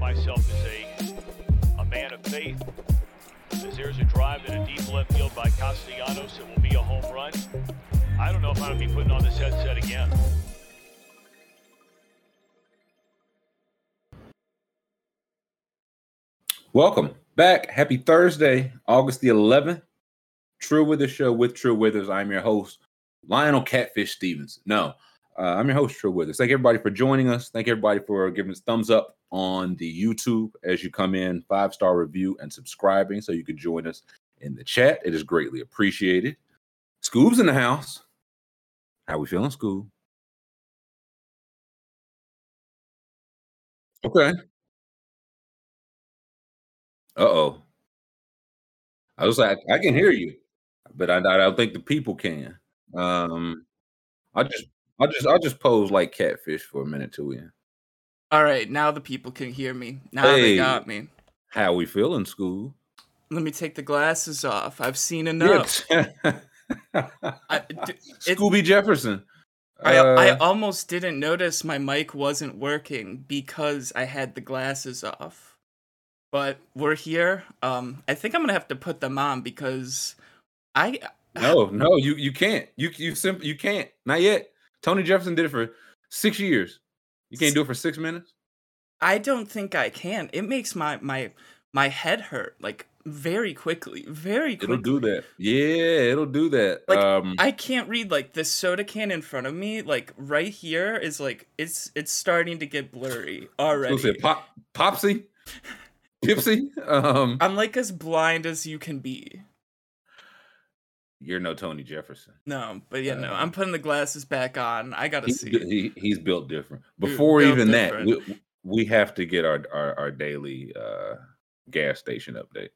myself as a, a man of faith. As there's a drive in a deep left field by Castellanos, it will be a home run. I don't know if I'm going to be putting on this headset again. Welcome back. Happy Thursday, August the 11th. True Withers Show with True Withers. I'm your host, Lionel Catfish Stevens. No, uh, I'm your host, True Withers. Thank everybody for joining us. Thank everybody for giving us thumbs up on the YouTube as you come in, five star review, and subscribing so you can join us in the chat. It is greatly appreciated. Scoob's in the house. How we feeling, Scoob? Okay. Uh oh. I was like, I can hear you, but I, I don't think the people can. Um, I just, I just, I just pose like catfish for a minute till we. end. All right, now the people can hear me. Now they got me. How we feeling, Scoob? Let me take the glasses off. I've seen enough. I, d- Scooby Jefferson. I, I Uh, almost didn't notice my mic wasn't working because I had the glasses off. But we're here. Um, I think I'm gonna have to put them on because I no, no, you you can't. You you simply you can't. Not yet. Tony Jefferson did it for six years. You can't do it for six minutes. I don't think I can. It makes my my my head hurt like very quickly, very quickly. It'll do that. Yeah, it'll do that. Like, um, I can't read like this soda can in front of me. Like right here is like it's it's starting to get blurry already. it? Pop, Popsy, Pipsy. Um, I'm like as blind as you can be. You're no Tony Jefferson. No, but yeah, no. Uh, I'm putting the glasses back on. I gotta He's, see. he, he's built different. Before built even different. that, we, we have to get our our, our daily uh, gas station update.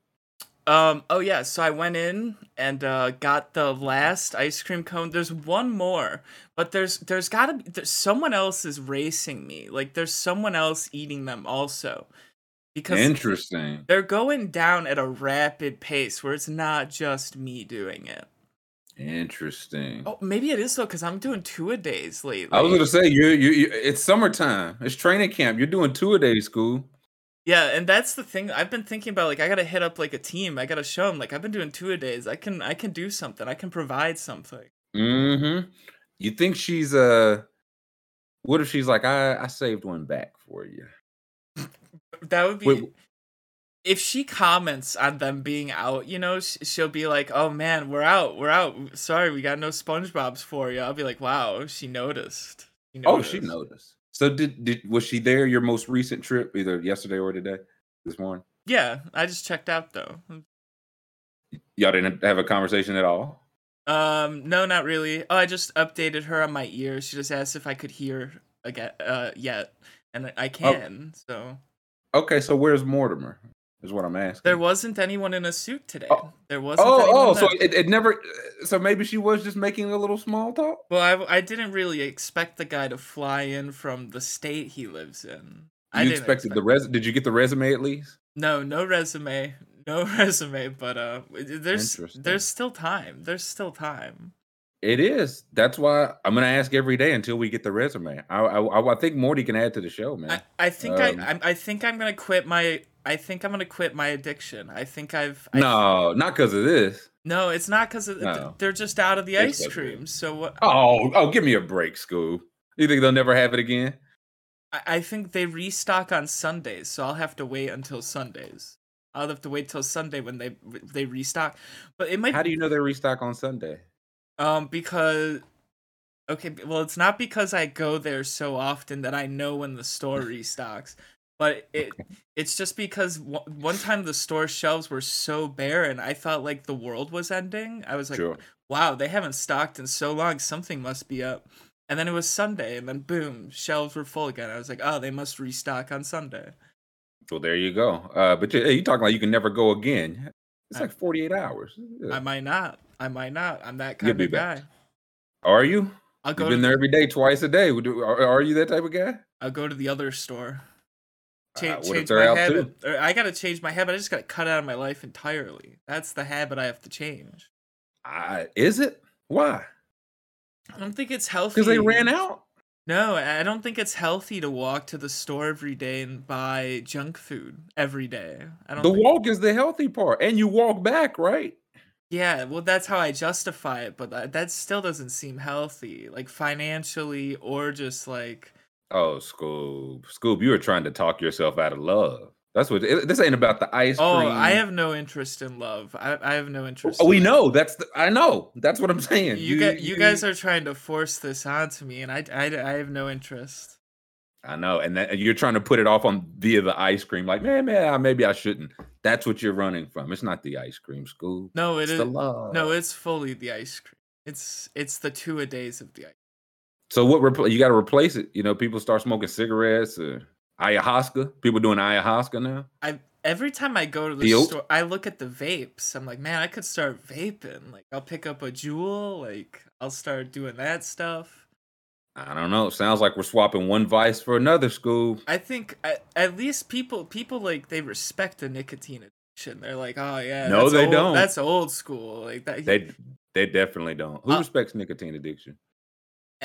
Um. Oh yeah. So I went in and uh, got the last ice cream cone. There's one more, but there's there's gotta be there's, someone else is racing me. Like there's someone else eating them also, because Interesting. they're going down at a rapid pace where it's not just me doing it. Interesting. Oh, maybe it is though, because I'm doing two a days lately. I was gonna say you you you- it's summertime. It's training camp. You're doing two a day Scoob. Yeah, and that's the thing. I've been thinking about like I gotta hit up like a team. I gotta show them like I've been doing two a days. I can I can do something. I can provide something. Mm-hmm. You think she's uh what if she's like, I, I saved one back for you? That would be Wait, if she comments on them being out. You know, she'll be like, "Oh man, we're out. We're out. Sorry, we got no SpongeBob's for you." I'll be like, "Wow, she noticed." She oh, she noticed." noticed. So did did was she there your most recent trip, either yesterday or today? This morning? Yeah, I just checked out though. Y'all didn't have a conversation at all? Um, no, not really. Oh, I just updated her on my ear. She just asked if I could hear again, uh, yet, and Oh. I can. So Okay, so where's Mortimer? Is what I'm asking. there wasn't anyone in a suit today. Oh. There wasn't. anyone Oh, oh, so it, it never. So maybe she was just making a little small talk. Well, I, I didn't really expect the guy to fly in from the state he lives in. I You didn't expected the res? Did you get the resume at least? No, no resume, no resume. But uh, there's there's still time. There's still time. It is. That's why I'm gonna ask every day until we get the resume. I I, I think Morty can add to the show, man. I, I think Um, I, I I think I'm gonna quit my. I think I'm gonna quit my addiction. I think I've. I, no, not because of this. No, it's not because No. they're just out of the It's ice cream. So what? Oh, oh, give me a break, Scoob. You think they'll never have it again? I, I think they restock on Sundays, so I'll have to wait until Sundays. I'll have to wait till Sunday when they they restock. But it might How do you know they restock on Sunday? um because okay, well it's not because I go there so often that I know when the store restocks. But it it's just because one one time the store shelves were so bare and I thought like the world was ending. I was like, sure. wow, they haven't stocked in so long. Something must be up. And then it was Sunday, and then boom, shelves were full again. I was like, oh, they must restock on Sunday. Well, there you go. Uh, but you, hey, you talking like you can never go again? It's I- like 48 hours. I might not. I might not. I'm that kind be of back. guy. Are you? I'll go. You've been there every day, twice a day. Are, are you that type of guy? I'll go to the other store. Uh, Cha- change my habit. I gotta change my habit. I just gotta cut out of my life entirely. That's the habit I have to change. I, is it? Why? I don't think it's healthy. Because they ran out. No, I don't think it's healthy to walk to the store every day and buy junk food every day. I don't. The walk is the healthy part, and you walk back, right? Yeah, well, that's how I justify it, but that, that still doesn't seem healthy, like financially or just like. Oh, Scoob, Scoob, you were trying to talk yourself out of love. That's what it- this ain't about the ice Oh, cream. I have no interest in love. I, I have no oh, interest. Oh, we in know that's the, I know that's what I'm saying. You, guys, you guys are trying to force this onto me, and I, I, I have no interest. I know, and, that, you're trying to put it off on via the ice cream. Like, man, man, maybe I shouldn't. That's what you're running from. It's not the ice cream, Scoob. No, it it's is. the love. No, it's fully the ice cream. It's it's the two a days of the ice. So what? Repl- you got to replace it. You know, people start smoking cigarettes or ayahuasca. People doing ayahuasca now. I every time I go to the store, I look at the vapes. I'm like, man, I could start vaping. Like, I'll pick up a JUUL. Like, I'll start doing that stuff. I don't know. Sounds like we're swapping one vice for another, Scoob. I think at, at least people people like they respect the nicotine addiction. They're like, oh yeah, No, they old- don't. That's old school. Like that. They they definitely don't. Who Uh, respects nicotine addiction?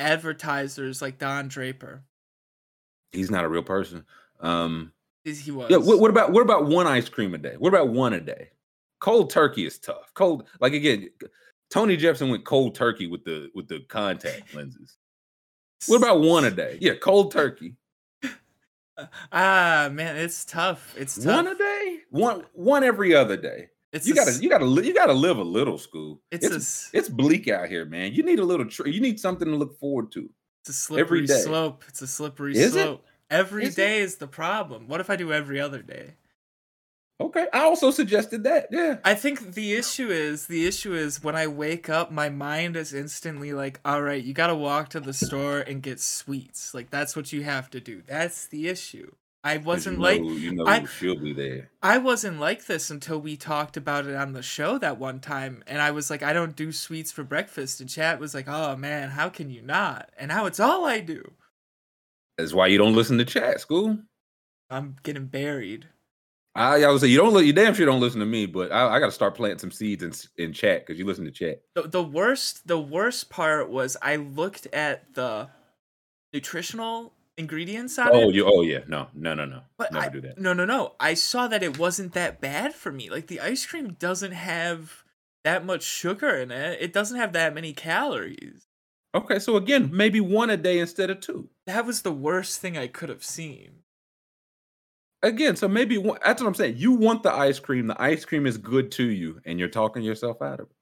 Advertisers like Don Draper. He's not a real person. Um, he was? yeah. What, what about what about one ice cream a day? What about one a day? Cold turkey is tough. Cold, like again, Tony Jefferson went cold turkey with the with the contact lenses. What about one a day? Yeah, cold turkey. Ah man, it's tough. It's tough. One a day? One one every other day. It's You a gotta you gotta you gotta live a little, Scoob. It's It's a it's, bleak out here, man. You need a little. Tr- you need something to look forward to. It's a slippery slope. It's a slippery Is it? slope. Every Is it? day is the problem. What if I do every other day? Okay, I also suggested that. Yeah. I think the issue is the issue is when I wake up, my mind is instantly like, "All right, you got to walk to the store and get sweets. Like that's what you have to do." That's the issue. I wasn't you like you know I- she'll be there. I wasn't like this until we talked about it on the show that one time, and I was like, "I don't do sweets for breakfast." And chat was like, "Oh man, how can you not?" And now it's all I do. That's why you don't listen to chat, Scoob. I'm getting buried. I, I would say you don't. You damn sure don't listen to me, but I, I got to start planting some seeds in in chat because you listen to chat. the, the worst the worst part was I looked at the nutritional ingredients on Oh, it. you. Oh, yeah. No, no, no, no. but Never I, do that. No, no, no. I saw that it wasn't that bad for me. Like the ice cream doesn't have that much sugar in it. It doesn't have that many calories. Okay, so again, maybe one a day instead of two. That was the worst thing I could have seen. Again, so maybe one, that's what I'm saying. You want the ice cream. The ice cream is good to you, and you're talking yourself out of it.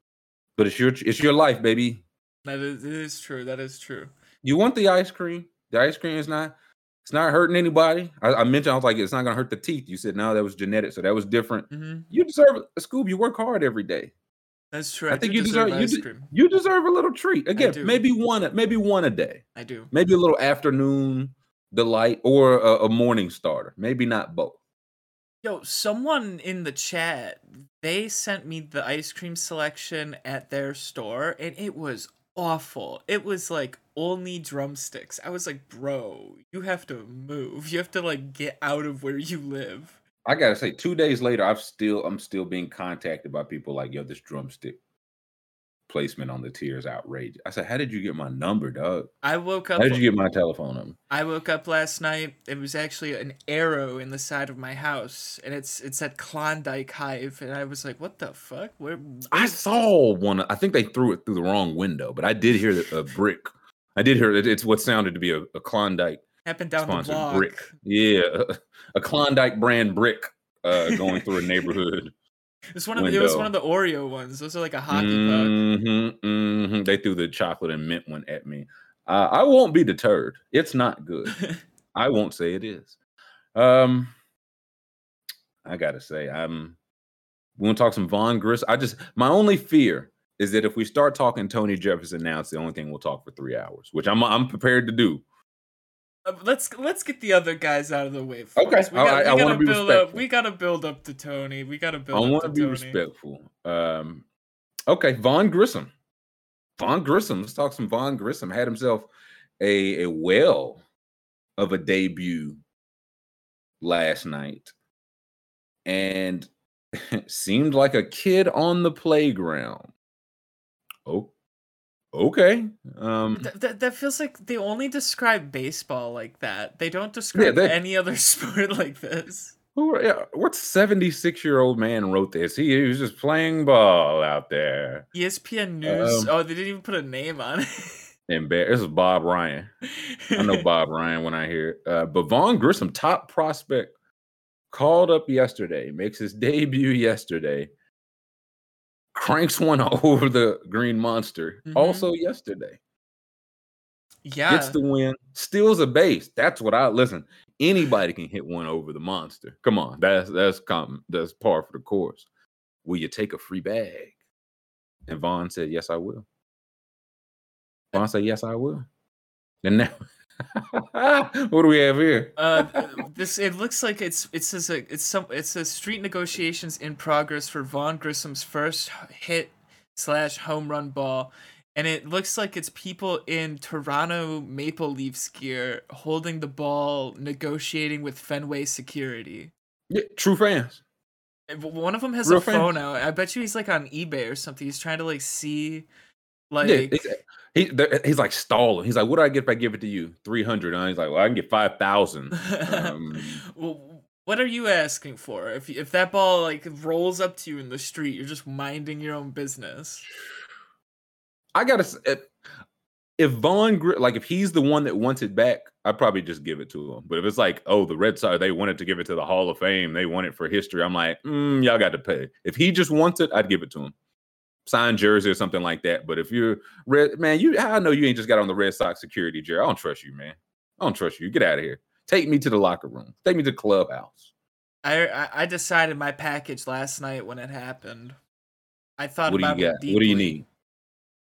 But it's your it's your life, baby. That is true. That is true. You want the ice cream. The ice cream is not it's not hurting anybody. I, I mentioned I was like, it's not gonna hurt the teeth. You said no, that was genetic, so that was different. hmm You deserve a Scoob. You work hard every day. That's true. I, I, think you deserve, deserve you, ice de- cream. you deserve a little treat. Again, maybe one maybe one a day. I do. Maybe a little afternoon delight or a, a morning starter. Maybe not both. Yo, someone in the chat, they sent me the ice cream selection at their store and it was awful. It was like only drumsticks. I was like, "Bro, you have to move. You have to like get out of where you live." I gotta say, two days later, I've still I'm still being contacted by people like, yo, this drumstick placement on the tier is outrageous. I said, How did you get my number, dog? I woke up How did you get my telephone number? I woke up last night. It was actually an arrow in the side of my house and it's it said Klondike Hive and I was like, "What the fuck? Where I saw one. I think they threw it through the wrong window, but I did hear a brick. I did hear it. It's what sounded to be a, a Klondike happened down the block?" brick. Yeah, a Klondike brand brick uh, going through a neighborhood. It was one of the, it was one of the Oreo ones. Those are like a hockey puck. Mhm, mhm. They threw the chocolate and mint one at me. Uh, I won't be deterred. It's not good. I won't say it is. Um, I gotta say, I'm. We want to talk some Vaughn Gris. I just my only fear is that if we start talking Tony Jefferson now, it's the only thing we'll talk for three hours, which I'm I'm prepared to do. Uh, let's let's get the other guys out of the way. Okay, First. We, all got, right, we I gotta be build up. respectful. We gotta build up to Tony. We gotta build up I want to to be Tony. respectful. Um, okay, Vaughn Grissom. Vaughn Grissom. Let's talk some Vaughn Grissom. Had himself a a well of a debut last night, and seemed like a kid on the playground. Oh, Okay. Um, Th- that that feels like they only describe baseball like that. They don't describe they- any other sport like this. who? Yeah, what seventy-six-year-old man wrote this? He, he was just playing ball out there. ESPN News. Um, oh, they didn't even put a name on it. Embar- This is Bob Ryan. I know Bob Ryan when I hear it. Uh, but Vaughn Grissom, top prospect, called up yesterday, makes his debut yesterday, cranks one over the Green Monster Mhm. also yesterday. Yeah. Gets the win, steals a base. That's what I listen. Anybody can hit one over the monster. Come on, that's that's com- that's par for the course. Will you take a free bag? And Vaughn said, Yes, I will. Vaughn said, Yes, I will. And now, what do we have here? uh, this it looks like it's it says a, it's some it says street negotiations in progress for Vaughn Grissom's first hit slash home run ball, and it looks like it's people in Toronto Maple Leafs gear holding the ball, negotiating with Fenway security. Yeah, true fans. One of them has Real a fans. phone out. I bet you he's like on eBay or something. He's trying to like see, like yeah, he's, he, he's like stalling. He's like, "What do I get if I give it to you? Three hundred? And he's like, "Well, I can get five thousand. Um, well, what are you asking for? If if that ball like rolls up to you in the street, you're just minding your own business. I gotta if, if Vaughn like if he's the one that wants it back, I'd probably just give it to him. But if it's like, oh, the Red Sox they wanted to give it to the Hall of Fame, they want it for history. I'm like, mm, y'all got to pay. If he just wants it, I'd give it to him. Signed jersey or something like that. But if you're red, man, you I know you ain't just got on the Red Sox security, Jerry. I don't trust you, man. I don't trust you. Get out of here. Take me to the locker room. Take me to the clubhouse. I I, I decided my package last night when it happened. I thought What do about you it got? What do you need?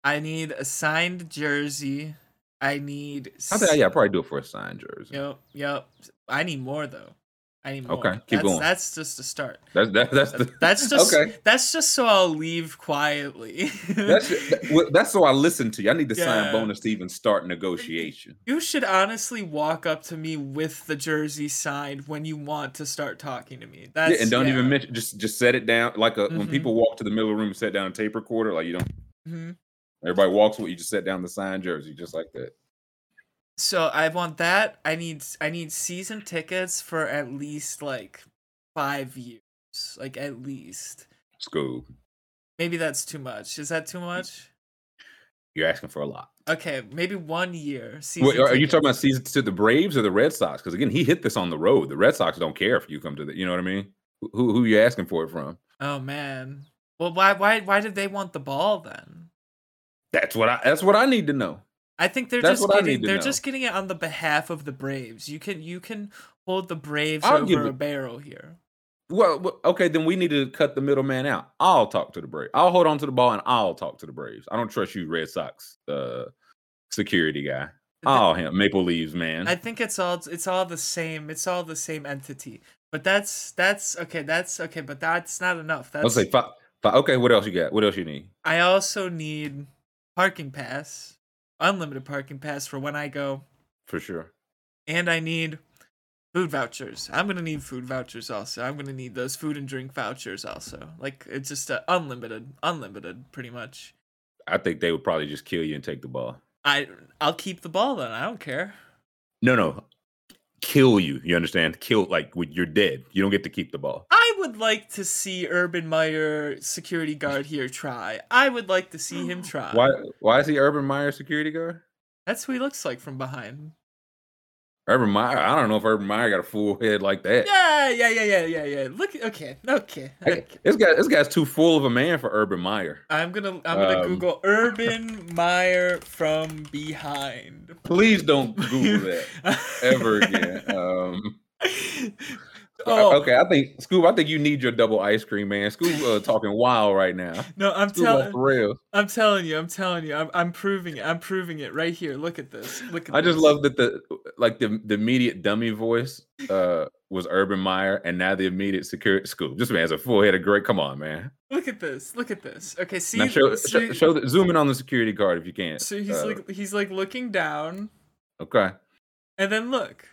I need a signed jersey. I need. I think yeah, I'd probably do it for a signed jersey. Yep, yep. I need more though. I need more. Okay, keep that's, going. That's just a start. That's that, that's the That's just okay. That's just so I'll leave quietly. That's that- that's so I listen to you. I need to sign bonus to even start negotiation. You should honestly walk up to me with the jersey signed when you want to start talking to me. That's yeah, and don't even mention just just set it down like a, when Mhm. people walk to the middle of the room and set down a tape recorder. Like you don't. Mhm. Everybody walks with you. Just set down the signed jersey just like that. So I want that. I need I need season tickets for at least like five years. Like at least. Scoob, Maybe that's too much. Is that too much? you're asking for a lot. Okay, maybe one year. Season Wait, are you talking about season to the Braves or the Red Sox? Because again, he hit this on the road. The Red Sox don't care if you come to the. You know what I mean? Who who you asking for it from? Oh man. Well, why why why did they want the ball then? That's what I. That's what I need to know. I think they're That's just getting they're know. just getting it on the behalf of the Braves. You can you can hold the Braves I'll over a barrel here. Well, well, okay, then we need to cut the middleman out. I'll talk to the Braves. I'll hold on to the ball and I'll talk to the Braves. I don't trust you, Red Sox uh, security guy. Oh, him, Maple Leaves man. I think it's all it's all the same. It's all the same entity. But that's that's okay. That's okay. But that's not enough. That's I'll say five, five. Okay, what else you got? What else you need? I also need parking pass, unlimited parking pass for when I go, For sure. and I need food vouchers. I'm gonna need food vouchers also. I'm gonna need those food and drink vouchers also. Like it's just uh, unlimited, unlimited, pretty much. I think they would probably just kill you and take the ball. I I'll keep the ball then. I don't care. No, no, kill you. You understand? Kill like you're dead. You don't get to keep the ball. I would like to see Urban Meyer security guard here try. I would like to see him try. Why? Why is he Urban Meyer security guard? That's who he looks like from behind. Urban Meyer. I don't know if Urban Meyer got a full head like that. Yeah, yeah, yeah, yeah, yeah, yeah. Look, okay, okay. Okay. This guy, this guy's too full of a man for Urban Meyer. I'm gonna, I'm gonna Um, Google Urban Meyer from behind. Please don't Google that ever again. Um, oh okay, I think Scoob. I think you need your double ice cream, man. Scoob uh, talking wild right now. no, I'm telling. I'm telling you, I'm telling you, I'm, I'm proving it. I'm proving it right here. Look at this. Look at. I just love that the like the the immediate dummy voice uh was Urban Meyer, and now the immediate security Scoob. This man has a full head of great. Come on, man. Look at this. Look at this. Okay, see. Now show, see- show, show the, zoom in on the security guard if you can. So he's Uh, like, he's like looking down, okay. and then look.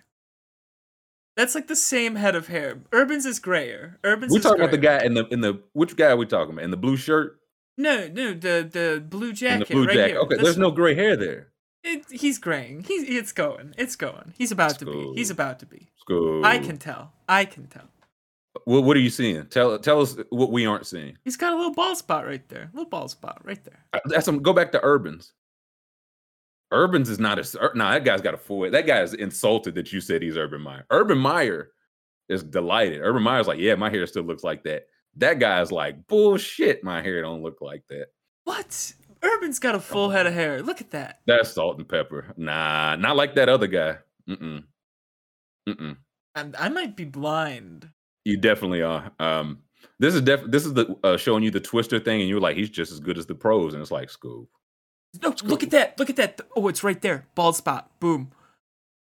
That's like the same head of hair. Urban's is grayer. Urban's We is talking about the guy in the in the which guy are we talking about in the blue shirt? No, no, the the blue In jacket. the blue right jacket. Here. Okay, This there's no gray hair there. It, he's graying. He's it's going. It's going. He's about to be. He's about to be. I can tell. I can tell. What, what are you seeing? Tell tell us what we aren't seeing. He's got a little ball spot right there. little ball spot right there. Uh, That's some. Go back to Urbans. Urbans is not a. No, that guy's got a full. That guy is insulted that you said he's Urban Meyer. Urban Meyer is delighted. Urban Meyer's like, yeah, my hair still looks like that. That guy's like, bullshit. My hair don't look like that. What? Urban's got a full head of hair. Look at that. That's salt and pepper. Nah, not like that other guy. Mm-mm. Mm-mm. I, I might be blind. You definitely are. Um, this is def- this is the uh, showing you the twister thing, and you're like, he's just as good as the pros, and it's like, Scoob. No, look at that. Look at that. Oh, it's right there. Bald spot. Boom.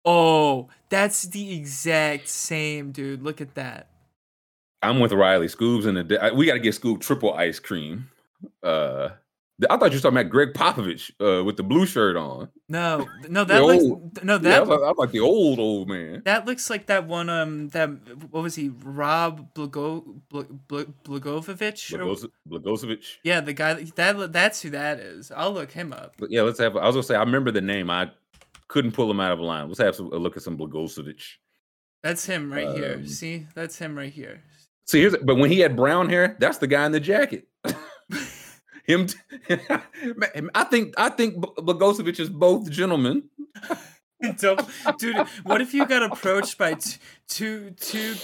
Oh, that's the exact same, dude. Look at that. I'm with Riley. Scoob's in the. We got to get Scoob triple ice cream. Uh, I thought you were talking about Gregg Popovich uh, with the blue shirt on. No, no, that looks old- no Yeah, I that like, I was like the old old man. that looks like that one. Um, that what was he? Rob Blago Bl- Bl- Blagovich? or- Blagos- Blagosevich. Yeah, the guy that that that's who that is. I'll look him up. But yeah, let's have. I was gonna say I remember the name. I couldn't pull him out of a line. Let's have some, a look at some Blagosevich. That's him right here. Um, See, that's him right here. See, here's but when he had brown hair, that's the guy in the jacket. Him, t- I think I think B- Blagosevich is both gentlemen. Dude, what if you got approached by t- two two?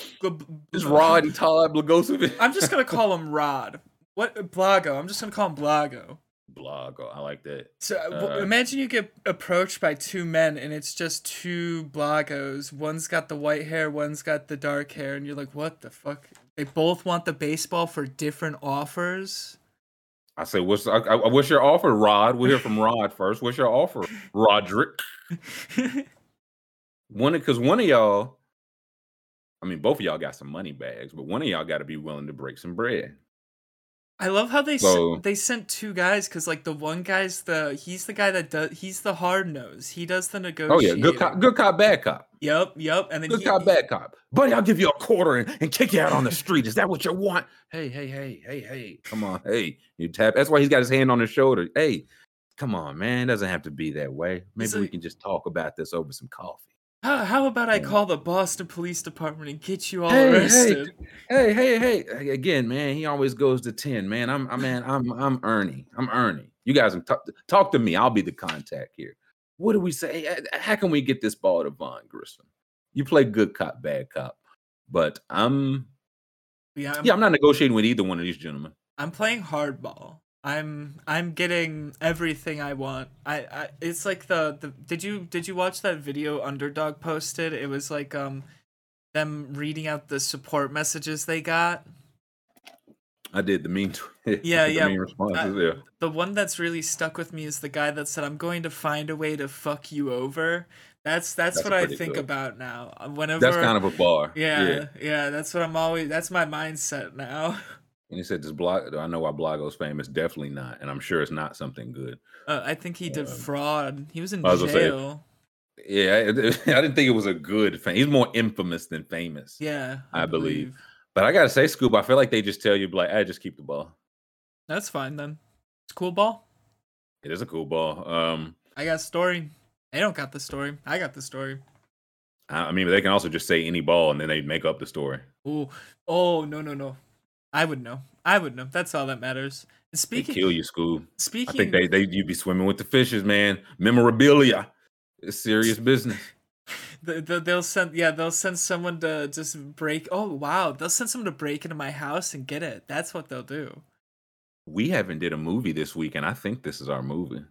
Is Rod and Todd Blagosevich? I'm just gonna call him Rod. What Blago? I'm just gonna call him Blago. Blago, I like that. So w- Uh, imagine you get approached by two men and it's just two Blagos. One's got the white hair, one's got the dark hair, and you're like, what the fuck? They both want the baseball for different offers. I say, what's I, I, what's your offer, Rod? We'll hear from Rod first. What's your offer, Roderick? One because one of y'all, I mean, both of y'all got some money bags, but one of y'all got to be willing to break some bread. I love how they s they sent two guys because like the one guy's the he's the guy that does he's the hard nose. He does the negotiation. Oh yeah, good cop, good cop, bad cop. Yep, yep. And then Good he, cop, bad cop. Buddy, I'll give you a quarter and, and kick you out on the street. Is that what you want? Hey, hey, hey, hey, hey. Come on. Hey. You tap. That's why he's got his hand on his shoulder. Hey, come on, man. It doesn't have to be that way. Maybe we can just talk about this over some coffee. How, how about I call the Boston Police Department and get you all Hey, arrested? Hey, hey, hey. Hey, Again, man, he always goes to 10. Man, I'm I man, I'm I'm Ernie. I'm Ernie. You guys can talk, talk to me. I'll be the contact here. What do we say? How can we get this ball to Vaughn Grissom? You play good cop, bad cop. But I'm Yeah, I'm, yeah, I'm not negotiating with either one of these gentlemen. I'm playing hardball. I'm I'm getting everything I want. I, I it's like the, the did you did you watch that video Underdog posted? It was like um them reading out the support messages they got. I did the mean, tw- Yeah, the yeah, mean responses. uh, yeah, The one that's really stuck with me is the guy that said, "I'm going to find a way to fuck you over." That's that's, That's what I think good. about now. Whenever that's kind of a bar. yeah, yeah, that's what I'm always. That's my mindset now. And he said, "This blog. I know why Blago's famous. Definitely not, and I'm sure it's not something good." Uh, I think he did Um, fraud. He was in I was gonna say, jail. Yeah, I, I didn't think it was a good fame. He's more infamous than famous. Yeah, I believe. But I gotta say, Scoop, I feel like they just tell you like, "I just keep the ball." That's fine then. It's cool ball. It is a cool ball. Um, I got story. They don't got the story. I got the story. I, I mean, they can also just say any ball and then they make up the story. Oh, oh no no no. I would know. I would know. That's all that matters. They Speaking kill you, Scoop. speaking I think they they you be swimming with the fishes, man. Memorabilia, it's serious business. The, the, they'll send yeah they'll send someone to just break oh wow they'll send someone to break into my house and get it that's what they'll do We haven't did a movie this week, and I think this is our movie.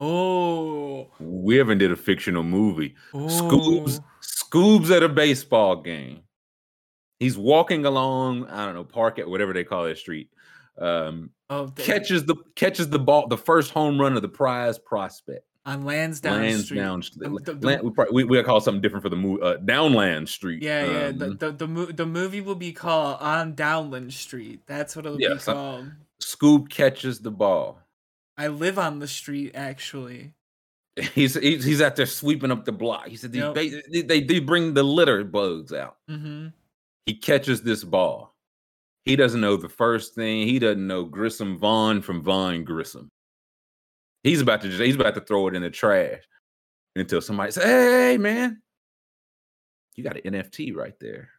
oh, We haven't did a fictional movie. oh. Scoobs, Scoobs at a baseball game. He's walking along, I don't know, park at whatever they call that street. Um, oh catches the catches the ball, the first home run of the prize prospect. on Lansdowne Lands Street down. The- Land, we, probably, we we call something different for the move. Uh, Downland Street. yeah yeah the, Um, the, the, mo- the movie will be called on Downland Street that's what it'll Yeah, be called Scoob catches the ball. I live on the street actually He's he's, he's out there sweeping up the block. He said these Yep. they, they they bring the litter bugs out. mm-hmm He catches this ball. He doesn't know the first thing. He doesn't know Grissom Vaughn from Vaughn Grissom. He's about to just he's about to throw it in the trash until somebody says, "Hey, man, you got an NFT right there."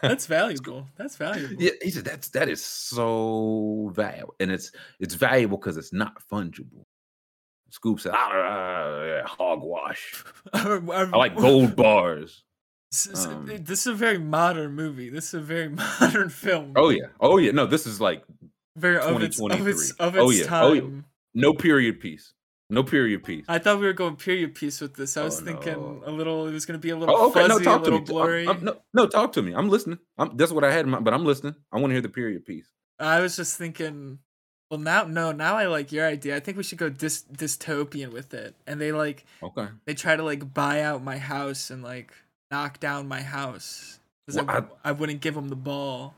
That's valuable. That's valuable. Yeah, he said that's that is so valuable, and it's it's valuable because it's not fungible. Scoop said, ah, hogwash. I like gold bars. This is, um, this is, a very modern movie. This is a very modern film. Oh yeah, oh yeah. No, this is like very of its, of its, of its oh, yeah. time. Oh, yeah. No period piece. No period piece. I thought we were going period piece with this. I was oh, thinking no. a little. It was going to be a little oh, okay. fuzzy, no, talk a little to me. blurry. I'm, I'm, no, no, talk to me. I'm listening. I'm, that's what I had in mind, but I'm listening. I want to hear the period piece. I was just thinking. Well, now no, now I like your idea. I think we should go dys- dystopian with it, and they like okay. They try to like buy out my house and like knock down my house because well, I, I, I wouldn't give him the ball.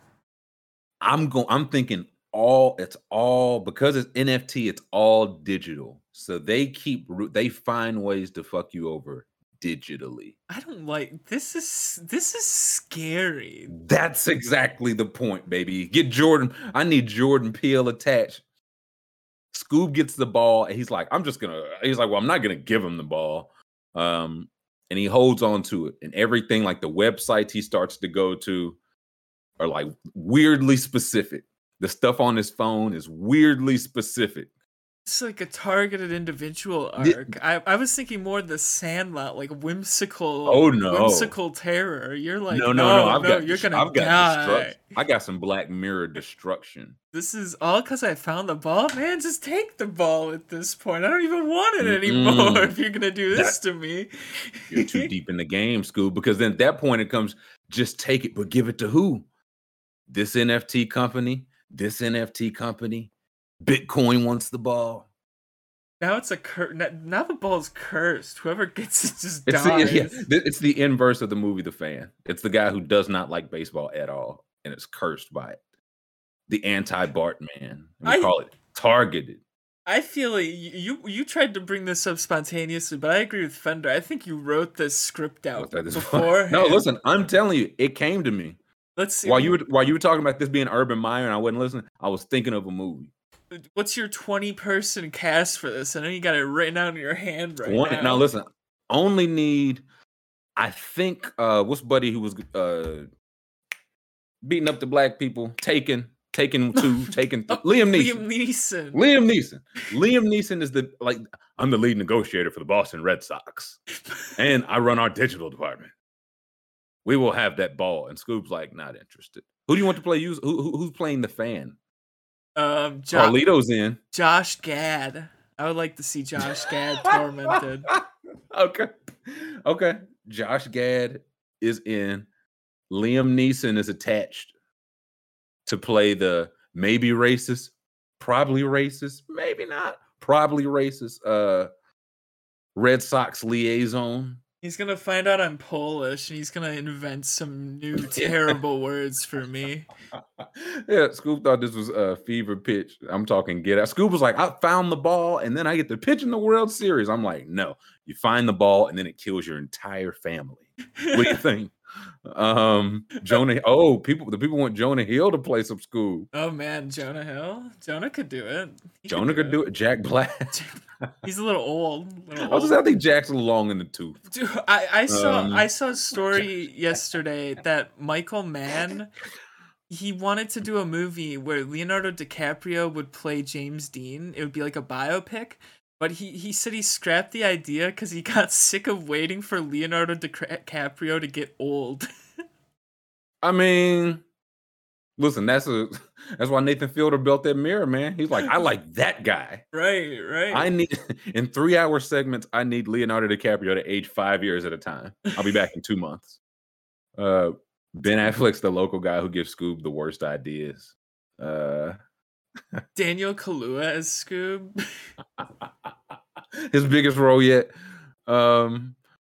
I'm going. I'm thinking all. It's all because it's NFT. It's all digital. So they keep they find ways to fuck you over digitally. I don't like this is this is scary. That's exactly the point, baby. Get Jordan. I need Jordan Peele attached. Scoob gets the ball and he's like, I'm just gonna he's like, Well, I'm not gonna give him the ball. Um, and he holds on to it. And everything like the websites he starts to go to are like weirdly specific. The stuff on his phone is weirdly specific it's like a targeted individual arc. I, I was thinking more the Sandlot, like whimsical. Oh no, whimsical terror. You're like, no, no, no. no I've no, got, you're gonna I've got die. I got some Black Mirror destruction. This is all because I found the ball. Man, just take the ball at this point. I don't even want it anymore. Mm-hmm. If you're gonna do this that, to me, you're too deep in the game, Scoob. Because then at that point it comes, just take it, but give it to who? This NFT company. This NFT company Bitcoin wants the ball. Now it's a cur- now the ball's cursed. Whoever gets it just it's dies. The, yeah, it's the inverse of the movie The Fan. It's the guy who does not like baseball at all and is cursed by it. The anti-Bart man. We I, call it targeted. I feel like you you tried to bring this up spontaneously, but I agree with Fender. I think you wrote this script out before. no, listen, I'm telling you, it came to me. Let's see. While you were while you were talking about this being Urban Meyer and I wasn't listening, I was thinking of a movie what's your 20 person cast for this? I know you got it written out in your hand right 20, now. Now listen, only need I think uh what's buddy who was uh beating up the black people, taken Taken two, Taken th- Liam Neeson. Liam Neeson. Liam Neeson. Liam Neeson is the like I'm the lead negotiator for the Boston Red Sox, and I run our digital department. We will have that ball, and Scoop's like not interested. Who do you want to play? Use who, who's playing the fan? Um, jo- Carlito's in. Josh Gad. I would like to see Josh Gad tormented. okay. Okay. Josh Gad is in. Liam Neeson is attached to play the maybe racist, probably racist, maybe not, probably racist uh Red Sox liaison. He's gonna find out I'm Polish and he's gonna invent some new terrible words for me. Yeah, Scoop thought this was a fever pitch. I'm talking get out. Scoop was like, I found the ball and then I get to pitch in the World Series. I'm like, no, you find the ball and then it kills your entire family. What do you think? Um Jonah. Oh, people the people want Jonah Hill to play some Scoob. Oh man, Jonah Hill. Jonah could do it. He Jonah could do, could do it. Jack Black. He's a little old. Little I was just I think Jack's long in the tooth. Dude, I, I saw um, I saw a story yesterday that Michael Mann he wanted to do a movie where Leonardo DiCaprio would play James Dean. It would be like a biopic, but he, he said he scrapped the idea because he got sick of waiting for Leonardo DiCaprio to get old. I mean, listen, that's a that's why Nathan Fielder built that mirror, man. He's like, I like that guy. Right, right. I need in three hour segments, I need Leonardo DiCaprio to age five years at a time. I'll be back in two months. Uh Ben Affleck's the local guy who gives Scoob the worst ideas. Uh Daniel Kaluuya as Scoob. His biggest role yet. Um,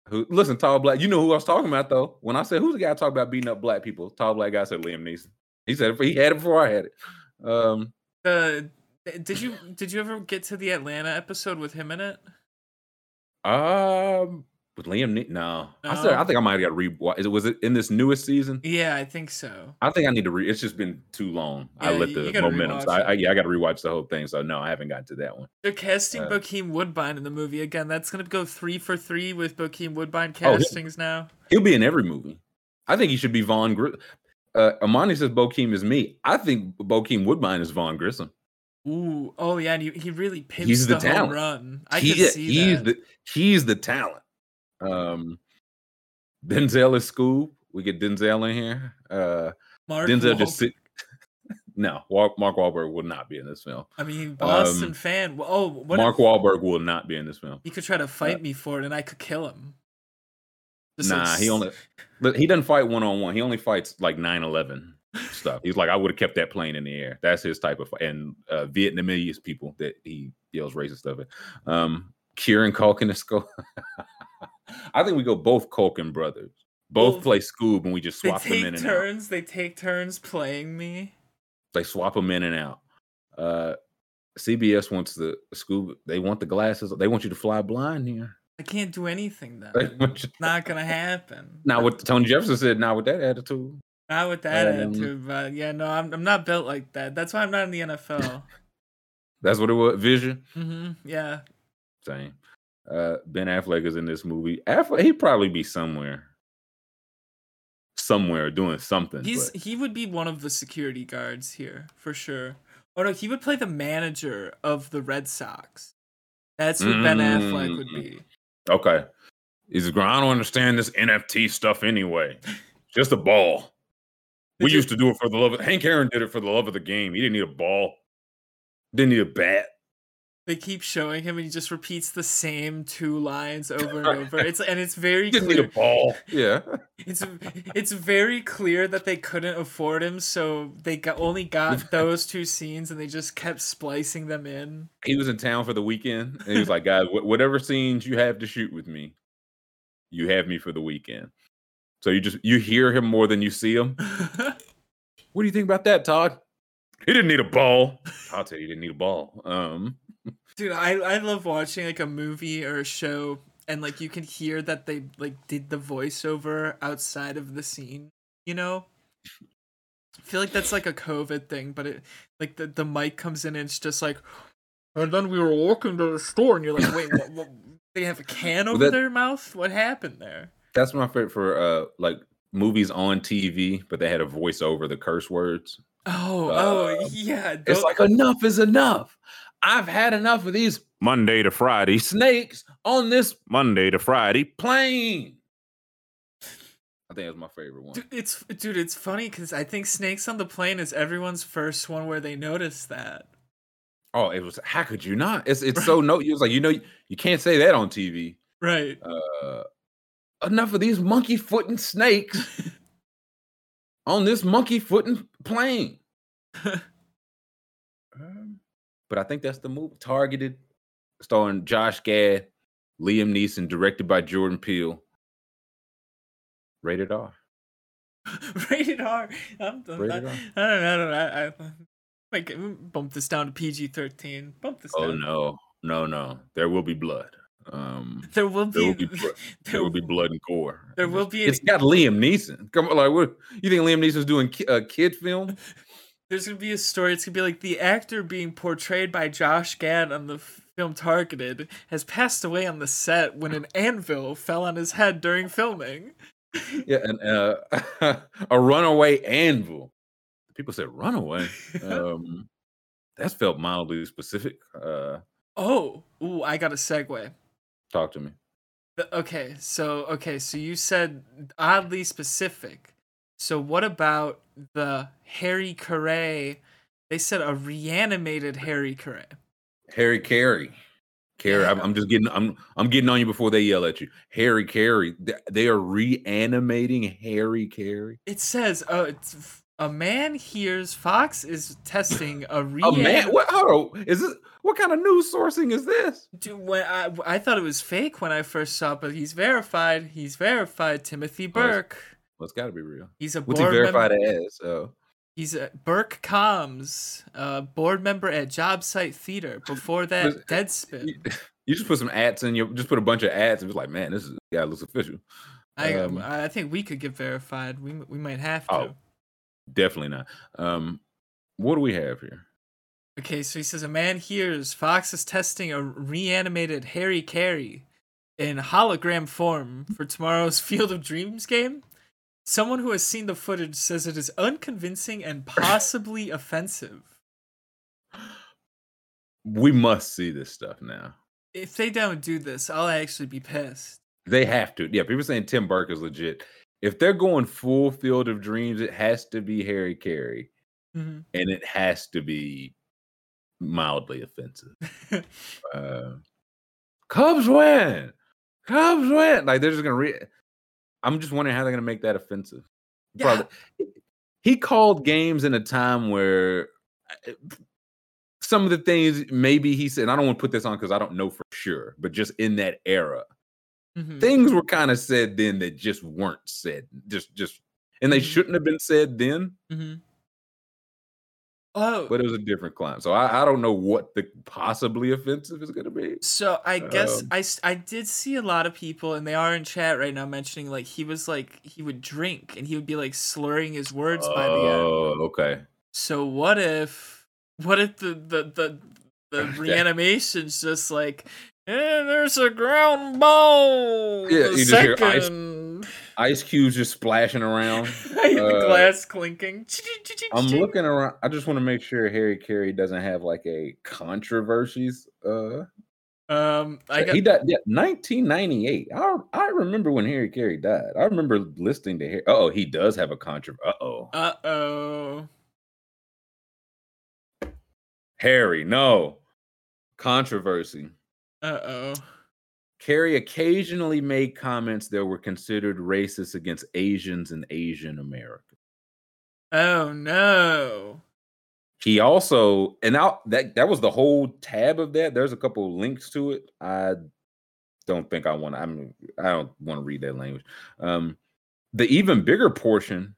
who listen, tall black. You know who I was talking about though. When I said who's the guy talking about beating up black people, tall black guy said Liam Neeson. He said he had it before I had it. Um, uh, did you did you ever get to the Atlanta episode with him in it? Um, With Liam, Ne- no, I said I think I might have got re. Is it was it in this newest season? Yeah, I think so. I think I need to re. It's just been too long. I let the momentum. So I, I, yeah, I got to rewatch the whole thing. So no, I haven't gotten to that one. They're casting Uh, Bokeem Woodbine in the movie again. That's gonna go three for three with Bokeem Woodbine Oh, castings now. He'll be in every movie. I think he should be Vaughn. Gr- uh, Amani says Bokeem is me. I think Bokeem Woodbine is Vaughn Grissom. Ooh, oh yeah, and he, he really pimps He's the the, home run. I he, can see he's that. the he's the talent. Um, Denzel is Scoob. We get Denzel in here. Uh, Mark Denzel just Wahlberg. sit. No, Mark Wahlberg will not be in this film. I mean, Boston um, fan. Oh, what Mark if Wahlberg will not be in this film. he could try to fight me for it, and I could kill him? Just like Nah, he only but he doesn't fight one on one. He only fights like 9-11 stuff. He's like, I would have kept that plane in the air. That's his type of. And uh, Vietnamese people that he yells racist stuff at. Um, Kieran Culkin is Skull. I think we go both Culkin brothers. Both Both. play Scoob, and we just swap them in and out. turns. They take turns playing me. They swap them in and out. Uh, CBS wants the Scoob. They want the glasses. They want you to fly blind here. I can't do anything want you- Not gonna happen. Now, what Tony Jefferson said, now with that attitude, Not with that Um, attitude, but yeah, no, I'm I'm not built like that. That's why I'm not in the NFL. that's what it was. Vision. hmm Yeah, Same. Uh, ben Affleck is in this movie. Affleck, he'd probably be somewhere, somewhere doing something. he's but- he would be one of the security guards here for sure. Oh no, he would play the manager of the Red Sox. That's who Ben Affleck would Mm. be. okay. He's going. I don't understand this NFT stuff anyway. Just a ball. We used to do it for the love of Hank Aaron did it for the love of the game. He didn't need a ball. Didn't need a bat. They keep showing him, and he just repeats the same two lines over and over. It's and it's very He didn't need a clear. ball. Yeah. It's it's very clear that they couldn't afford him, so they got, only got those two scenes, and they just kept splicing them in. He was in town for the weekend, and he was like, "Guys, whatever scenes you have to shoot with me, you have me for the weekend." So you just you hear him more than you see him. What do you think about that, Todd? He didn't need a ball. I'll tell you, he didn't need a ball. Um, Dude, I I love watching like a movie or a show, and like you can hear that they like did the voiceover outside of the scene. You know, I feel like that's like a COVID thing, but it like the the mic comes in and it's just like, and then we were walking to the store, and you're like, wait, what? what they have a can Well, over that- their mouth? What happened there? that's my favorite for uh like movies on TV, but they had a voice over the curse words. Oh, Uh, oh, yeah. It's like enough is enough. I've had enough of these Monday to Friday snakes on this Monday to Friday plane. I think that's my favorite one. Dude, it's dude, it's funny because I think Snakes on the Plane is everyone's first one where they notice that. Oh, it was. How could you not? It's it's so no. You was like you know you can't say that on TV. Right. Uh, enough of these monkey footing snakes on this monkey footing plane. Um, but I think that's the movie. Targeted, starring Josh Gad, Liam Neeson, directed by Jordan Peele. Rated R. Rated R. I'm, I'm Rated not, R. I don't know. I don't know. I, I like bump this down to PG thirteen. Bump this Oh down. no, no, no! There will be blood. Um, There will there be. will be blood. There will be blood and gore. There will be It's an- got Liam Neeson. Come on, like what? You think Liam Neeson's doing ki- a kid film? There's gonna be a story. It's gonna be like the actor being portrayed by Josh Gad on the film Targeted has passed away on the set when an anvil fell on his head during filming. Yeah, and uh, a runaway anvil. People said runaway. Um, that's felt mildly specific. Uh, Oh, ooh, I got a segue. Talk to me. Okay, so okay, so you said oddly specific. So what about the Harry Caray? They said a reanimated Harry Caray. Harry Caray. Caray, I'm, Yeah. I'm just getting. I'm I'm getting on you before they yell at you. Harry Caray. They, they are reanimating Harry Caray. It says uh, it's, a man hears Fox is testing a A man. What? Hold on. Is this? What kind of news sourcing is this? Dude, when I I thought it was fake when I first saw, it, but he's verified. He's verified. Timothy Burke. Well, it's got to be real. He's a board What's he verified member. as? Oh. He's a Burke Combs, uh, board member at Job Site Theater. Before that, Deadspin. You- You just put some ads in your, just put a bunch of ads, and it's like, man, this is yeah, looks official. I Um, I think we could get verified. We we might have to. Oh. Definitely not. Um, what do we have here? Okay, so he says a man hears Fox is testing a reanimated Harry Caray in hologram form for tomorrow's Field of Dreams game. Someone who has seen the footage says it is unconvincing and possibly offensive. We must see this stuff now. If they don't do this, I'll actually be pissed. They have to. Yeah, people saying Tim Burke is legit. If they're going full Field of Dreams, it has to be Harry Caray, hmm and it has to be mildly offensive. uh, Cubs win. Cubs win. Like they're just gonna re. I'm just wondering how they're gonna make that offensive. Yeah. Probably- He called games in a time where uh, some of the things maybe he said. and I don't want to put this on because I don't know for sure, but just in that era, Mhm. things were kind of said then that just weren't said. Just, just, and they Mhm. shouldn't have been said then. Mm-hmm. Oh, But it was a different climb. So I, I don't know what the possibly offensive is going to be. So I guess Um, I did see a lot of people and they are in chat right now mentioning like he was like he would drink and he would be like slurring his words by the end. Oh, okay. So what if what if the the the, the reanimation's just like eh, there's a ground ball. Yeah, you just hear ice- Ice cubes just splashing around. the uh, glass clinking. I'm looking around. I just want to make sure Harry Caray doesn't have like a controversies. Uh, Um, I got he died. Yeah, 1998. I I remember when Harry Caray died. I remember listening to Harry. Oh, he does have a controversy. Uh oh, uh oh. Harry. No controversy. Uh oh. Caray occasionally made comments that were considered racist against Asians and Asian Americans. Oh no. He also, and out that that was the whole tab of that. There's a couple links to it. I don't think I want. I'm. I don't want to read that language. Um, the even bigger portion.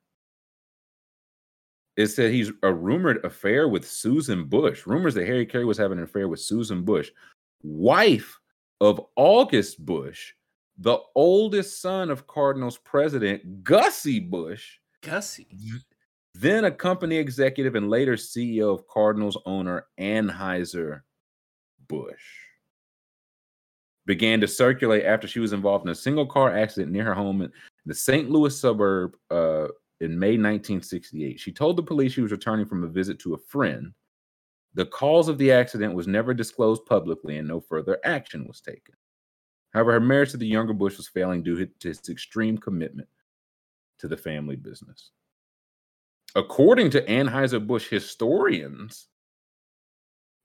It said he's a rumored affair with Susan Busch. Rumors that Harry Caray was having an affair with Susan Busch, wife of August Busch, the oldest son of Cardinals president Gussie Busch Gussie. then a company executive and later CEO of Cardinals owner Anheuser Busch. Began to circulate after she was involved in a single car accident near her home in the St. Louis suburb uh, in May 1968. She told the police she was returning from a visit to a friend. The cause of the accident was never disclosed publicly and no further action was taken. However, her marriage to the younger Busch was failing due to his extreme commitment to the family business. According to Anheuser-Busch historians,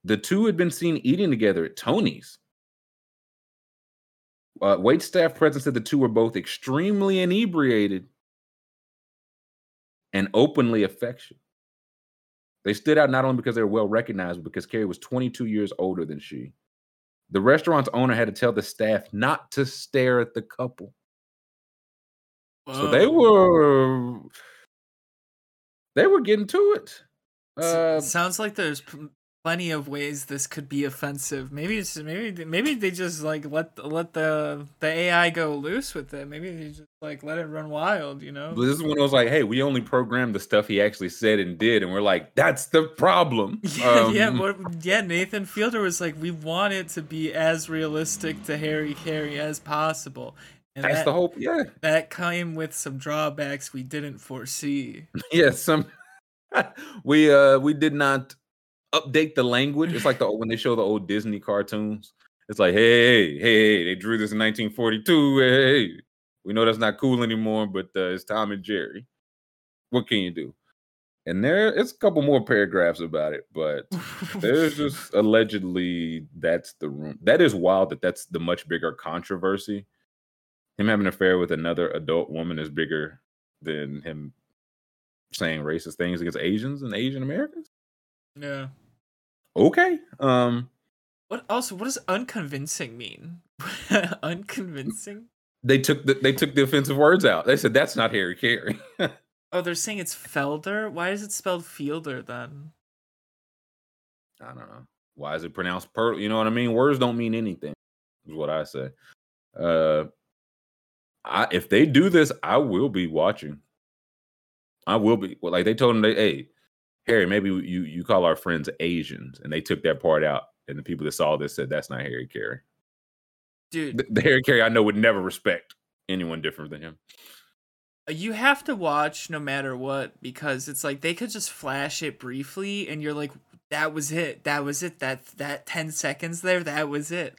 the two had been seen eating together at Tony's. Uh, staff present said the two were both extremely inebriated and openly affectionate. They stood out not only because they were well recognized, but because Caray was 22 years older than she. The restaurant's owner had to tell the staff not to stare at the couple. So they were they were getting to it. Uh, sounds like there's plenty of ways this could be offensive. Maybe it's maybe maybe they just like let let the the AI go loose with it. Maybe they just like let it run wild. You know. But this is when it was like, hey, we only programmed the stuff he actually said and did, and we're like, that's the problem. Yeah, yeah, Um, what, yeah. Nathan Fielder was like, we want it to be as realistic to Harry Caray as possible, and that's that, the whole. Yeah, that came with some drawbacks we didn't foresee. yeah. Some we uh we did not update the language. It's like the when they show the old Disney cartoons. It's like, hey, hey, hey, they drew this in 1942. Hey, hey, we know that's not cool anymore, but uh, it's Tom and Jerry. What can you do? And there, it's a couple more paragraphs about it, but there's just allegedly that's the room. That is wild. That that's the much bigger controversy. Him having an affair with another adult woman is bigger than him saying racist things against Asians and Asian Americans. yeah. Okay. Um, What also? What does unconvincing mean? unconvincing? they took the they took the offensive words out. They said that's not Harry Caray. Oh, they're saying it's Felder. Why is it spelled Fielder then? I don't know. Why is it pronounced per? You know what I mean? Words don't mean anything. is what I say. Uh, I if they do this, I will be watching. I will be well, like they told him, they, hey, Harry, maybe you you call our friends Asians, and they took that part out, and the people that saw this said that's not Harry Caray. Dude, The, the Harry Caray I know would never respect anyone different than him. Uh, you have to watch no matter what because it's like they could just flash it briefly and you're like that was it that was it that that 10 seconds there that was it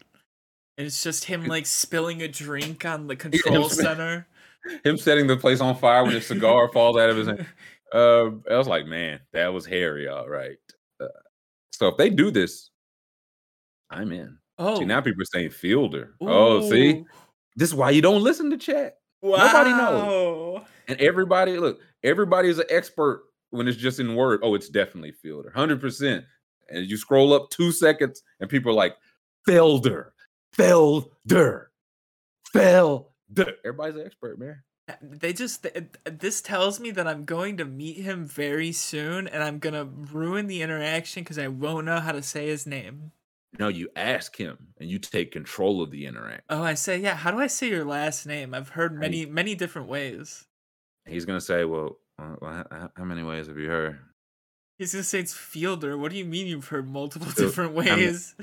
and it's just him like spilling a drink on the control center Him setting the place on fire when his cigar falls out of his hand. Uh, I was like, man, that was Harry, all right. Uh, so if they do this, I'm in. oh See, now people are saying fielder. Oh, see, this is why you don't listen to chat. wow. Nobody knows. And everybody, look, everybody is an expert when it's just in word. Oh, it's definitely fielder, hundred percent. And you scroll up two seconds, and people are like, Felder, Felder, Felder. Everybody's an expert, man. They just this tells me that i'm going to meet him very soon and i'm gonna ruin the interaction because i won't know how to say his name No, you ask him, and you take control of the interaction. oh i say yeah how do i say your last name i've heard many many different ways He's gonna say, "Well, well how, how many ways have you heard?" He's gonna say it's fielder. What do you mean you've heard multiple different I mean, ways?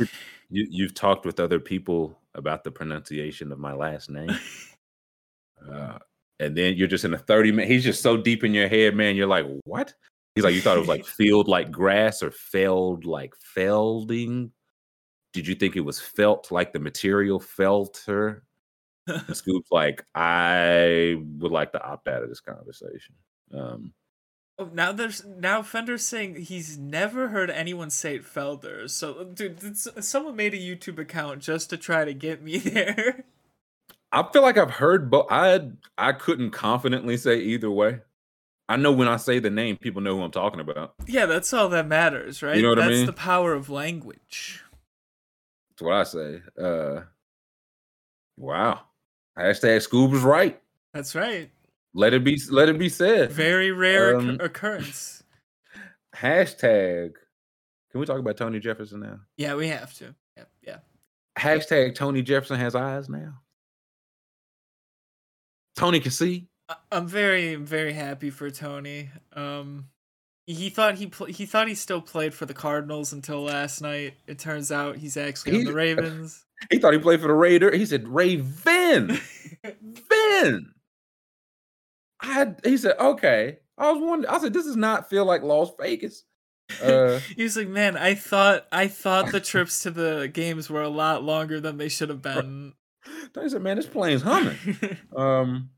You you've talked with other people about the pronunciation of my last name. Uh, and then you're just in a 30 minute, he's just so deep in your head, man. You're like, what? He's like, you thought it was like field like grass or felled like felding. Did you think it was felt like the material felter? And Scoob's like, I would like to opt out of this conversation. Um, oh, now there's now Fender's saying he's never heard anyone say it Felder. So, dude, someone made a YouTube account just to try to get me there. I feel like I've heard, but I I couldn't confidently say either way. I know when I say the name, people know who I'm talking about. yeah, that's all that matters, right? You know what I that's mean? the power of language. That's what I say. Uh, wow. Hashtag Scoob was right. That's right. Let it be. Let it be said. Very rare Um, occurrence. Hashtag. Can we talk about Tony Jefferson now? Yeah, we have to. Yeah, yeah. Hashtag Tony Jefferson has eyes now. Tony can see. I'm very very happy for Tony. Um he thought he pl- he thought he still played for the Cardinals until last night. It turns out he's actually on the Ravens. He thought he played for the Raider. He said Raven. Vin. I he said, okay. I was wondering. I said, this does not feel like Las Vegas. Uh, he was like, "Man, I thought I thought the trips to the games were a lot longer than they should have been." Tony said, man, this plane's humming. Um,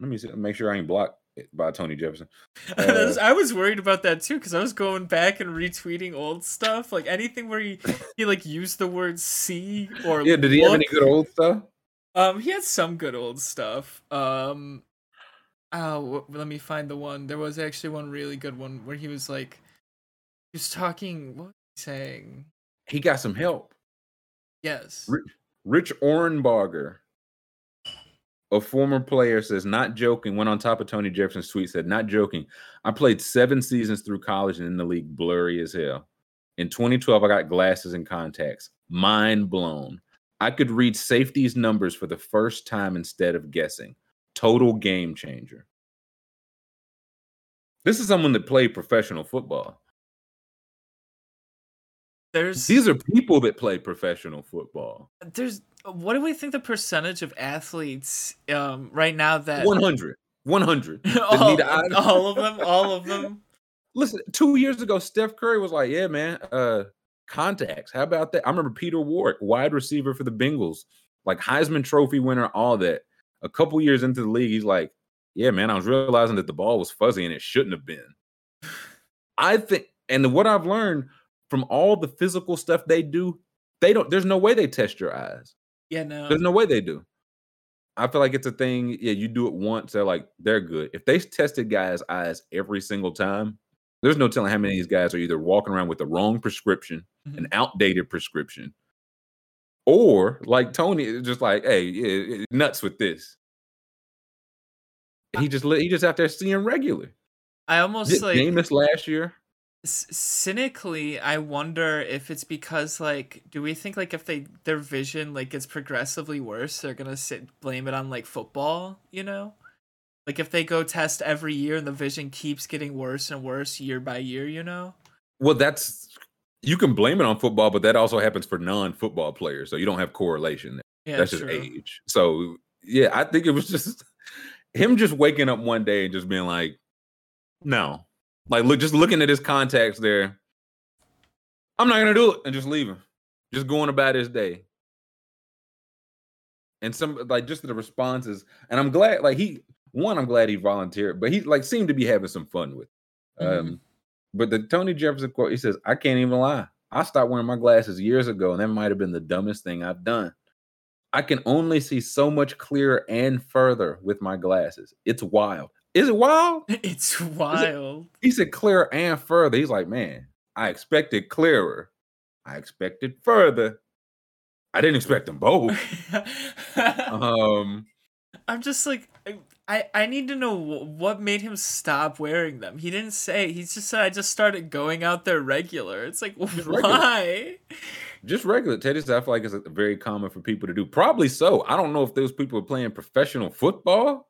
let me see, make sure I ain't blocked by Tony Jefferson. That's- I was worried about that too because I was going back and retweeting old stuff, like anything where he he like used the word "see" or Yeah, did he have any good old stuff? Um, he had some good old stuff. Um, oh, let me find the one. There was actually one really good one where he was like, he was talking. What was he saying? He got some help. Yes. Rich Ohrnberger, a former player, says, not joking, went on top of Tony Jefferson's tweet, said, not joking. I played seven seasons through college and in the league, blurry as hell. In 2012, I got glasses and contacts. Mind blown. I could read safety's numbers for the first time instead of guessing. Total game changer. This is someone that played professional football. There's These are people that play professional football. there's what do we think the percentage of athletes um right now that 100. 100. all, all of them, all of them. Listen, two years ago, Steph Curry was like, "Yeah, man, uh, contacts. How about that?" I remember Peter Ward, wide receiver for the Bengals, like Heisman Trophy winner, all that. A couple years into the league, he's like, "Yeah, man, I was realizing that the ball was fuzzy and it shouldn't have been." I think, and what I've learned from all the physical stuff they do, they don't. There's no way they test your eyes. Yeah, no. There's no way they do. I feel like it's a thing. Yeah, you do it once, they're like, they're good. If they tested guys' eyes every single time, there's no telling how many of these guys are either walking around with the wrong prescription, mm-hmm. an outdated prescription, or like Tony, is just like, hey, yeah, yeah, nuts with this. He just he just out there seeing regular. I almost Did like Jameis last year, c- cynically, I wonder if it's because like, do we think like if they their vision like gets progressively worse, they're gonna sit blame it on like football, you know? Like if they go test every year and the vision keeps getting worse and worse year by year, you know? Well, that's you can blame it on football, but that also happens for non-football players, so you don't have correlation. Yeah, that's just age. So yeah, I think it was just him just waking up one day and just being like, no, like look, just looking at his contacts there. I'm not gonna do it and just leaving, just going about his day. And some like just the responses, and I'm glad like he one, I'm glad he volunteered, but he like seemed to be having some fun with. it. Mhm. Um, but the Tony Jefferson quote, he says, I can't even lie. I stopped wearing my glasses years ago, and that might have been the dumbest thing I've done. I can only see so much clearer and further with my glasses. It's wild. Is it wild? It's wild. He said clearer and further. He's like, man, I expected clearer. I expected further. I didn't expect them both. Um, I'm just like I I need to know what made him stop wearing them. He didn't say. He just said I just started going out there regular. It's like regular. why? just regular Teddy said, I feel like it's very common for people to do. Probably so. I don't know if those people are playing professional football,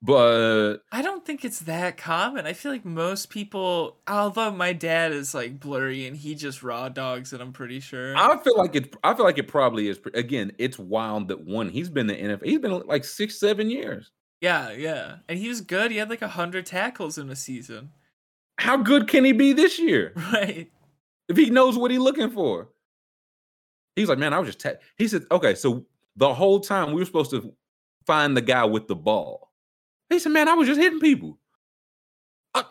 but I don't think it's that common. I feel like most people, although my dad is like blurry and he just raw dogs it, I'm pretty sure. I feel like it. I feel like it probably is. Again, it's wild that one. He's been the NFL. He's been like six, seven years. yeah, yeah. And he was good. He had like a hundred tackles in a season. How good can he be this year Right. if he knows what he's looking for? He's like, man, I was just. Ta-. He said, okay, so the whole time we were supposed to find the guy with the ball. He said, man, I was just hitting people. I,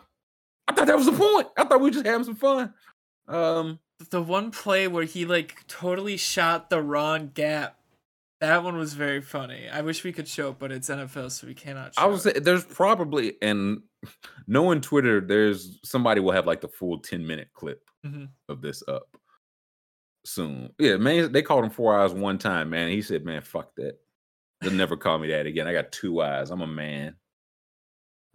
I thought that was the point. I thought we were just having some fun. Um, The one play where he like totally shot the wrong gap. That one was very funny. I wish we could show it, but it's NFL, so we cannot show I was it. there's probably and knowing Twitter, there's somebody will have like the full 10 minute clip Mhm. of this up soon. Yeah, man, they called him four eyes one time, man. He said, Man, fuck that. They'll never call me that again. I got two eyes. I'm a man.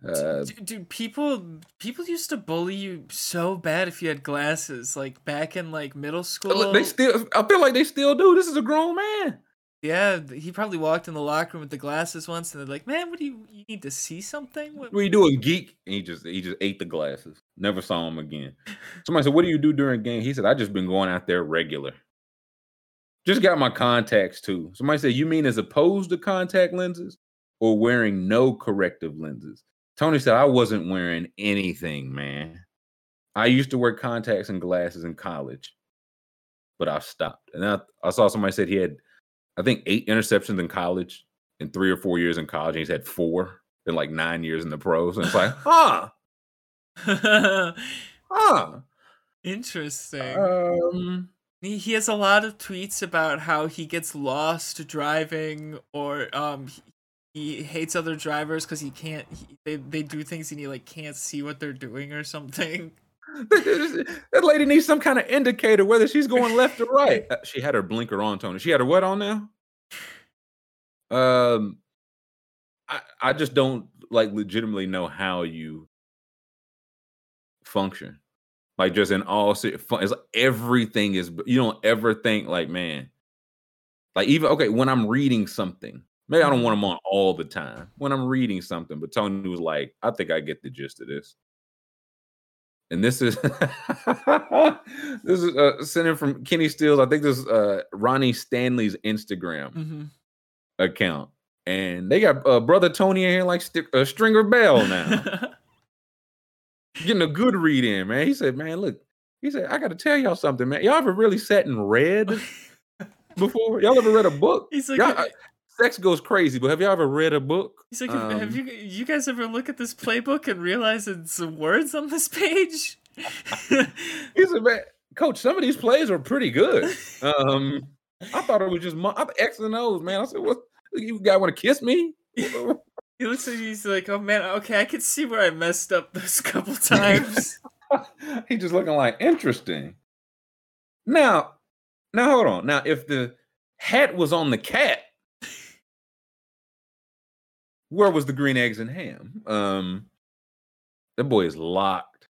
Uh, D- dude people people used to bully you so bad if you had glasses like back in like middle school they still I feel like they still do. This is a grown man. yeah he probably walked in the locker room with the glasses once and they're like man what do you you need to see something what, What are you doing, geek? And he just he just ate the glasses. Never saw him again. Somebody said, What do you do during game? He said, I just been going out there regular. Just got my contacts too. Somebody said, You mean as opposed to contact lenses or wearing no corrective lenses? Tony said, I wasn't wearing anything, man. I used to wear contacts and glasses in college, but I've stopped. And I, I saw somebody said he had, I think, eight interceptions in college in three or four years in college. And he's had four in like nine years in the pros. And it's like, huh, huh. interesting Um, he, has a lot of tweets about how he gets lost driving or um he, he hates other drivers because he can't he, they, they do things and he like can't see what they're doing or something that lady needs some kind of indicator whether she's going left or right. She had her blinker on, Tony. She had her what on now? Um, I I just don't like legitimately know how you function. Like just in all se- fun, it's like everything is. You don't ever think like, man, like even okay when I'm reading something. Maybe I don't want them on all the time when I'm reading something. But Tony was like, I think I get the gist of this. And this is this is uh, sent in from Kenny Stills. I think this is uh, Ronnie Stanley's Instagram hmm account, and they got uh, brother Tony in here like st- a Stringer Bell now, getting a good read in. Man, he said, "Man, look," he said, "I got to tell y'all something, man. Y'all ever really sat and read before? Y'all ever read a book? he's like uh, sex goes crazy, but have y'all ever read a book? He's like, have, have Um, you you guys ever look at this playbook and realize it's some words on this page? He said, man, coach, some of these plays are pretty good. Um, I thought it was just mo- I'm X and O's, man. I said, what? You guys want to kiss me? he looks at you, he's like, oh man, okay, I can see where I messed up those couple times. he's just looking like interesting. Now, now hold on. Now, if the hat was on the cat, where was the green eggs and ham? Um, that boy is locked.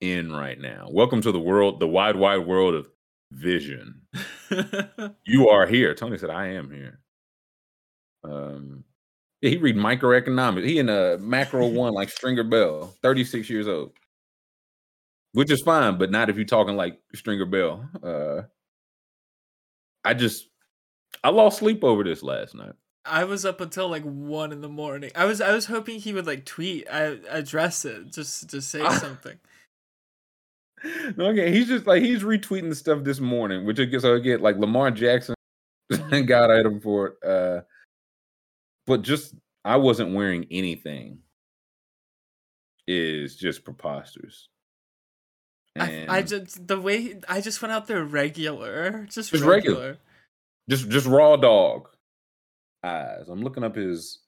in right now. Welcome to the world, the wide, wide world of vision. you are here. Tony said, I am here. Um, yeah, he read microeconomics. He in a macro one like Stringer Bell, 36 years old. Which is fine, but not if you're talking like Stringer Bell. Uh I just I lost sleep over this last night. I was up until like one in the morning. I was I was hoping he would like tweet, I address it, just to say something. No, okay, he's just like he's retweeting the stuff this morning, which I guess I get like Lamar Jackson Mhm. got item for it. Uh but just I wasn't wearing anything is just preposterous. I, I just the way I just went out there regular, just, Just regular. regular. just just raw dog eyes. I'm looking up his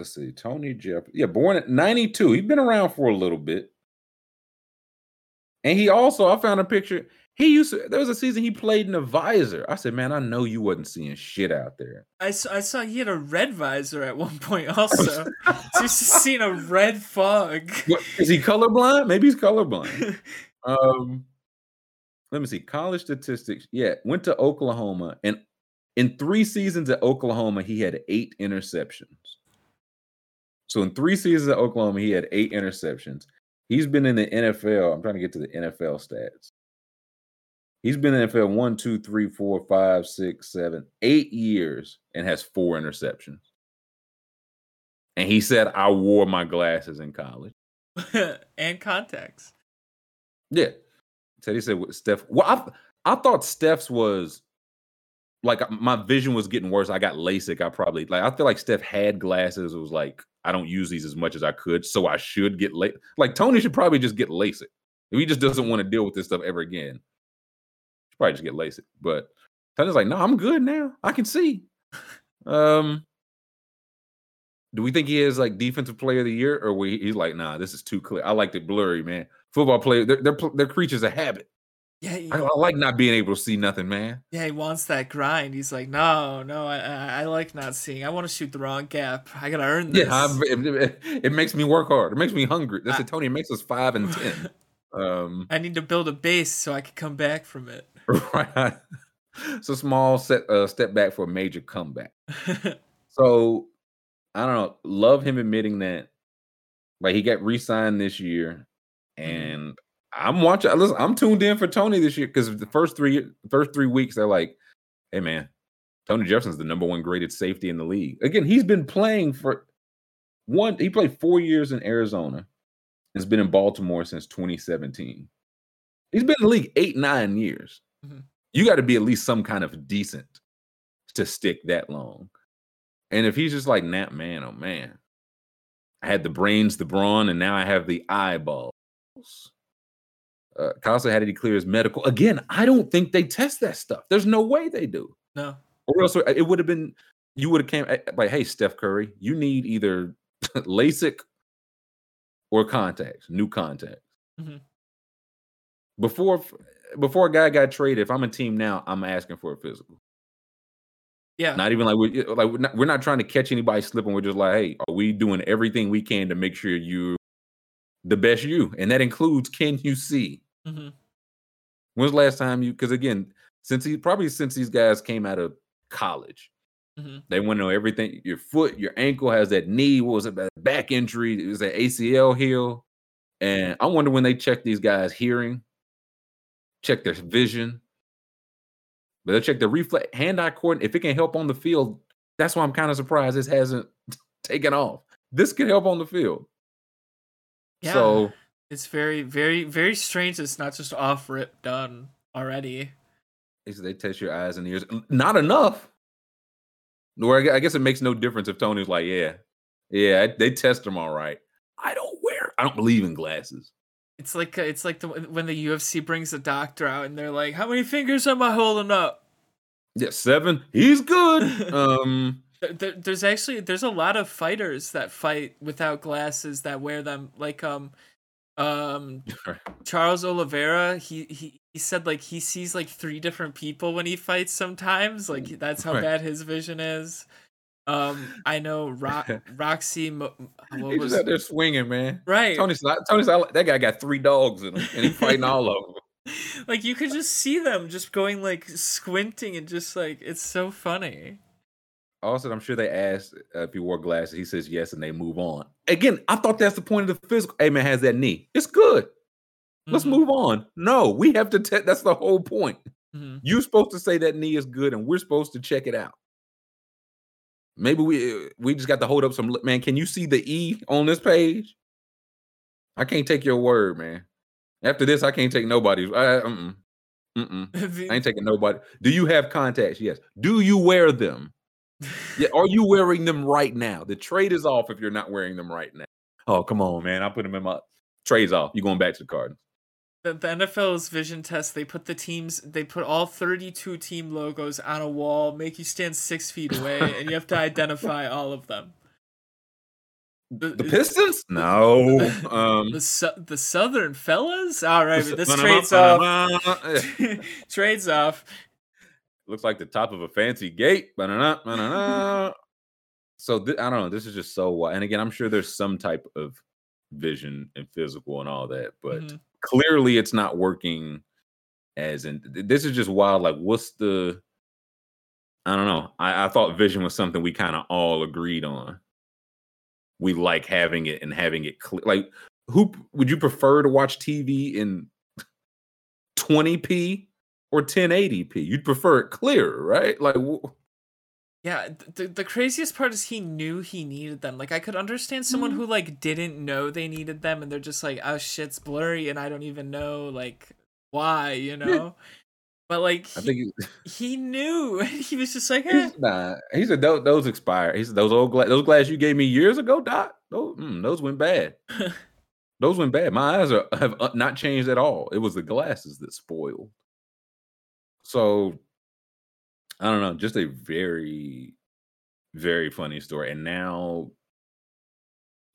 let's see, Tony Jeff. Yeah, born at 92. He's been around for a little bit. And he also, I found a picture. He used to, there was a season he played in a visor. I said, man, I know you wasn't seeing shit out there. I saw, I saw he had a red visor at one point also. so he's just seen a red fog. What, is he colorblind? Maybe he's colorblind. Um, let me see. College statistics. Yeah, went to Oklahoma, and in three seasons at Oklahoma, he had eight interceptions. So in three seasons at Oklahoma, he had eight interceptions. He's been in the NFL. I'm trying to get to the NFL stats. He's been in the NFL one, two, three, four, five, six, seven, eight years and has four interceptions. And he said, I wore my glasses in college. and contacts. Yeah. Said he said Steph. Well, I I thought Steph's was like my vision was getting worse. I got LASIK. I probably like I feel like Steph had glasses. It was like I don't use these as much as I could, so I should get LASIK. Like Tony should probably just get LASIK. If he just doesn't want to deal with this stuff ever again, should probably just get LASIK. But Tony's like, no, I'm good now. I can see. Um, do we think he is like defensive player of the year, or we, he's like, nah, this is too clear. I like it blurry, man. Football player, they're they're, they're creatures of habit. Yeah, he, I, I like not being able to see nothing, man. yeah, he wants that grind. He's like, no, no, I, I, like not seeing. I want to shoot the wrong gap. I gotta earn this. Yeah, it, it- makes me work hard. It makes me hungry. That's I- it, Tony. It makes us five and ten. Um, I need to build a base so I can come back from it. right. It's a small set uh, step back for a major comeback. So I don't know. Love him admitting that. Like he got re-signed this year, and I'm watching. Listen, I'm tuned in for Tony this year because the first three first three weeks they're like, "Hey man, Tony Jefferson's the number one graded safety in the league." Again, he's been playing for one. He played four years in Arizona. Has been in Baltimore since 2017. He's been in the league eight nine years. Mhm. You got to be at least some kind of decent to stick that long. And if he's just like, nah, man, oh man, I had the brains, the brawn, and now I have the eyeballs. Uh, had to declare his medical. Again, I don't think they test that stuff. There's no way they do. no. Or else it would have been, you would have came eh, like, hey, Steph Curry, you need either LASIK or contacts, new contacts. Mhm. Before before a guy got traded, if I'm a team now, I'm asking for a physical. Yeah. Not even like we like we're not, we're not trying to catch anybody slipping. We're just like, hey, are we doing everything we can to make sure you the best you? And that includes can you see? Hmm When's the last time you? Because again, since he probably since these guys came out of college, hmm they want to know everything. Your foot, your ankle has that knee. What was it? Back injury. It was that ACL heel. And I wonder when they check these guys' hearing, check their vision, but they'll check the reflex, hand-eye coordinate. If it can help on the field, that's why I'm kind of surprised this hasn't taken off. This could help on the field. Yeah. So It's very, very, very strange. It's not just off rip done already. they test your eyes and ears. Not enough. Where I guess it makes no difference if Tony's like, yeah, yeah, they test them all right. I don't wear. I don't believe in glasses. It's like uh, it's like the when the UFC brings a doctor out and they're like, "How many fingers am I holding up?" Yeah, seven. He's good. um, there- there's actually there's a lot of fighters that fight without glasses that wear them. Like um, um, Charles Oliveira. He he he said like he sees like three different people when he fights. Sometimes like that's how Right. bad his vision is. Um, I know Ro- Roxy. Mo- what He was out there swinging, man. right? Tony, Tony, that guy got three dogs in him, and he fighting all of them. like you could just see them just going like squinting and just like it's so funny. Also, I'm sure they asked uh, if he wore glasses. He says yes, and they move on. Again, I thought that's the point of the physical. Hey man, has that knee? It's good. Let's Mhm, move on. No, we have to. Te- that's the whole point. mhm. You're supposed to say that knee is good, and we're supposed to check it out. Maybe we uh, we just got to hold up some man. Can you see the E on this page? I can't take your word, man. After this, I can't take nobody's. I, mm-mm, mm-mm. I ain't taking nobody. Do you have contacts? Yes. Do you wear them? Yeah. Are you wearing them right now? The trade is off if you're not wearing them right now. Oh, come on, man. I put them in my trades off. You going back to the Cardinals? the, the NFL's vision test, they put the teams, they put all 32 team logos on a wall, make you stand six feet away, and you have to identify all of them. The, The Pistons? No. the, Um, the, su- the Southern fellas? All right, but this trades off. trades off. Looks like the top of a fancy gate. Ba-na-na, ba-na-na. so th- I don't know. This is just so wild. And again, I'm sure there's some type of vision and physical and all that, but Mhm. clearly it's not working as in this is just wild. Like, what's the I don't know. I, I thought vision was something we kind of all agreed on. We like having it and having it clear. Like, who would you prefer to watch TV in 20p or 1080p? You'd prefer it clearer, right? Like, wh- Yeah, the the craziest part is he knew he needed them. Like I could understand someone who like didn't know they needed them and they're just like, "Oh shit's blurry and I don't even know like why," you know? But like I think he- he knew. he was just like, eh. he's not. He said those, those expire. He said those old gla- those glasses you gave me years ago, Doc. Those mm, those went bad. those went bad. My eyes are have uh, not changed at all. It was the glasses that spoiled. So I don't know. Just a very, very funny story. And now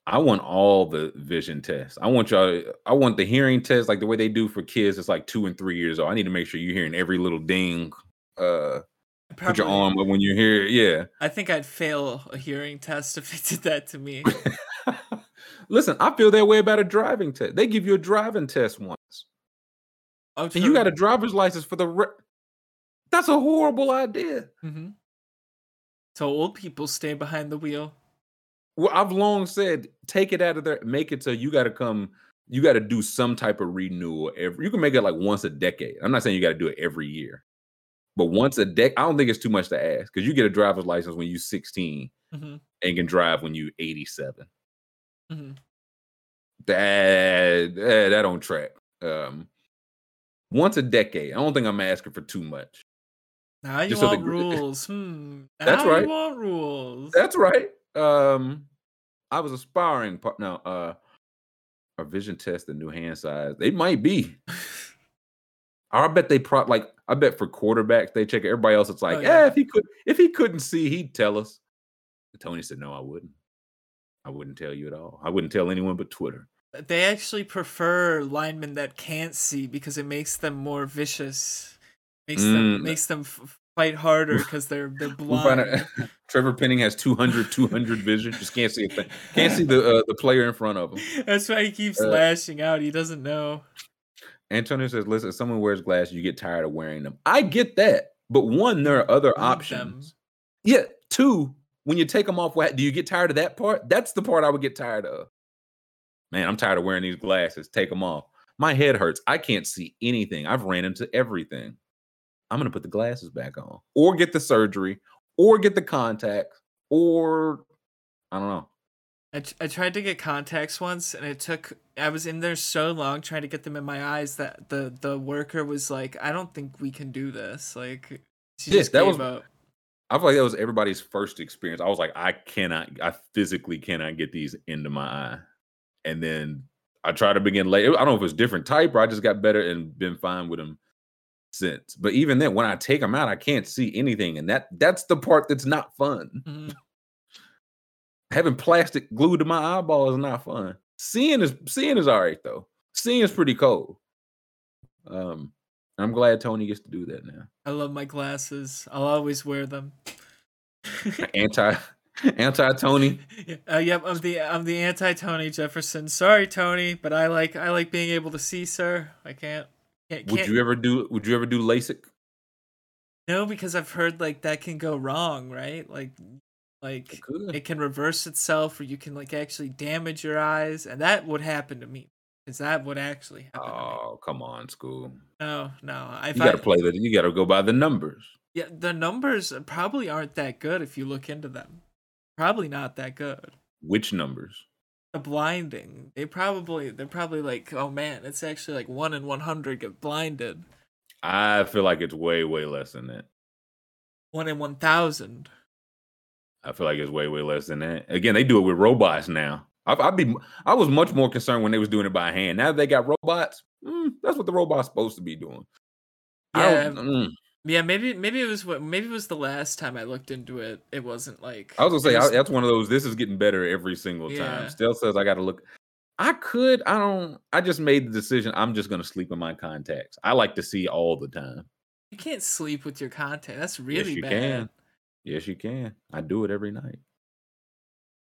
I want all the vision tests. I want y'all. I want the hearing test, like the way they do for kids. It's like two and three years old. I need to make sure you're hearing every little ding. Uh, put your arm up when you hear. it. Yeah. I think I'd fail a hearing test if they did that to me. Listen, I feel that way about a driving test. They give you a driving test once, Oh, and you got a driver's license for the. Re- That's a horrible idea. hmm So old people stay behind the wheel. Well, I've long said, take it out of there, make it so you got to come, you got to do some type of renewal every. You can make it like once a decade. I'm not saying you got to do it every year, but once a decade. I don't think it's too much to ask because you get a driver's license when you're 16 hmm and can drive when you're 87. hmm That that, that don't track. Um, once a decade. I don't think I'm asking for too much. Now you Just want the rules. Hmm. That's now right. You want rules. That's right. Um, I was aspiring part now. Uh, a vision test and new hand size. They might be. I bet they pro like I bet for quarterbacks they check it. Everybody else it's like, Oh, yeah. yeah. if he could if he couldn't see, he'd tell us. Tony said, No, I wouldn't. I wouldn't tell you at all. I wouldn't tell anyone but Twitter. They actually prefer linemen that can't see because it makes them more vicious. Makes them Mm. makes them f- fight harder because they're they're blind. out- Trevor Penning has 200, 200 vision. Just can't see a thing. Can't see the uh, the player in front of him. That's why he keeps Uh, lashing out. He doesn't know. Antonio says, listen, if someone wears glasses, you get tired of wearing them. I get that. But one, there are other Need them. options. Yeah. Two, when you take them off, do you get tired of that part? That's the part I would get tired of. Man, I'm tired of wearing these glasses. Take them off. My head hurts. I can't see anything. I've ran into everything. I'm gonna put the glasses back on, or get the surgery, or get the contacts, or I don't know. I, I tried to get contacts once and it took I was in there so long trying to get them in my eyes that the the worker was like, I don't think we can do this. Like she Yeah, just that gave was- up. I feel like that was everybody's first experience. I was like, I cannot, I physically cannot get these into my eye. And then I tried to begin late. I don't know if it's different type or I just got better and been fine with them since. But even then, when I take them out, I can't see anything. And that that's the part that's not fun. Mhm. Having plastic glued to my eyeball is not fun. Seeing is seeing is all right though. Seeing is pretty cool. Um, I'm glad Tony gets to do that now. I love my glasses. I'll always wear them. anti Anti Tony. Uh, yep, I'm the I'm the anti Tony Jefferson. Sorry, Tony, but I like I like being able to see, sir. I can't. Can't, Would can't you ever do? Would you ever do LASIK? no, because I've heard like that can go wrong, right? Like, like could. it can reverse itself, or you can like actually damage your eyes, and that would happen to me. Is that what actually happen? to me. Oh, come on, school. No, no. If You I, got to play that. You got to go by the numbers. Yeah, the numbers uh, probably aren't that good if you look into them. Probably not that good. Which numbers? Blinding, they probably they're probably like, oh man, it's actually like one in one hundred get blinded. I feel like it's way, way less than that. One in one thousand. I feel like it's way, way less than that. Again, they do it with robots now. I, I'd be, I was much more concerned when they was doing it by hand. Now that they got robots, mm, that's what the robot's supposed to be doing. Yeah, mm. Yeah. Maybe maybe it was what maybe it was the last time I looked into it. It wasn't like I was gonna say it I, that's one of those. This is getting better every single Yeah. time. Still says I got to look. I could. I don't. I just made the decision. I'm just gonna sleep in my contacts. I like to see all the time. you can't sleep with your content. That's really yes, you bad. can. Yes, you can. I do it every night.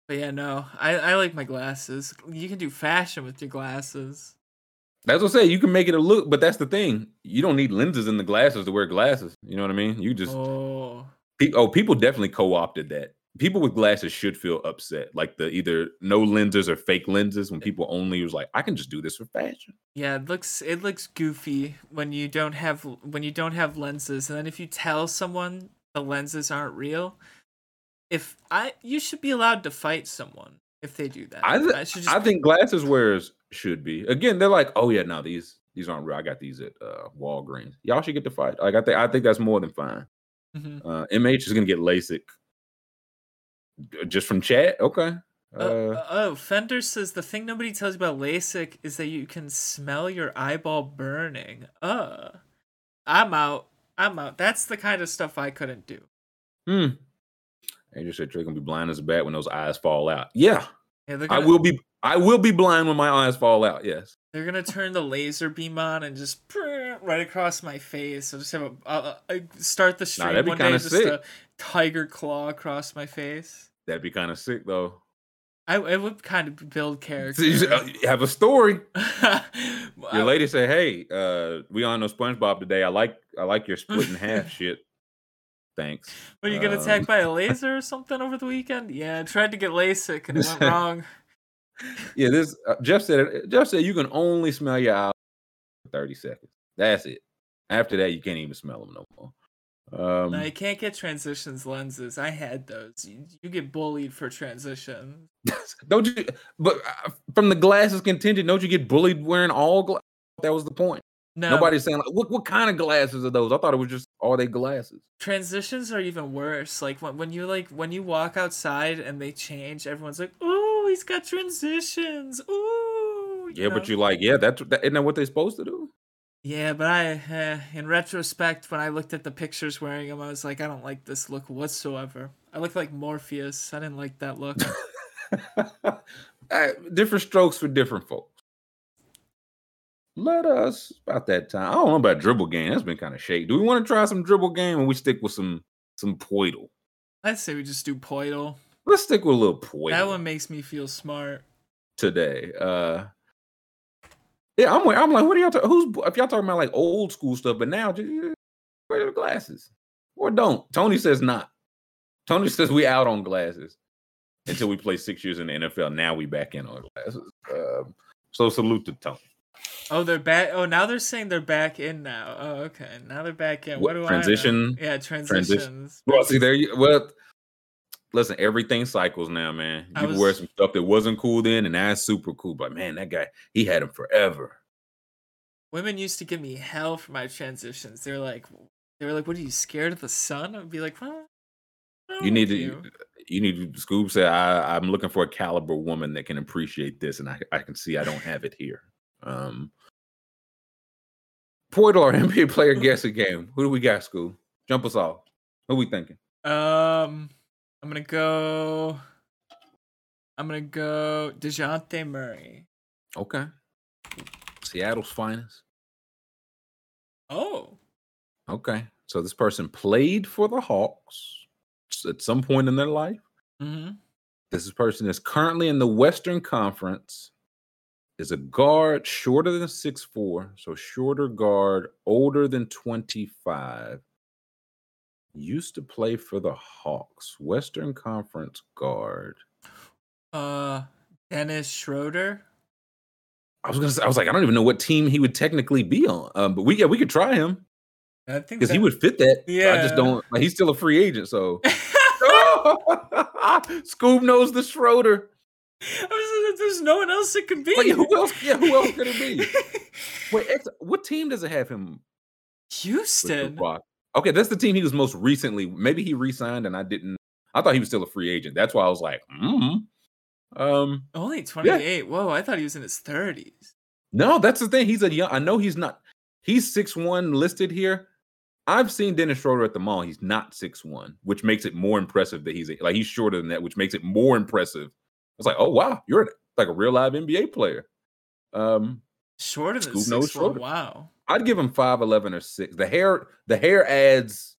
But yeah, no, I I like my glasses. You can do fashion with your glasses. That's what I say. You can make it a look, but that's the thing. You don't need lenses in the glasses to wear glasses. You know what I mean? You just Oh, pe- oh, people definitely co-opted that. People with glasses should feel upset, like the either no lenses or fake lenses. When people only was like, I can just do this for fashion. Yeah, it looks it looks goofy when you don't have when you don't have lenses, and then if you tell someone the lenses aren't real, if I you should be allowed to fight someone if they do that. I, th- I I think glasses wearers should be. Again, they're like, oh yeah, no, these these aren't real. I got these at uh, Walgreens. Y'all should get the fight. Like I think I think that's more than fine. Mhm. Uh, MH is gonna get LASIK uh, just from chat. Okay. Uh, Uh, oh, Fender says the thing nobody tells you about LASIK is that you can smell your eyeball burning. Uh, I'm out. I'm out. That's the kind of stuff I couldn't do. hmm. Angel said Trey gonna be blind as a bat when those eyes fall out. Yeah, Yeah, they're I will be. I will be blind when my eyes fall out. Yes. They're gonna turn the laser beam on and just right across my face. I'll just have a uh, start the stream that'd be one day, just sick. a tiger claw across my face. That'd be kind of sick though. I it would kind of build character. uh, have a story. Your lady said, "Hey, uh, we on no SpongeBob today. I like I like your split in half shit. Thanks. Were you get Um, attacked by a laser or something over the weekend? Yeah, I tried to get LASIK and it went wrong. Yeah, this uh, Jeff said. it- Jeff said you can only smell your eye for thirty seconds. That's it. After that, you can't even smell them no more. Um, No, you can't get transitions lenses. I had those. You, you get bullied for transition. don't you? But uh, from the glasses contingent, don't you get bullied wearing all? Gla- that was the point. No, Nobody's saying like, what what kind of glasses are those? I thought it was just all they glasses? transitions are even worse. Like when, when you like when you walk outside and they change, everyone's like, "Ooh, he's got transitions." Ooh. Yeah, but you like yeah, that's that, isn't that what they're supposed to do? Yeah, but I, uh, in retrospect, when I looked at the pictures wearing them, I was like, I don't like this look whatsoever. I look like Morpheus. I didn't like that look. Uh, different strokes for different folks. Let us about that time. I don't know about dribble game. That's been kind of shake. Do we want to try some dribble game, or we stick with some some Poeltl? I'd say we just do Poeltl. Let's stick with a little Poeltl That one makes me feel smart. today. Uh, yeah, I'm. I'm like, what are y'all? Ta- who's if y'all talking about like old school stuff? But now, just wear the glasses or don't. Tony says not. Tony says we out on glasses until we play six years in the NFL. Now we back in on glasses. Um, so salute to Tony. Oh, they're back. Oh, now they're saying they're back in now. Oh, okay. Now they're back in. What, What, do transition? I know? Yeah, transitions. Well, see there. You, well, listen, everything cycles now, man. I You can wear some stuff that wasn't cool then, and that's super cool. But man, that guy, he had him forever. Women used to give me hell for my transitions. They're like, they were like, "What are you scared of the sun?" I'd be like, "Well, You need to. You need to. Scoob said, I, "I'm looking for a caliber woman that can appreciate this, and I, I can see I don't have it here." Um, Poeltl or NBA player guessing game. Who do we got, Scoob? Jump us off. Who we thinking? Um, I'm gonna go. I'm gonna go Dejounte Murray. Okay, Seattle's finest. Oh, Okay. So this person played for the Hawks at some point in their life. Mm-hmm. This person is currently in the Western Conference. Is a guard shorter than six four, so shorter guard, older than 25. Used to play for the Hawks. Western Conference guard. Uh, Dennis Schroeder. I was gonna say, I was like, I don't even know what team he would technically be on. Um, but we yeah, we could try him I think because he would fit that. Yeah, I just don't like he's still a free agent, so Scoob knows the Schroeder. I was- There's no one else it could be. Wait, who else? Yeah, who else could it be? Wait, what team does it have him Houston. Okay, that's the team he was most recently. Maybe he re-signed and I didn't. I thought he was still a free agent. That's why I was like, hmm. Um, Only 28. Whoa, I thought he was in his 30s. no, that's the thing. He's a young. I know he's not. He's six one listed here. I've seen Dennis Schroeder at the mall. He's not six one, which makes it more impressive that he's like he's shorter than that, which makes it more impressive. It's like, oh wow, you're like a real live NBA player. Um, Shorter than six one. Wow. I'd give him five eleven or six. The hair, the hair adds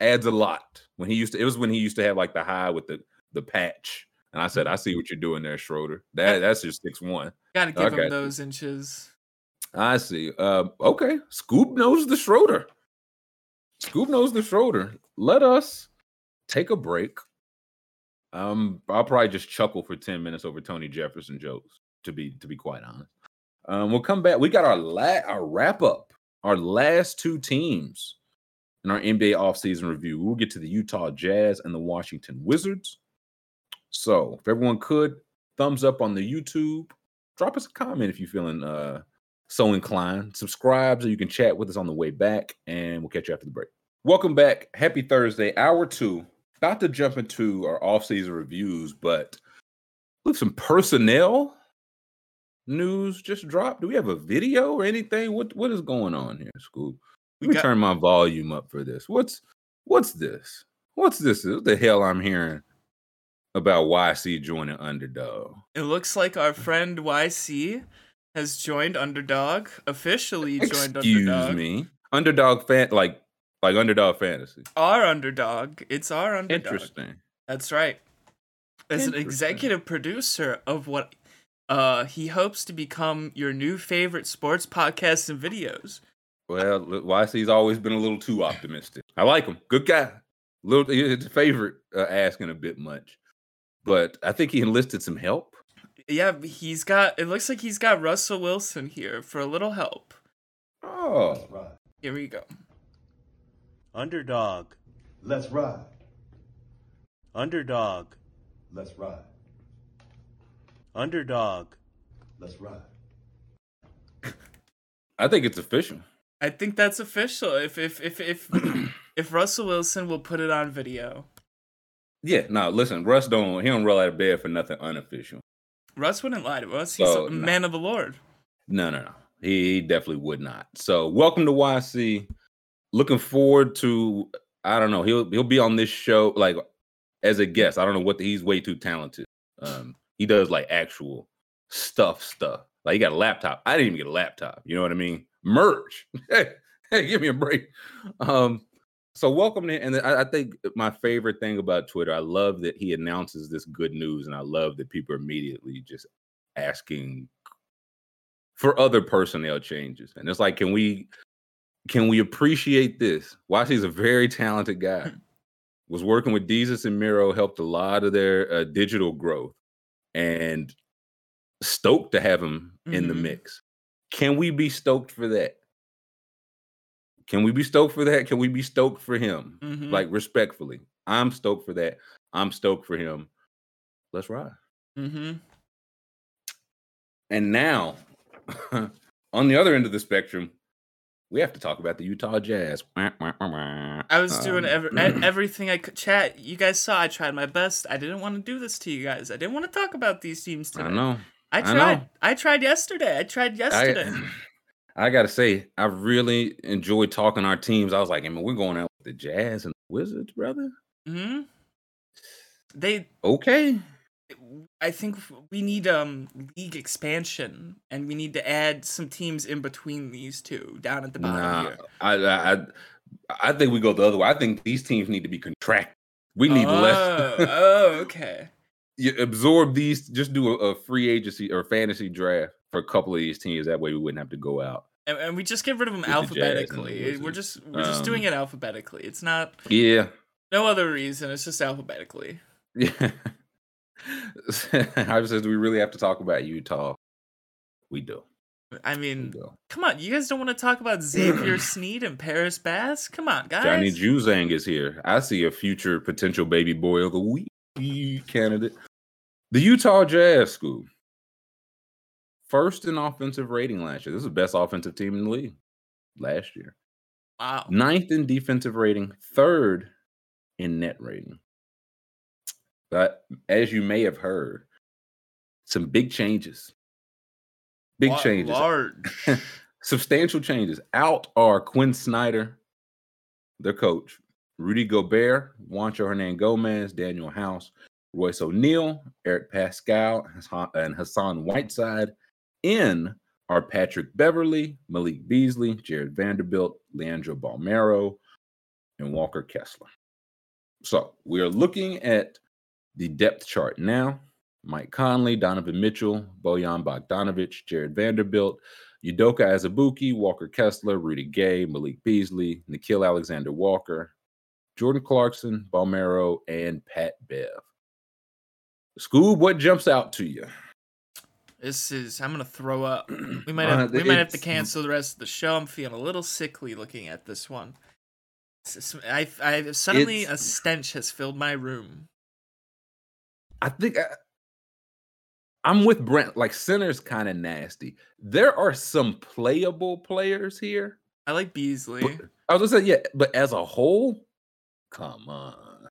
adds a lot. When he used to, it was when he used to have like the high with the the patch. And I said, I see what you're doing there, Schroeder. That that's just six one. Gotta give Okay. him those inches. I see. Um, okay, Scoob knows the Schroeder. Scoob knows the Schroeder. Let us take a break. Um, I'll probably just chuckle for ten minutes over Tony Jefferson jokes. To be to be quite honest, um, we'll come back. We got our la- our wrap up, our last two teams in our NBA offseason review. We'll get to the Utah Jazz and the Washington Wizards. So, if everyone could, thumbs up on the YouTube. Drop us a comment if you're feeling uh so inclined. Subscribe so you can chat with us on the way back, and we'll catch you after the break. Welcome back. Happy Thursday, hour two. About to jump into our off-season reviews, but with some personnel news just dropped. Do we have a video or anything? What what is going on here, Scoob? We Let me got- turn my volume up for this. What's what's this? What's this? What the hell I'm hearing about YC joining underdog? It looks like our friend YC has joined Underdog. Officially joined Excuse Underdog. me. Underdog fan like like underdog fantasy. Our Underdog. It's our Underdog. Interesting. That's right. As an executive producer of what uh he hopes to become your new favorite sports podcasts and videos. Well, look, YC's always been a little too optimistic. I like him. Good guy. Little it's a favorite uh, asking a bit much. But I think he enlisted some help. Yeah, he's got it looks like he's got Russell Wilson here for a little help. Oh. Here we go. Underdog. Let's ride. Underdog. Let's ride. Underdog. Let's ride. I think it's official. I think that's official. If if if if if Russell Wilson will put it on video. Yeah, no, listen, Russ don't he don't roll out of bed for nothing unofficial. Russ wouldn't lie to us. He's So, a nah. man of the Lord. No, no, no. He, he definitely would not. So welcome to YC. Looking forward to I don't know. He'll he'll be on this show like as a guest. I don't know what the, he's way too talented. Um he does like actual stuff stuff. Like he got a laptop. I didn't even get a laptop. You know what I mean? Merge. Hey, hey, give me a break. Um so welcome to and I, I think my favorite thing about Twitter, I love that he announces this good news, and I love that people are immediately just asking for other personnel changes. And it's like, can we can we appreciate this? Watch, a very talented guy. Was working with Jesus and Miro, helped a lot of their uh, digital growth, and stoked to have him in the Mhm. mix. Can we be stoked for that? Can we be stoked for that? Can we be stoked for him? Mhm. Like respectfully, I'm stoked for that. I'm stoked for him. Let's ride. Mm-hmm. And now, on the other end of the spectrum, we have to talk about the Utah Jazz. I was doing Um, ev- e- everything I could. Chat, you guys saw. I tried my best. I didn't want to do this to you guys. I didn't want to talk about these teams today. I know. I I know. tried. I, tried yesterday. I tried yesterday. I, I gotta say, I really enjoyed talking our teams. I was like, I mean, we're going out with the Jazz and the Wizards, brother. hmm They. Okay. I think we need um league expansion, and we need to add some teams in between these two down at the bottom Nah, here. I, I I think we go the other way. I think these teams need to be contracted. We need oh, less. oh, okay. you absorb these. Just do a, a free agency or fantasy draft for a couple of these teams. That way, we wouldn't have to go out. And, and we just get rid of them With the Jazz and the alphabetically. We're just we're just doing Um, it alphabetically. It's not Yeah, no other reason. It's just alphabetically. yeah. I says, do we really have to talk about Utah? We do. I mean, do. come on, you guys don't want to talk about Xavier Sneed and Paris Bass? Come on, guys. Johnny Juzang is here. I see a future potential baby boy of the week candidate. The Utah Jazz Scoob. First in offensive rating last year. This is the best offensive team in the league last year. Wow. Ninth in defensive rating, third in net rating. But as you may have heard, some big changes. Big changes. Large. Substantial changes. Out are Quin Snyder, their coach, Rudy Gobert, Juancho Hernan Gomez, Danuel House, Royce O'Neale, Eric Paschall, and Hassan Whiteside. In are Patrick Beverley, Malik Beasley, Jarred Vanderbilt, Leandro Bolmaro, and Walker Kessler. So we are looking at the depth chart now. Mike Conley, Donovan Mitchell, Bojan Bogdanovic, Jarred Vanderbilt, Udoka Azubuike, Walker Kessler, Rudy Gay, Malik Beasley, Nickeil Alexander Walker, Jordan Clarkson, Bolmaro, and Pat Bev. Scoob, what jumps out to you? This is. I'm gonna throw up. We might have. we might have to cancel the rest of the show. I'm feeling a little sickly looking at this one. I. I suddenly a stench has filled my room. I think I, I'm with Brent. Like center's kind of nasty. There are some playable players here. I like Beasley. But, I was gonna say, yeah, but as a whole, come on.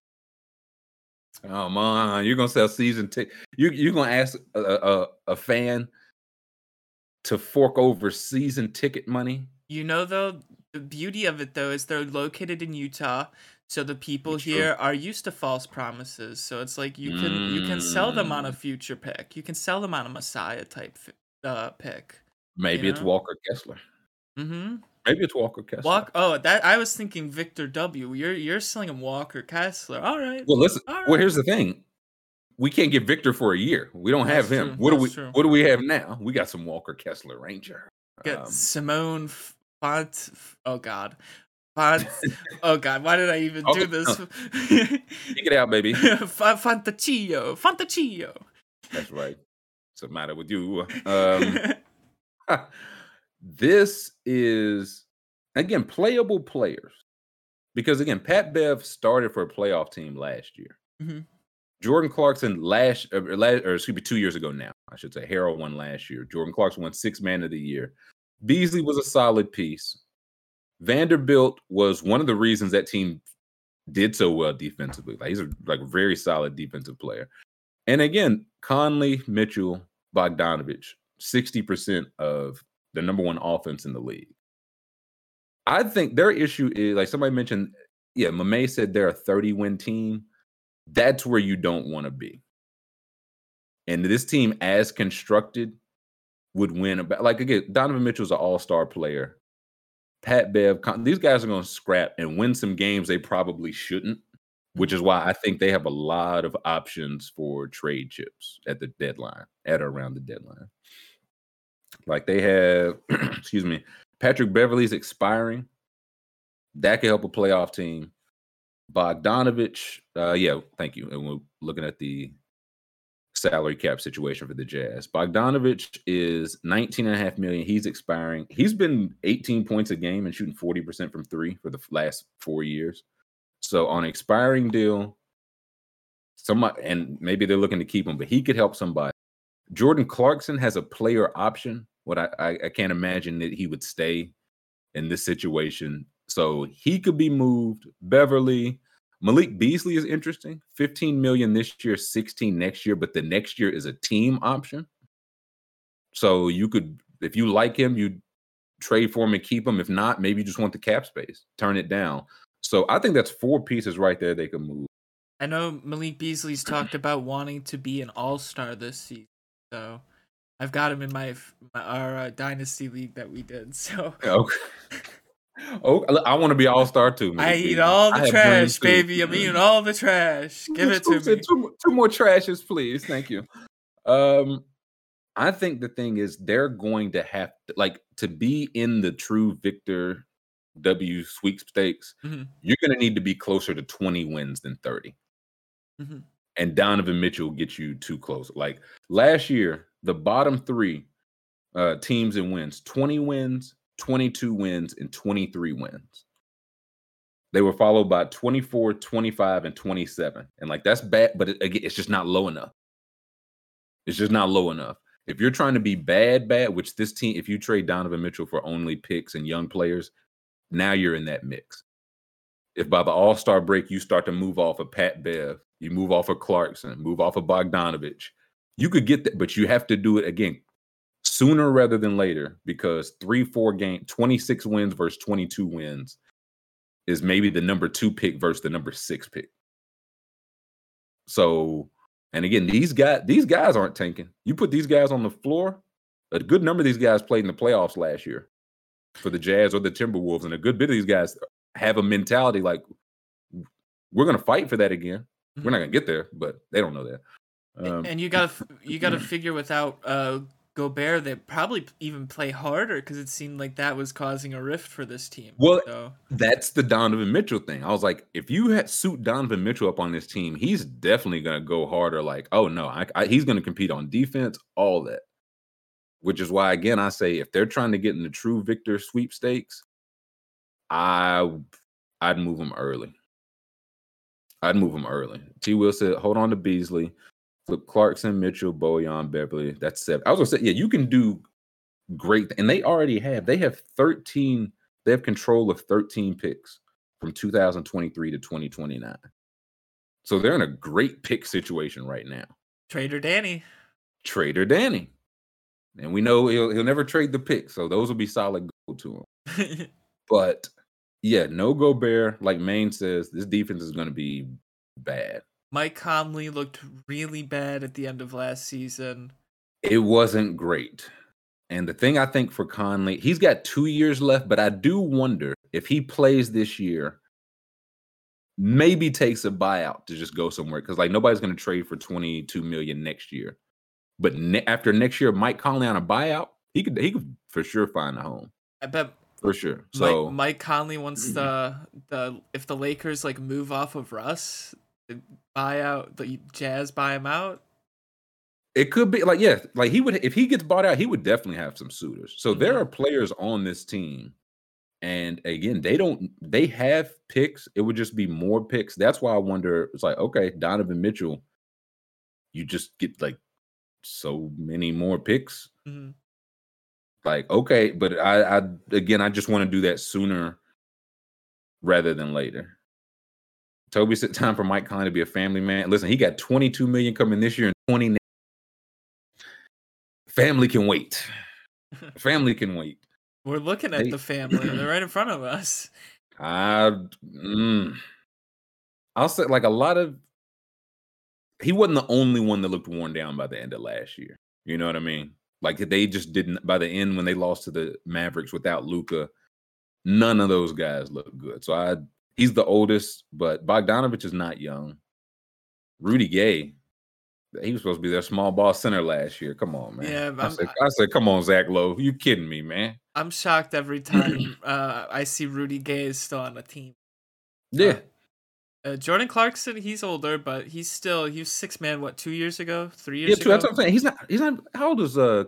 Come on. You're gonna sell season ticket. You you're gonna ask a, a, a fan to fork over season ticket money. You know, though, the beauty of it though is they're located in Utah, so the people true. here are used to false promises. So it's like you can you can sell them on a Mm. future pick. You can sell them on a Messiah type uh, pick. Maybe it's know? Walker Kessler. Mm-hmm. Maybe it's Walker Kessler. Walk. Oh, that I was thinking Victor W. You're you're selling him Walker Kessler. All right. Well, listen. All Well, here's the thing. We can't get Victor for a year. We don't have him. true, What do we? true. What do we have now? We got some Walker Kessler Ranger. Get Um, Simone Oh God. Oh God. Why did I even do Okay, this? Take it out, baby. Fa- Fantaccio. Fantaccio. That's right. What's the matter with you? Um, this is again playable players because again Pat Bev started for a playoff team last year. Mhm. Jordan Clarkson last or, or last or excuse me two years ago now I should say Herro won last year. Jordan Clarkson won six man of the year. Beasley was a solid piece. Vanderbilt was one of the reasons that team did so well defensively. Like he's a like very solid defensive player. And again, Conley, Mitchell, Bogdanovich, 60% of the number one offense in the league. I think their issue is like somebody mentioned, yeah, Mame said they're a 30 win team. That's where you don't want to be. And this team, as constructed, would win about like again, Donovan Mitchell's an all-star player. Pat Bev, these guys are going to scrap and win some games they probably shouldn't, which is why I think they have a lot of options for trade chips at the deadline, at or around the deadline. Like they have, excuse me, Patrick Beverley's expiring. That could help a playoff team. Bogdanovich, uh, yeah, thank you. And we're looking at the salary cap situation for the Jazz. Bogdanovich is 19 and a half million. He's expiring. He's been 18 points a game and shooting 40% from three for the last four years. So on expiring deal, somebody and maybe they're looking to keep him, but he could help somebody. Jordan Clarkson has a player option. What I, I, I can't imagine that he would stay in this situation. So he could be moved. Beverly, Malik Beasley is interesting. 15 million this year, 16 next year, but the next year is a team option. So you could, if you like him, you trade for him and keep him. If not, maybe you just want the cap space, turn it down. So I think that's four pieces right there they can move. I know Malik Beasley's talked about wanting to be an All Star this season, so I've got him in my, my our uh, dynasty league that we did. So Okay. Oh, I want to be all star too. Man. I eat all the I trash, baby. I'm eating all the trash. Give it to me. Two, more- two more trashes, please. Thank you. Um, I think the thing is they're going to have to, like to be in the true Victor W sweepstakes. Mhm. You're going to need to be closer to 20 wins than 30. Mhm. And Donovan Mitchell gets you too close. Like last year, the bottom three uh, teams and wins 20 wins, 22 wins, and 23 wins. They were followed by 24, 25, and 27. And like that's bad, but it, again, it's just not low enough. It's just not low enough. If you're trying to be bad, bad, which this team, if you trade Donovan Mitchell for only picks and young players, now you're in that mix. If by the All Star break you start to move off of Pat Bev, you move off of Clarkson, move off of Bogdanovich, you could get that, but you have to do it again sooner rather than later because three, four game, 26 wins versus 22 wins is maybe the number two pick versus the number six pick. So, and again, these guys, these guys aren't tanking. You put these guys on the floor, a good number of these guys played in the playoffs last year for the Jazz or the Timberwolves, and a good bit of these guys have a mentality like we're gonna fight for that again. We're not gonna get there, but they don't know that. Um, and you gotta you gotta figure without uh Gobert, they probably even play harder because it seemed like that was causing a rift for this team. Well, so, That's the Donovan Mitchell thing. I was like, if you had suit Donovan Mitchell up on this team, he's definitely gonna go harder. Like, oh no, I, I, he's gonna compete on defense, all that. Which is why, again, I say if they're trying to get in the true victor sweepstakes, I I'd move him early. I'd move him early. T. Will said, hold on to Beasley, flip Clarkson, Mitchell, Bojan, Beverly. That's seven. I was gonna say, yeah, you can do great, and they already have. They have 13 they have control of 13 picks from 2023 to 2029. So they're in a great pick situation right now. Trader Danny. Trader Danny. And we know he'll, he'll never trade the pick. So those will be solid gold to him. But yeah, no Gobert. Like Maine says, this defense is going to be bad. Mike Conley looked really bad at the end of last season. It wasn't great. And the thing I think for Conley, he's got two years left, but I do wonder if he plays this year, maybe takes a buyout to just go somewhere because like nobody's going to trade for 22 million next year. But ne- after next year, Mike Conley on a buyout, he could he could for sure find a home I bet for sure. So Mike, Mike Conley wants the the if the Lakers like move off of Russ, the buyout the Jazz buy him out. it could be like yeah, like he would if he gets bought out, he would definitely have some suitors. So there Mhm. are players on this team, and again, they don't they have picks. It would just be more picks. That's why I wonder. It's like okay, Donovan Mitchell, you just get like so many more picks. Mhm. Like okay, but I, I again, I just want to do that sooner rather than later. Toby said time for Mike Conley to be a family man. Listen, he got 22 million coming this year and 20. Family can wait. Family can wait. We're looking at They- the family. They're right in front of us. I mm, I'll say like a lot of he wasn't the only one that looked worn down by the end of last year. You know what I mean? Like they just didn't by the end when they lost to the Mavericks without Luka, none of those guys looked good. So I he's the oldest, but Bogdanovich is not young. Rudy Gay, he was supposed to be their small ball center last year. Come on, man. Yeah, I said, I said, come on, Zach Lowe. You kidding me, man? I'm shocked every time uh, I see Rudy Gay is still on the team. Yeah. Uh, Jordan Clarkson, he's older, but he's still he was six man. What two years ago? Three years? Yeah, years too. That's what I'm saying. He's not. He's not. How old is uh?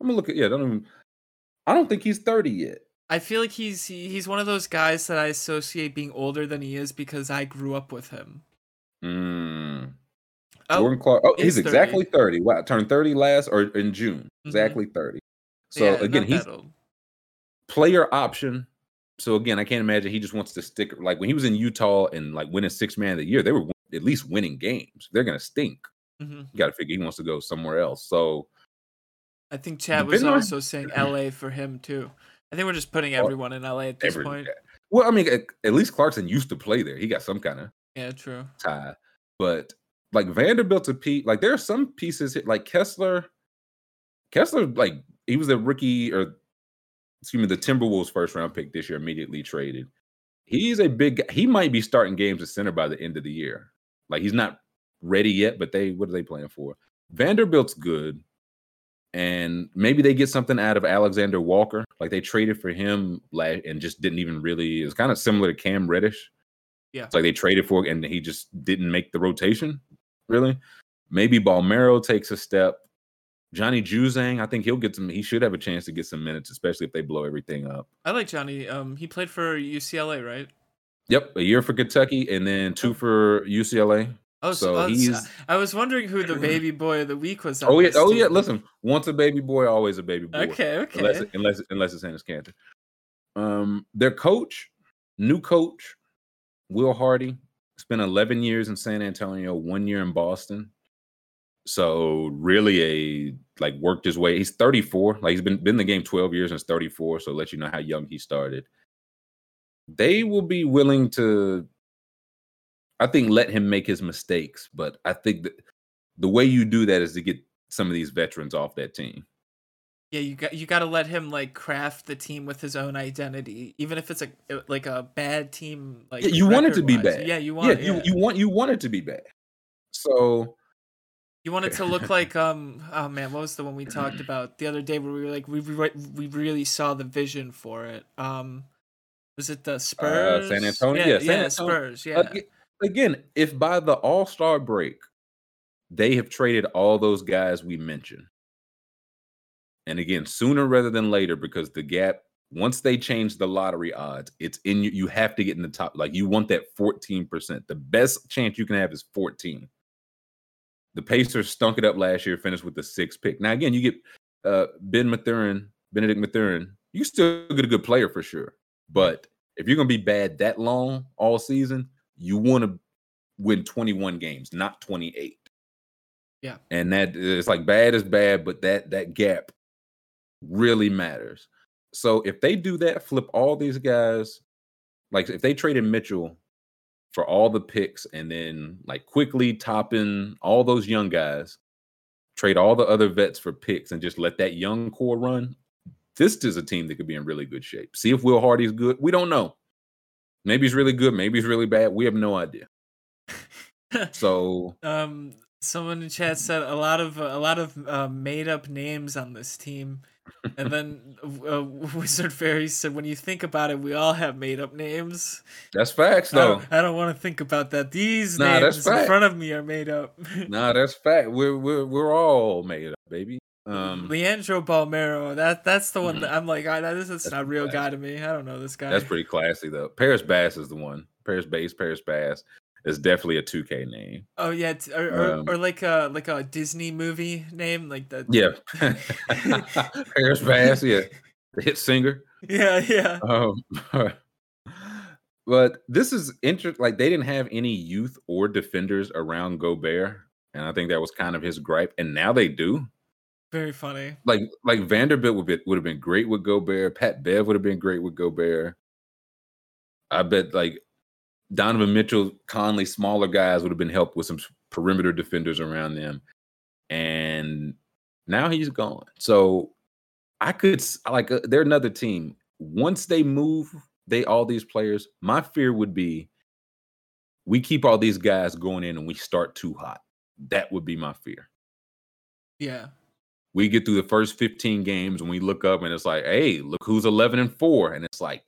I'm gonna look at. Yeah, I don't even. I don't think he's 30 yet. I feel like he's he's one of those guys that I associate being older than he is because I grew up with him. Mm. Oh, Jordan Clark. Oh, he's he's exactly 30. Wow, turned 30 last or in June. Mhm. Exactly 30. So yeah, again, he's player option. So again, I can't imagine he just wants to stick. Like when he was in Utah and like winning six man of the year, they were win- at least winning games. They're gonna stink. Mhm. You got to figure he wants to go somewhere else. So I think Chad was also saying L.A. for him too. I think we're just putting oh, everyone in L.A. at this every, point. well, I mean, at, at least Clarkson used to play there. He got some kind of Yeah, true. tie. But like Vanderbilt to Pete, Like there are some pieces here, like Kessler. Kessler, like he was a rookie or excuse me, the Timberwolves first round pick this year immediately traded. He's a big guy. He might be starting games at center by the end of the year. Like he's not ready yet, but they what are they playing for? Vanderbilt's good. And maybe they get something out of Alexander Walker. Like they traded for him last and just didn't even really. It's kind of similar to Cam Reddish. Yeah. It's like they traded for and he just didn't make the rotation. Really. Maybe Bolmaro takes a step. Johnny Juzang, I think he'll get some. He should have a chance to get some minutes, especially if they blow everything up. I like Johnny. Um, he played for UCLA, right? Yep, a year for Kentucky and then two for UCLA. Oh, So I was, he's- I was wondering who the baby boy of the week was. Oh yeah, oh yeah. Listen, once a baby boy, always a baby boy. Okay, okay. Unless unless unless it's Enes Kanter. Um, their coach, new coach, Will Hardy, spent 11 years in San Antonio, one year in Boston. So really a like worked his way. He's 34. Like he's been been in the game 12 years and is 34. So let you know how young he started. They will be willing to, I think, let him make his mistakes. But I think that the way you do that is to get some of these veterans off that team. Yeah, you got you got to let him like craft the team with his own identity, even if it's a like a bad team. Like Yeah, you want it to be bad. Yeah, you want. yeah, Yeah, you you want you want it to be bad. So You want it to look like um oh man, what was the one we talked about the other day where we were like we re- we really saw the vision for it. Um was it the Spurs? Uh, San Antonio? Yeah, Yeah, San yeah, Antonio. Spurs. Yeah. Ag- again, if by the All Star break they have traded all those guys we mentioned, and again sooner rather than later, because the gap once they change the lottery odds, it's in you. You have to get in the top. Like you want that fourteen percent. The best chance you can have is fourteen. The Pacers stunk it up last year, finished with the sixth pick. Now again, you get uh, Ben Mathurin, Bennedict Mathurin. You still get a good player for sure, but if you're gonna be bad that long all season, you want to win 21 games, not 28. Yeah. And that it's like bad is bad, but that that gap really matters. So if they do that, flip all these guys, like if they traded Mitchell for all the picks and then like quickly topping all those young guys, trade all the other vets for picks and just let that young core run, this is a team that could be in really good shape. See if Will Hardy's good. We don't know. Maybe he's really good. Maybe he's really bad. We have no idea. So Um, someone in chat said a lot of a lot of uh, made up names on this team, and then uh, Wizard Fairy said, "When you think about it, we all have made up names." that's facts, I though. don't, I don't want to think about that. These Nah, names in fact. front of me are made up. Nah, that's fact. We're we're we're all made up, baby. Um, Leandro Bolmaro, that that's the one Mhm. that I'm like, I, this is That's not a real pretty guy to me. I don't know this guy. that's pretty classy though. Paris Bass is the one. Paris Bass, Paris Bass is definitely a 2K name. Oh yeah, it's, or, or, Um, or like a like a Disney movie name, like the Yeah, Paris Bass. Yeah, the hit singer. yeah yeah. Um, but this is interesting. Like they didn't have any youth or defenders around Gobert, and I think that was kind of his gripe. And now they do. Very funny. Like like Vanderbilt would be, would have been great with Gobert. Pat Bev would have been great with Gobert. I bet like Donovan Mitchell, Conley, smaller guys would have been helped with some perimeter defenders around them. And now he's gone. So I could like uh, they're another team. Once they move, they all these players. My fear would be we keep all these guys going in and we start too hot. That would be my fear. Yeah. We get through the first 15 games and we look up and it's like, hey, look who's 11 and 4. And it's like,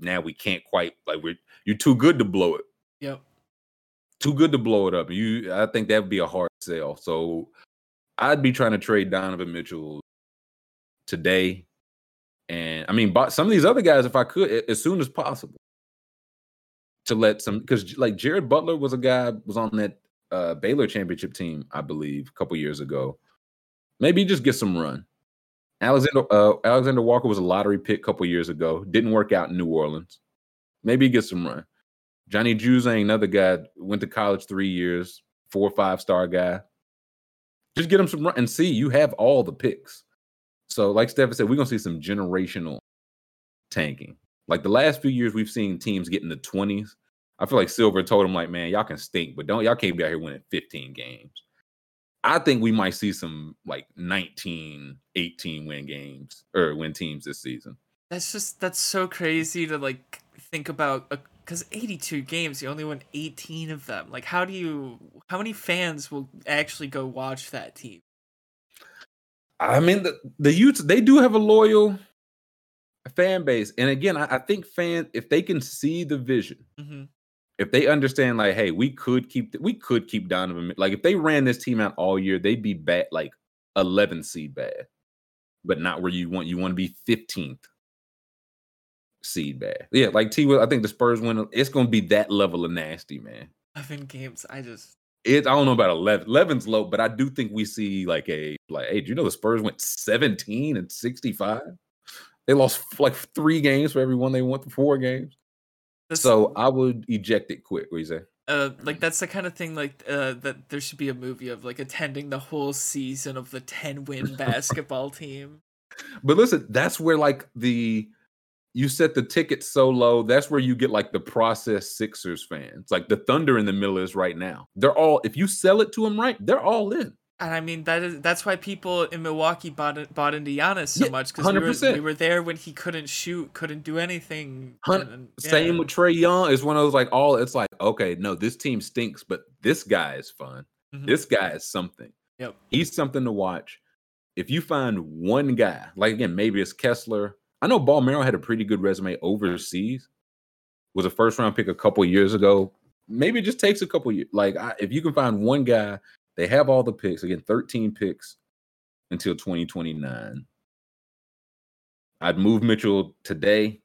now we can't quite like we're you're too good to blow it. Yep. Too good to blow it up. You I think that would be a hard sell. So I'd be trying to trade Donovan Mitchell today. And I mean, some of these other guys, if I could, as soon as possible, to let some because like Jared Butler was a guy was on that uh Baylor championship team, I believe, a couple years ago. Maybe just get some run. Alexander uh, Alexander Walker was a lottery pick a couple years ago. Didn't work out in New Orleans. Maybe get some run. Johnny Juzang, another guy, went to college three years, four or five star guy. Just get him some run and see you have all the picks. So, like Stephen said, we're gonna see some generational tanking. Like the last few years, we've seen teams get in the 20s. I feel like Silver told him, like, man, y'all can stink, but don't y'all can't be out here winning 15 games. I think we might see some like 19, 18 win games or win teams this season. That's just that's so crazy to like think about because 82 games, you only won 18 of them. Like, how do you? How many fans will actually go watch that team? I mean, the the Utes they do have a loyal fan base, and again, I, I think fans if they can see the vision, hmm if they understand, like, hey, we could keep we could keep Donovan. Like, if they ran this team out all year, they'd be bad, like 11 seed bad, but not where you want. You want to be 15th seed bad. Yeah, like T. I think the Spurs win. It's going to be that level of nasty, man. 11 games. I just It. I don't know about 11. 11's low, but I do think we see like a like. Hey, do you know the Spurs went 17 and 65? They lost like three games for every one they won for four games. That's, So I would eject it quick. What you say? uh like that's the kind of thing like uh that there should be a movie of like attending the whole season of the 10 win basketball team. But listen, that's where like the you set the ticket so low. That's where you get like the process Sixers fans. Like the Thunder in the middle is right now. They're all if you sell it to them right, they're all in. And I mean that is that's why people in Milwaukee bought bought into Giannis so Yeah, much because we were, we were there when he couldn't shoot, couldn't do anything. And- and- Same with Trae Young. It's one of those like all it's like, okay, no, this team stinks, but this guy is fun. Mhm. This guy is something. Yep. He's something to watch. If you find one guy, like again, maybe it's Kessler. I know Bolmaro had a pretty good resume overseas. Was a first round pick a couple years ago. Maybe it just takes a couple years. Like I, if you can find one guy, they have all the picks again, 13 picks until 2029. I'd move Mitchell today.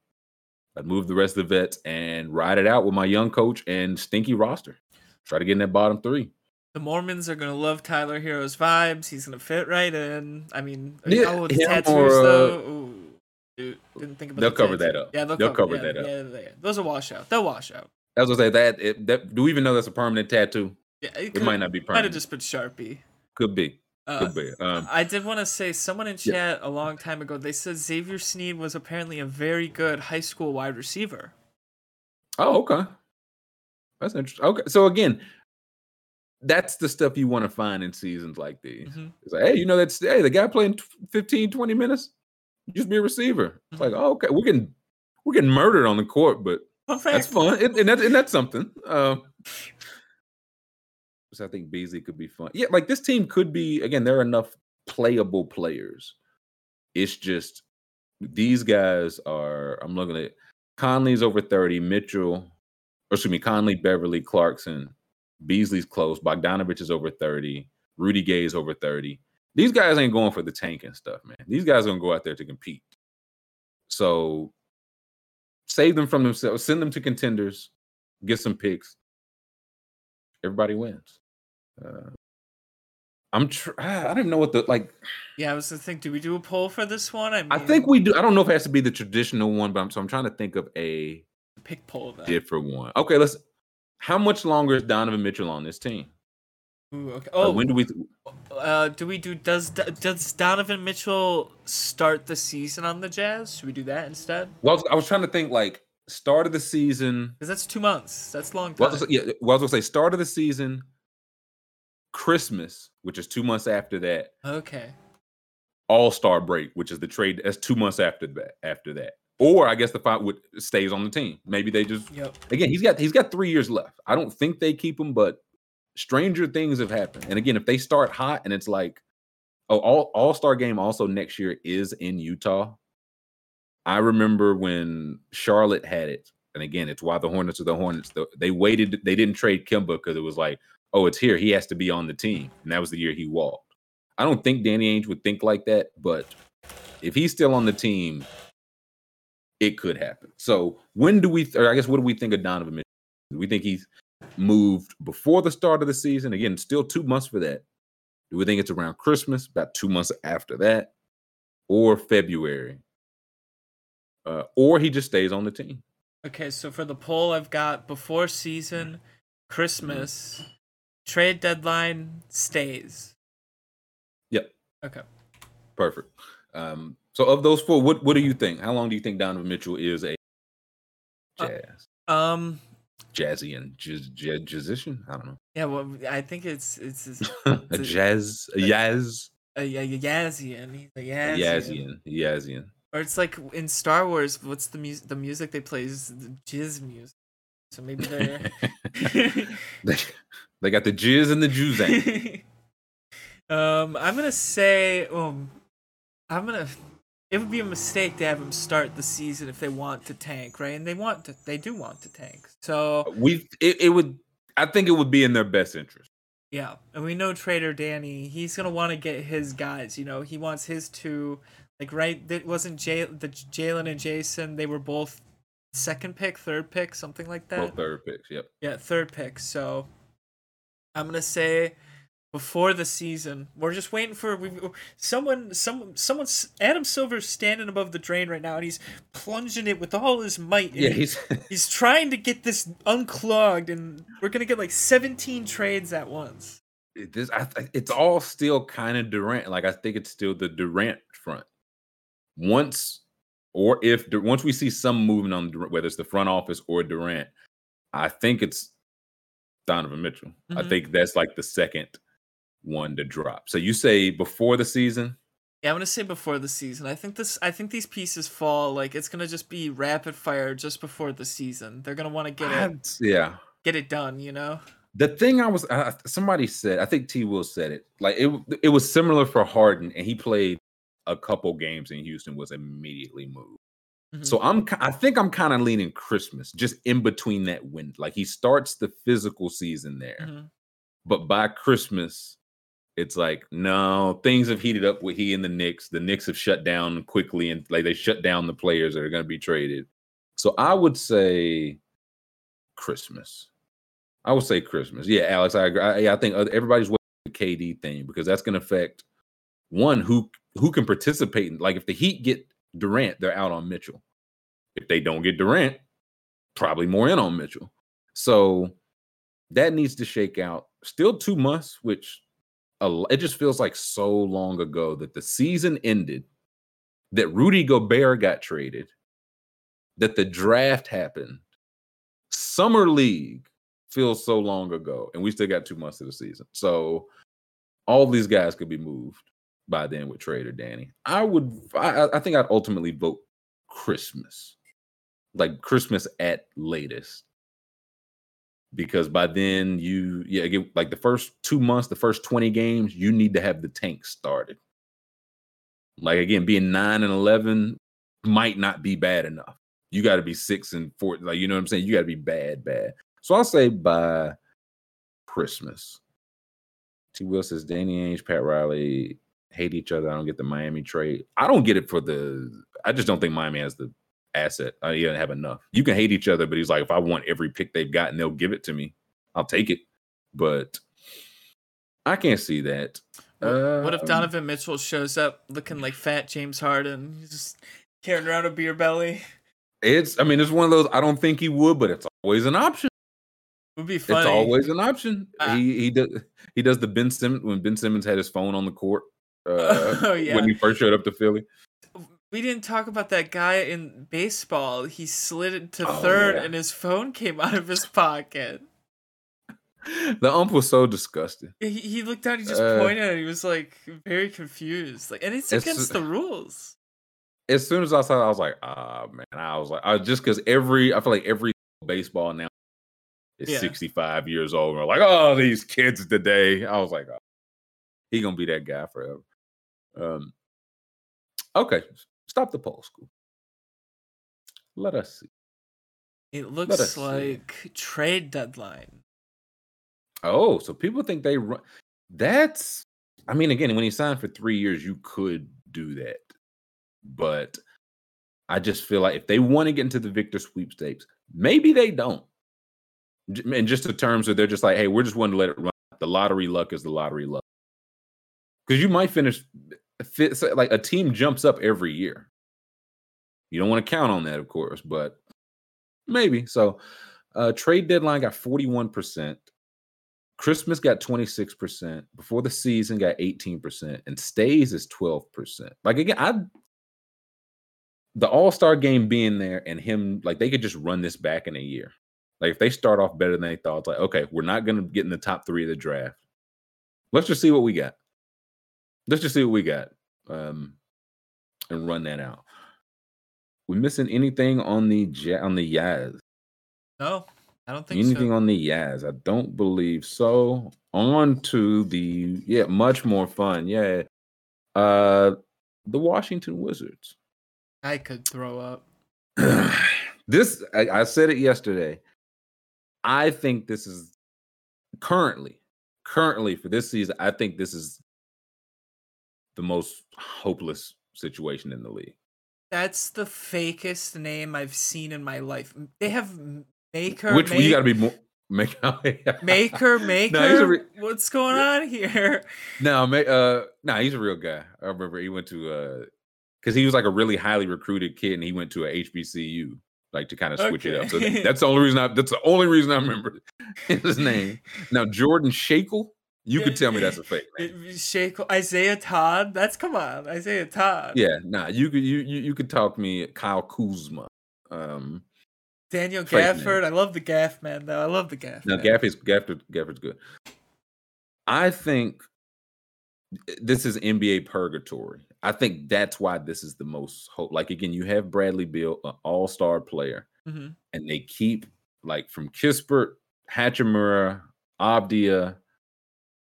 I'd move the rest of the vets and ride it out with my young coach and stinky roster. Try to get in that bottom three. The Mormons are gonna love Tyler Herro's vibes. He's gonna fit right in. I mean, Yeah, oh, the tattoos or, uh, though. Ooh, dude, didn't think about. They'll the cover that up. Yeah, they'll, They'll cover, cover yeah, that up. Yeah, yeah, those will wash out. They'll wash out. I was gonna say that, it, that do we even know that's a permanent tattoo? Yeah, It might not be Might have just been Sharpie. Could be. Uh, Could be. Um, I did want to say someone in Yeah. chat a long time ago. They said Xavier Sneed was apparently a very good high school wide receiver. oh, okay. That's interesting. Okay, so again, that's the stuff you want to find in seasons like these. Mhm. It's like, hey, you know that's hey, the guy playing tw- 15, 20 minutes, just be a receiver. It's like, oh, okay, we're getting we're getting murdered on the court, but that's fun, and, and, that's, and that's something. Um, so I think Beasley could be fun. Yeah, like this team could be again. There are enough playable players. It's just these guys are. I'm looking at Conley's over thirty. Mitchell, or excuse me, Conley, Beverly, Clarkson, Beasley's close. Bogdanovich is over thirty. Rudy Gay is over thirty. These guys ain't going for the tank and stuff, man. These guys are gonna go out there to compete. So save them from themselves, send them to contenders, get some picks. Everybody wins. Uh, I'm tr- I don't even know what the like. Yeah, I was to think, do we do a poll for this one? I mean, I think we do. I don't know if it has to be the traditional one, but I'm so I'm trying to think of a pick poll then. different one. Okay, let's. How much longer is Donovan Mitchell on this team? Ooh, okay. Uh, Oh, when do we? uh, do we do does does Donovan Mitchell start the season on the Jazz? Should we do that instead? Well, I was, trying to think like start of the season. Because that's two months. That's long time. Well, I was, yeah, well, I was gonna say start of the season, Christmas, which is two months after that, Okay. All Star break, which is the trade. That's two months after that. After that, or I guess the fight would stays on the team. Maybe they just Yep. again he's got he's got three years left. I don't think they keep him, but stranger things have happened. And again, if they start hot and it's like, oh, all All Star game also next year is in Utah. I remember when Charlotte had it, and again, it's why the Hornets are the Hornets. They waited. They didn't trade Kemba because it was like, oh, it's here. He has to be on the team, and that was the year he walked. I don't think Danny Ainge would think like that, but if he's still on the team, it could happen. So when do we, or I guess, what do we think of Donovan Mitchell? Do we think he's moved before the start of the season? Again, still two months for that. Do we think it's around Christmas, about two months after that, or February? Uh, or he just stays on the team. Okay, so for the poll, I've got before season, Christmas, trade deadline, stays. Yep, Okay. perfect. Um, so of those four, what what do you think? How long do you think Donovan Mitchell is a Uh, Jazz? Um, jazzy and jazz, jazz, jazzician. I don't know. Yeah, well, I think it's it's, it's a a- jazz, a yaz, a, a Yazian. He's a a Yazian. yazian, yazian. Or it's like in Star Wars, what's the music? The music they play is the jizz music. So maybe they're. they, got the jizz and the juzang. um, I'm gonna say, um, I'm gonna. It would be a mistake to have them start the season if they want to tank, right? And they want to. They do want to tank. So We it, it would. I think it would be in their best interest. yeah, and we know Trader Danny. He's gonna want to get his guys. You know, he wants his two. Like right, that wasn't Jay, the Jaylen and Jayson. They were both second pick, third pick, something like that. Both third picks. Yep. Yeah, third pick. So I'm gonna say before the season, we're just waiting for we, someone. Some someone's Adam Silver's standing above the drain right now, and he's plunging it with all his might. Yeah, he's he's trying to get this unclogged, and we're gonna get like 17 trades at once. this. I, it's all still kind of Durant. Like I think it's still the Durant front. Once or if once we see some movement on Durant, whether it's the front office or Durant, I think it's Donovan Mitchell. I Mhm. think that's like the second one to drop. So you say before the season? Yeah, I'm gonna say before the season. I think this. I think these pieces fall like it's gonna just be rapid fire just before the season. They're gonna want to get it I'd- yeah. get it done. You know. The thing I was uh, somebody said, I think T Will said it. Like it it was similar for Harden, and he played a couple games in Houston, was immediately moved. Mhm. So I'm I think I'm kind of leaning Christmas, just in between that wind. Like he starts the physical season there, Mhm. but by Christmas, it's like no, things have heated up with he and the Knicks. The Knicks have shut down quickly, and like they shut down the players that are going to be traded. So I would say Christmas. I would say Christmas. Yeah, Alex, I agree. I, yeah, I think everybody's waiting for the KD thing because that's going to affect one who who can participate. In, like if the Heat get Durant, they're out on Mitchell. If they don't get Durant, probably more in on Mitchell. So that needs to shake out. Still two months, which it just feels like so long ago that the season ended, that Rudy Gobert got traded, that the draft happened. Summer League feels so long ago, and we still got two months of the season. So all these guys could be moved by then with Trader Danny. I would, I, I- think I'd ultimately vote Christmas, like Christmas at latest, because by then you, yeah, again, like the first two months, the first twenty games, you need to have the tank started. Like again, being nine and eleven might not be bad enough. You got to be six and four, like you know what I'm saying. You got to be bad, bad. So I'll say by Christmas. T. Will says Danny Ainge, Pat Riley hate each other. I don't get the Miami trade. I don't get it for the. I just don't think Miami has the asset. I don't have enough. You can hate each other, but he's like, if I want every pick they've gotten, they'll give it to me. I'll take it. But I can't see that. What, what if Um, Donovan Mitchell shows up looking like fat James Harden? He's just carrying around a beer belly. It's. I mean, it's one of those. I don't think he would, but it's always an option. Would be funny. It's always an option. Uh, he he does he does the Ben Simmons when Ben Simmons had his phone on the court. Uh, Oh, yeah. when he first showed up to Philly. We didn't talk about that guy in baseball. He slid to Oh, third, yeah. and his phone came out of his pocket. The ump was so disgusted. He, he looked down. He just Uh, pointed. He was like very confused. Like, and it's, against the rules. As soon as I saw it, I was like, ah man. I was like, I just because every I feel like every baseball now is Yeah. 65 years old. And we're like, oh, these kids today. I was like, oh, he gonna be that guy forever. Um okay. Stop the poll Scoob. Let us see. It looks see. like trade deadline. Oh, so people think they run. That's, I mean, again, when he signed for three years, you could do that. But I just feel like if they want to get into the Victor sweepstakes, maybe they don't. In just the terms of they're just like, hey, we're just wanting to let it run. The lottery luck is the lottery luck. Because you might finish, fit, like a team jumps up every year. You don't want to count on that, of course, but maybe. So, uh, trade deadline got 41%. Christmas got 26%. Before the season got 18%. And stays is 12%. Like again, I the All-Star game being there and him, like they could just run this back in a year. Like if they start off better than they thought, it's like okay, we're not going to get in the top three of the draft. Let's just see what we got. Let's just see what we got, um, and run that out. We missing anything on the Ja- on the Yaz? No, I don't think Anything so. on the Yaz? I don't believe so. On to the yeah, much more fun. Yeah. Uh the Washington Wizards. I could throw up. this I, I said it yesterday. I think this is currently, currently for this season, I think this is the most hopeless situation in the league. That's the fakest name I've seen in my life. They have Maker, Which make, you gotta be more make Maker, Maker. re- What's going on here? No, ma- uh, no, he's a real guy. I remember he went to uh, because he was like a really highly recruited kid, and he went to a HBCU, like to kind of switch it up. So that's the only reason I. That's the only reason I remember his name. Now Jordan Schakel, you could tell me that's a fake name. Shake Isaiah Todd. That's come on, Isaiah Todd. Yeah, nah, you could you you, you could talk me Kyle Kuzma. Um, Daniel Fake name. Gafford. I love the Gaff man though. I love the Gaff. now man. Gafford's Gafford Gafford's good. I think this is NBA purgatory. I think that's why this is the most hope. Like again, you have Bradley Beal, an all-star player, Mhm. and they keep like from Kispert, Hachimura, Avdija,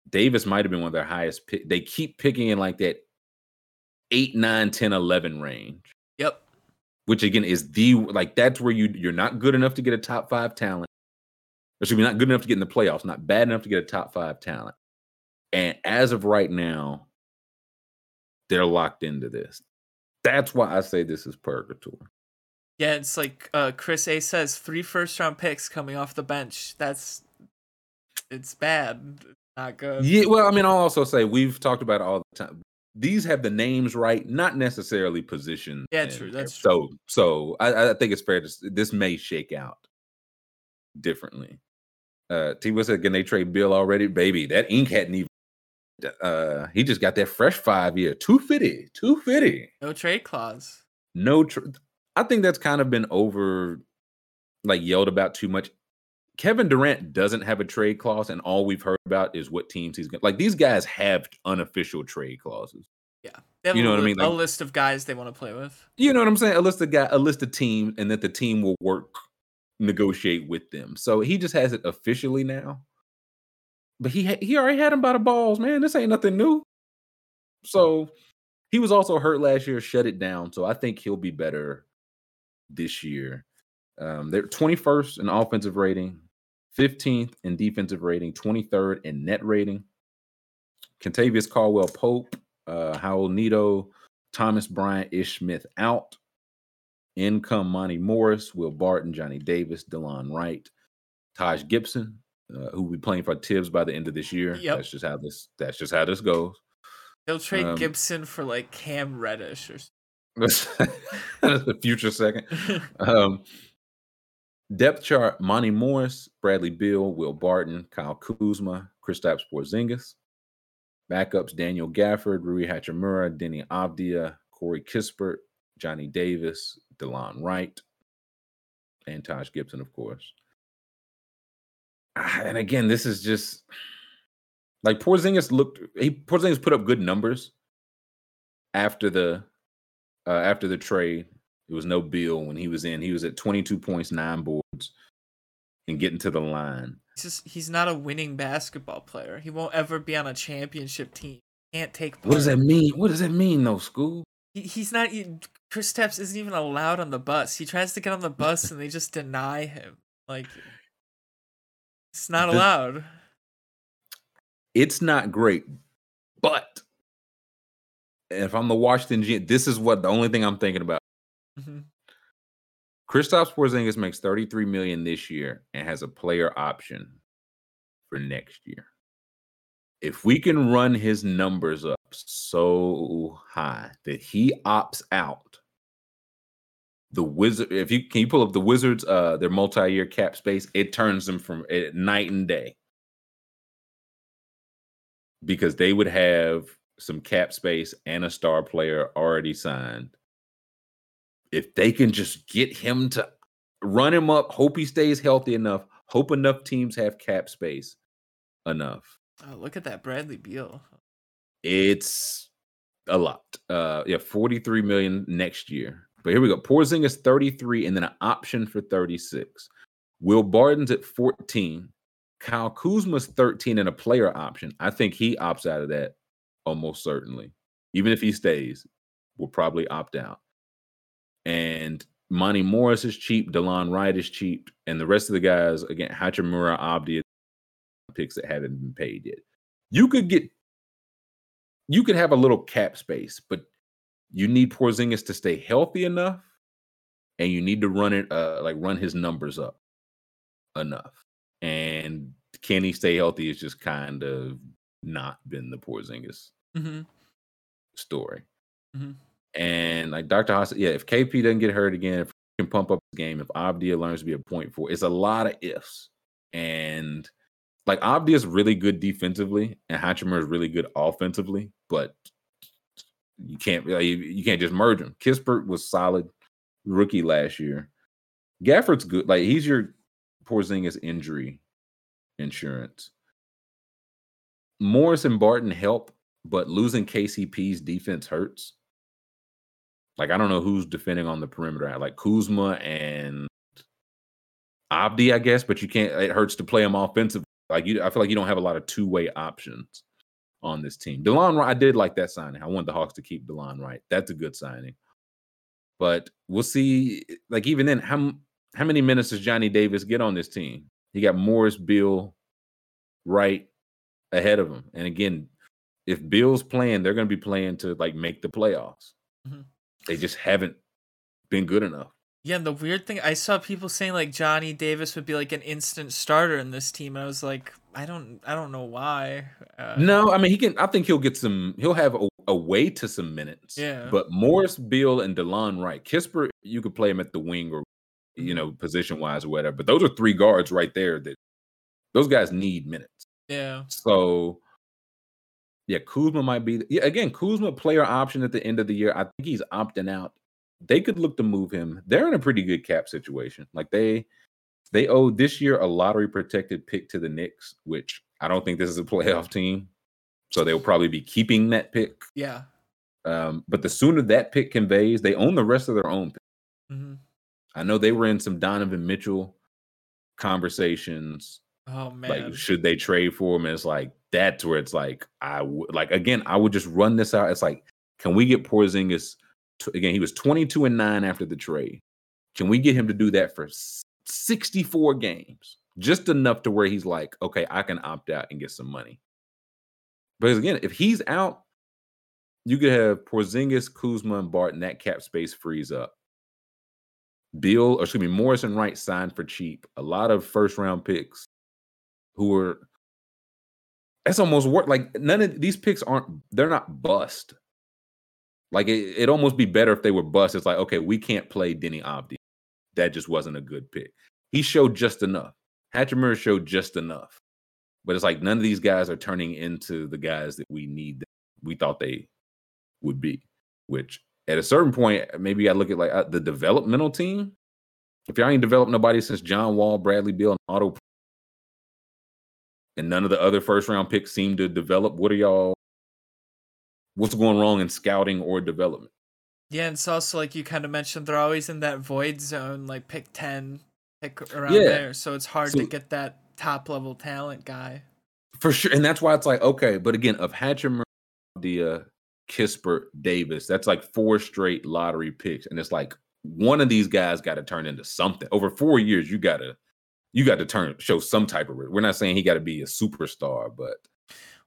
Davis might have been one of their highest pick. They keep picking in like that 8, 9, 10, 11 range, Yep. which again is the like that's where you you're not good enough to get a top five talent. Or should be not good enough to get in the playoffs, not bad enough to get a top five talent. And as of right now, they're locked into this. That's why I say this is purgatory. Yeah, it's like uh, Chris A says, three first round picks coming off the bench. That's it's bad. Not good. Yeah, well, I mean, I'll also say we've talked about it all the time. These have the names right, not necessarily position. Yeah, true, that's so. So I, I think it's fair to this may shake out differently. Uh, T was said, can they trade Beal already? Baby, that ink hadn't even. Uh, he just got that fresh five year, two fifty, two fifty. No trade clause. No, tr- I think that's kind of been over, like yelled about too much. Kevin Durant doesn't have a trade clause, and all we've heard about is what teams he's going. Like these guys have unofficial trade clauses. They have You know what I mean? a list of guys they want to play with. You know what I'm saying? A list of guy, a list of teams, and that the team will work, negotiate with them. So he just has it officially now. But he ha- he already had him by the balls, man. This ain't nothing new. So he was also hurt last year, shut it down. So I think he'll be better this year. Um, they're 21st in offensive rating, 15th in defensive rating, 23rd in net rating. Kentavious Caldwell Pope, uh, Raul Neto, Thomas Bryant, Ish Smith out. In come Monte Morris, Will Barton, Johnny Davis, Delon Wright, Taj Gibson, uh, who will be playing for Thibs by the end of this year. Yep. That's just how this. That's just how this goes. They'll trade Um, Gibson for like Cam Reddish or That's the future second. Um, depth chart: Monte Morris, Bradley Beal, Will Barton, Kyle Kuzma, Kristaps Porzingis. Backups: Daniel Gafford, Rui Hachimura, Deni Avdija, Corey Kispert, Johnny Davis, Delon Wright, and Taj Gibson, of course. Ah, And again, this is just like Porzingis looked. He Porzingis put up good numbers after the uh, after the trade. It was no Beal when he was in. He was at 22 points, nine boards, and getting to the line. he's just he's not a winning basketball player. He won't ever be on a championship team. Can't take part. What does that mean? What does that mean, though, Scoob? He, he's not. He, Kristaps isn't even allowed on the bus. He tries to get on the bus and they just deny him. Like it's not The- allowed. It's not great, but if I'm the Washington, this is what the only thing I'm thinking about. Mhm. Kristaps Porzingis makes 33 million this year and has a player option for next year. If we can run his numbers up so high that he opts out, the wizard if you can you pull up the wizards uh their multi-year cap space, it turns them from eh, night and day. Because they would have some cap space and a star player already signed if they can just get him to run him up. Hope he stays healthy enough. Hope enough teams have cap space enough. Oh, look at that Bradley Beal. It's a lot. Uh, yeah, forty three million next year. But here we go. Porzingis thirty three, and then an option for thirty six. Will Barton's at fourteen. Kyle Kuzma's thirteen and a player option. I think he opts out of that almost certainly. Even if he stays, will probably opt out. And Monte Morris is cheap. Delon Wright is cheap. And the rest of the guys, again, Hachimura, Abdi, picks that haven't been paid yet. You could get, you could have a little cap space, but you need Porzingis to stay healthy enough, and you need to run it, uh, like run his numbers up enough. And can he stay healthy? Is just kind of not been the Porzingis Mm-hmm. story. Mhm. And like Dr. Haas, yeah, if KP doesn't get hurt again, if he can pump up the game, if Avdija learns to be a point four, it's a lot of ifs. And like Avdija is really good defensively, and Hachimura is really good offensively, but you can't like, you, can't just merge them. Kispert was solid rookie last year. Gafford's good. Like he's your Porzingis injury insurance. Morris and Barton help, but losing KCP's defense hurts. Like I don't know who's defending on the perimeter. Like Kuzma and Abdi, I guess, but you can't. It hurts to play them offensively. Like you, I feel like you don't have a lot of two way options on this team. Delon, I did like that signing. I want the Hawks to keep Delon Wright. That's a good signing. But we'll see. Like even then, how how many minutes does Johnny Davis get on this team? He got Morris, Beal, Wright ahead of him. And again, if Beal's playing, they're going to be playing to like make the playoffs. Mhm. They just haven't been good enough. Yeah, and the weird thing I saw people saying like Johnny Davis would be like an instant starter in this team, and I was like, I don't, I don't know why. Uh, No, I mean he can. I think he'll get some. He'll have a, a way to some minutes. Yeah. But Morris, Beal, and Delon Wright, Kisper, you could play him at the wing or you Mhm. know position wise or whatever. But those are three guards right there that those guys need minutes. Yeah, So yeah, Kuzma might be. Yeah, again, Kuzma player option at the end of the year. I think he's opting out. They could look to move him. They're in a pretty good cap situation. Like they they owe this year a lottery protected pick to the Knicks, which I don't think this is a playoff team. So they'll probably be keeping that pick. yeah. Um, but the sooner that pick conveys, they own the rest of their own pick. hmm I know they were in some Donovan Mitchell conversations Oh man. like should they trade for him and it's like that's where it's like i would like again i would just run this out it's like can we get porzingis again he was 22 and 9 after the trade. Can we get him to do that for 64 games just enough to where he's like okay i can opt out and get some money. Because again if he's out you could have porzingis kuzma and barton that cap space frees up. Beal or excuse me morrison wright signed for cheap a lot of first round picks who are that's almost work like none of these picks aren't they're not bust. Like it, it'd almost be better if they were bust. It's like, okay, we can't play Deni Abdi. That just wasn't a good pick. He showed just enough. Hachimura showed just enough. But it's like none of these guys are turning into the guys that we need that we thought they would be. Which at a certain point, maybe I look at like uh, the developmental team. If y'all ain't developed nobody since John Wall, Bradley Beal, and Otto and none of the other first round picks seem to develop. What are y'all? What's going wrong in scouting or development? Yeah, and it's also like you kind of mentioned, they're always in that void zone, like pick ten, pick around Yeah. there. So it's hard to get that top level talent guy. For sure, and that's why it's like okay, but again, of Hatcher, Dia, Kispert, Davis, that's like four straight lottery picks, and it's like one of these guys got to turn into something. Over four years, you got to you got to turn show some type of. We're not saying he got to be a superstar, but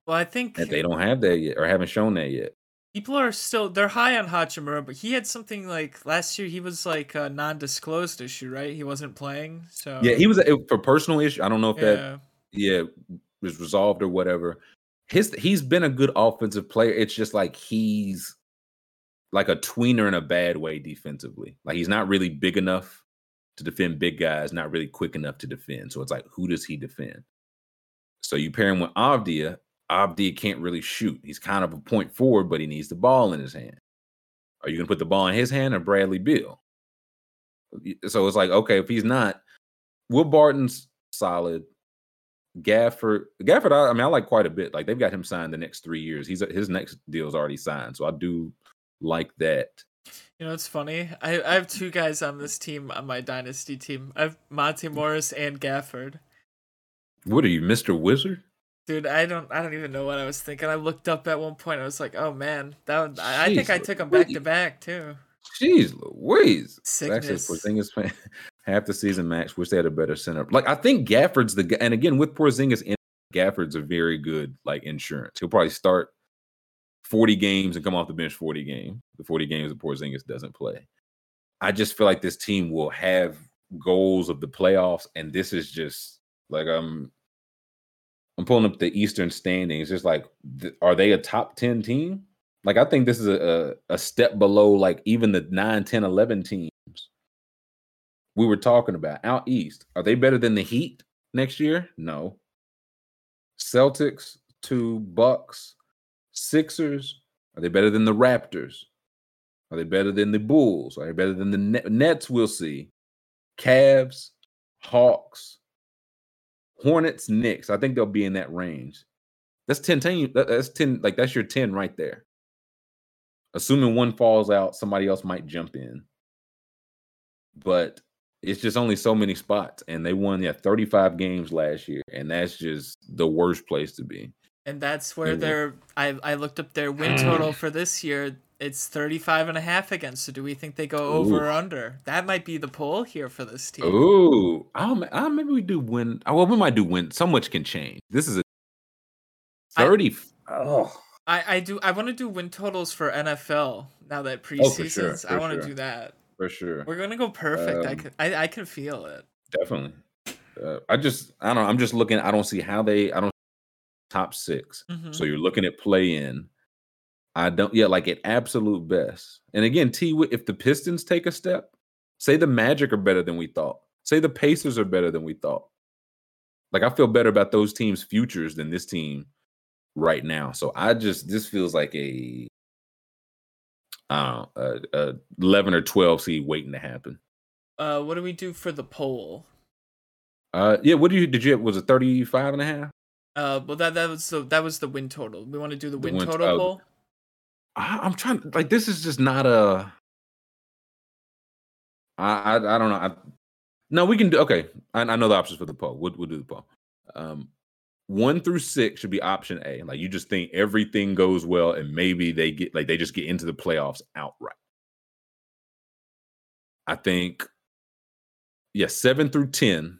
Well, I think that they don't have that yet or haven't shown that yet. people are still they're high on Hachimura, but he had something like last year. He was like a non-disclosed issue, right? He wasn't playing, so Yeah, he was it- for personal issue. I don't know if that yeah. yeah was resolved or whatever his he's been a good offensive player it's just like he's like a tweener in a bad way defensively like he's not really big enough to defend big guys not really quick enough to defend so it's like who does he defend so you pair him with Avdija Avdija can't really shoot he's kind of a point forward but he needs the ball in his hand are you going to put the ball in his hand or Bradley Beal So it's like, okay, if he's not, Will Barton's solid. Gafford, Gafford, I, I mean, I like quite a bit. Like they've got him signed the next three years. He's his next deal is already signed, so I do like that. You know, it's funny. I, I have two guys on this team on my dynasty team. I have Monte Morris and Gafford. What are you, Mister Wizard? Dude, I don't I don't even know what I was thinking. I looked up at one point. I was like, oh man, that would, I, I think I took them back to back too. Jeez Louise. Sickness. Porzingis half the season max. Wish they had a better center. Like I think Gafford's the guy. And again, with Porzingis in, Gafford's a very good like insurance. He'll probably start 40 games and come off the bench 40 game. The 40 games that Porzingis doesn't play. I just feel like this team will have goals of the playoffs, and this is just like I'm. I'm pulling up the Eastern standings. Just like, th- are they a top 10 team? Like, I think this is a, a, a step below, like, even the 9, 10, 11 teams we were talking about out east. Are they better than the Heat next year? No. Celtics, two Bucks, Sixers. Are they better than the Raptors? Are they better than the Bulls? Are they better than the Nets? We'll see. Cavs, Hawks, Hornets, Knicks. I think they'll be in that range. That's 10 team. That's 10, like that's your 10 right there. Assuming one falls out, somebody else might jump in. But it's just only so many spots. And they won yeah 35 games last year. And that's just the worst place to be. And that's where mm-hmm. their I, I looked up their win total for this year. It's 35 and a half against. So do we think they go over Ooh. or under? That might be the poll here for this team. Ooh. Oh, oh maybe we do win. Oh, well, we might do win. So much can change. This is a 30. I, oh. I, I do I want to do win totals for NFL now that preseasons. Oh, sure, I want to sure. do that for sure. We're gonna go perfect. Um, I can I, I can feel it. Definitely. Uh, I just I don't I'm just looking. I don't see how they I don't top 6 mm-hmm. So you're looking at play in. I don't yeah like at absolute best. And again, T if the Pistons take a step, say the Magic are better than we thought. Say the Pacers are better than we thought. Like I feel better about those teams' futures than this team right now. So I just this feels like a uh, a, a 11 or 12 seed waiting to happen. Uh, what do we do for the poll? Uh, yeah, what do you did you was it 35 and a half? Uh, well that that was the that was the win total. We want to do the, the win, win, total uh, poll. I, I'm trying like this is just not a. I I, I don't know. I, no, we can do okay. I, I know the options for the poll. We'll, we'll do the poll. Um, one through six should be option A. Like you just think everything goes well and maybe they get like they just get into the playoffs outright. I think, yeah, seven through 10.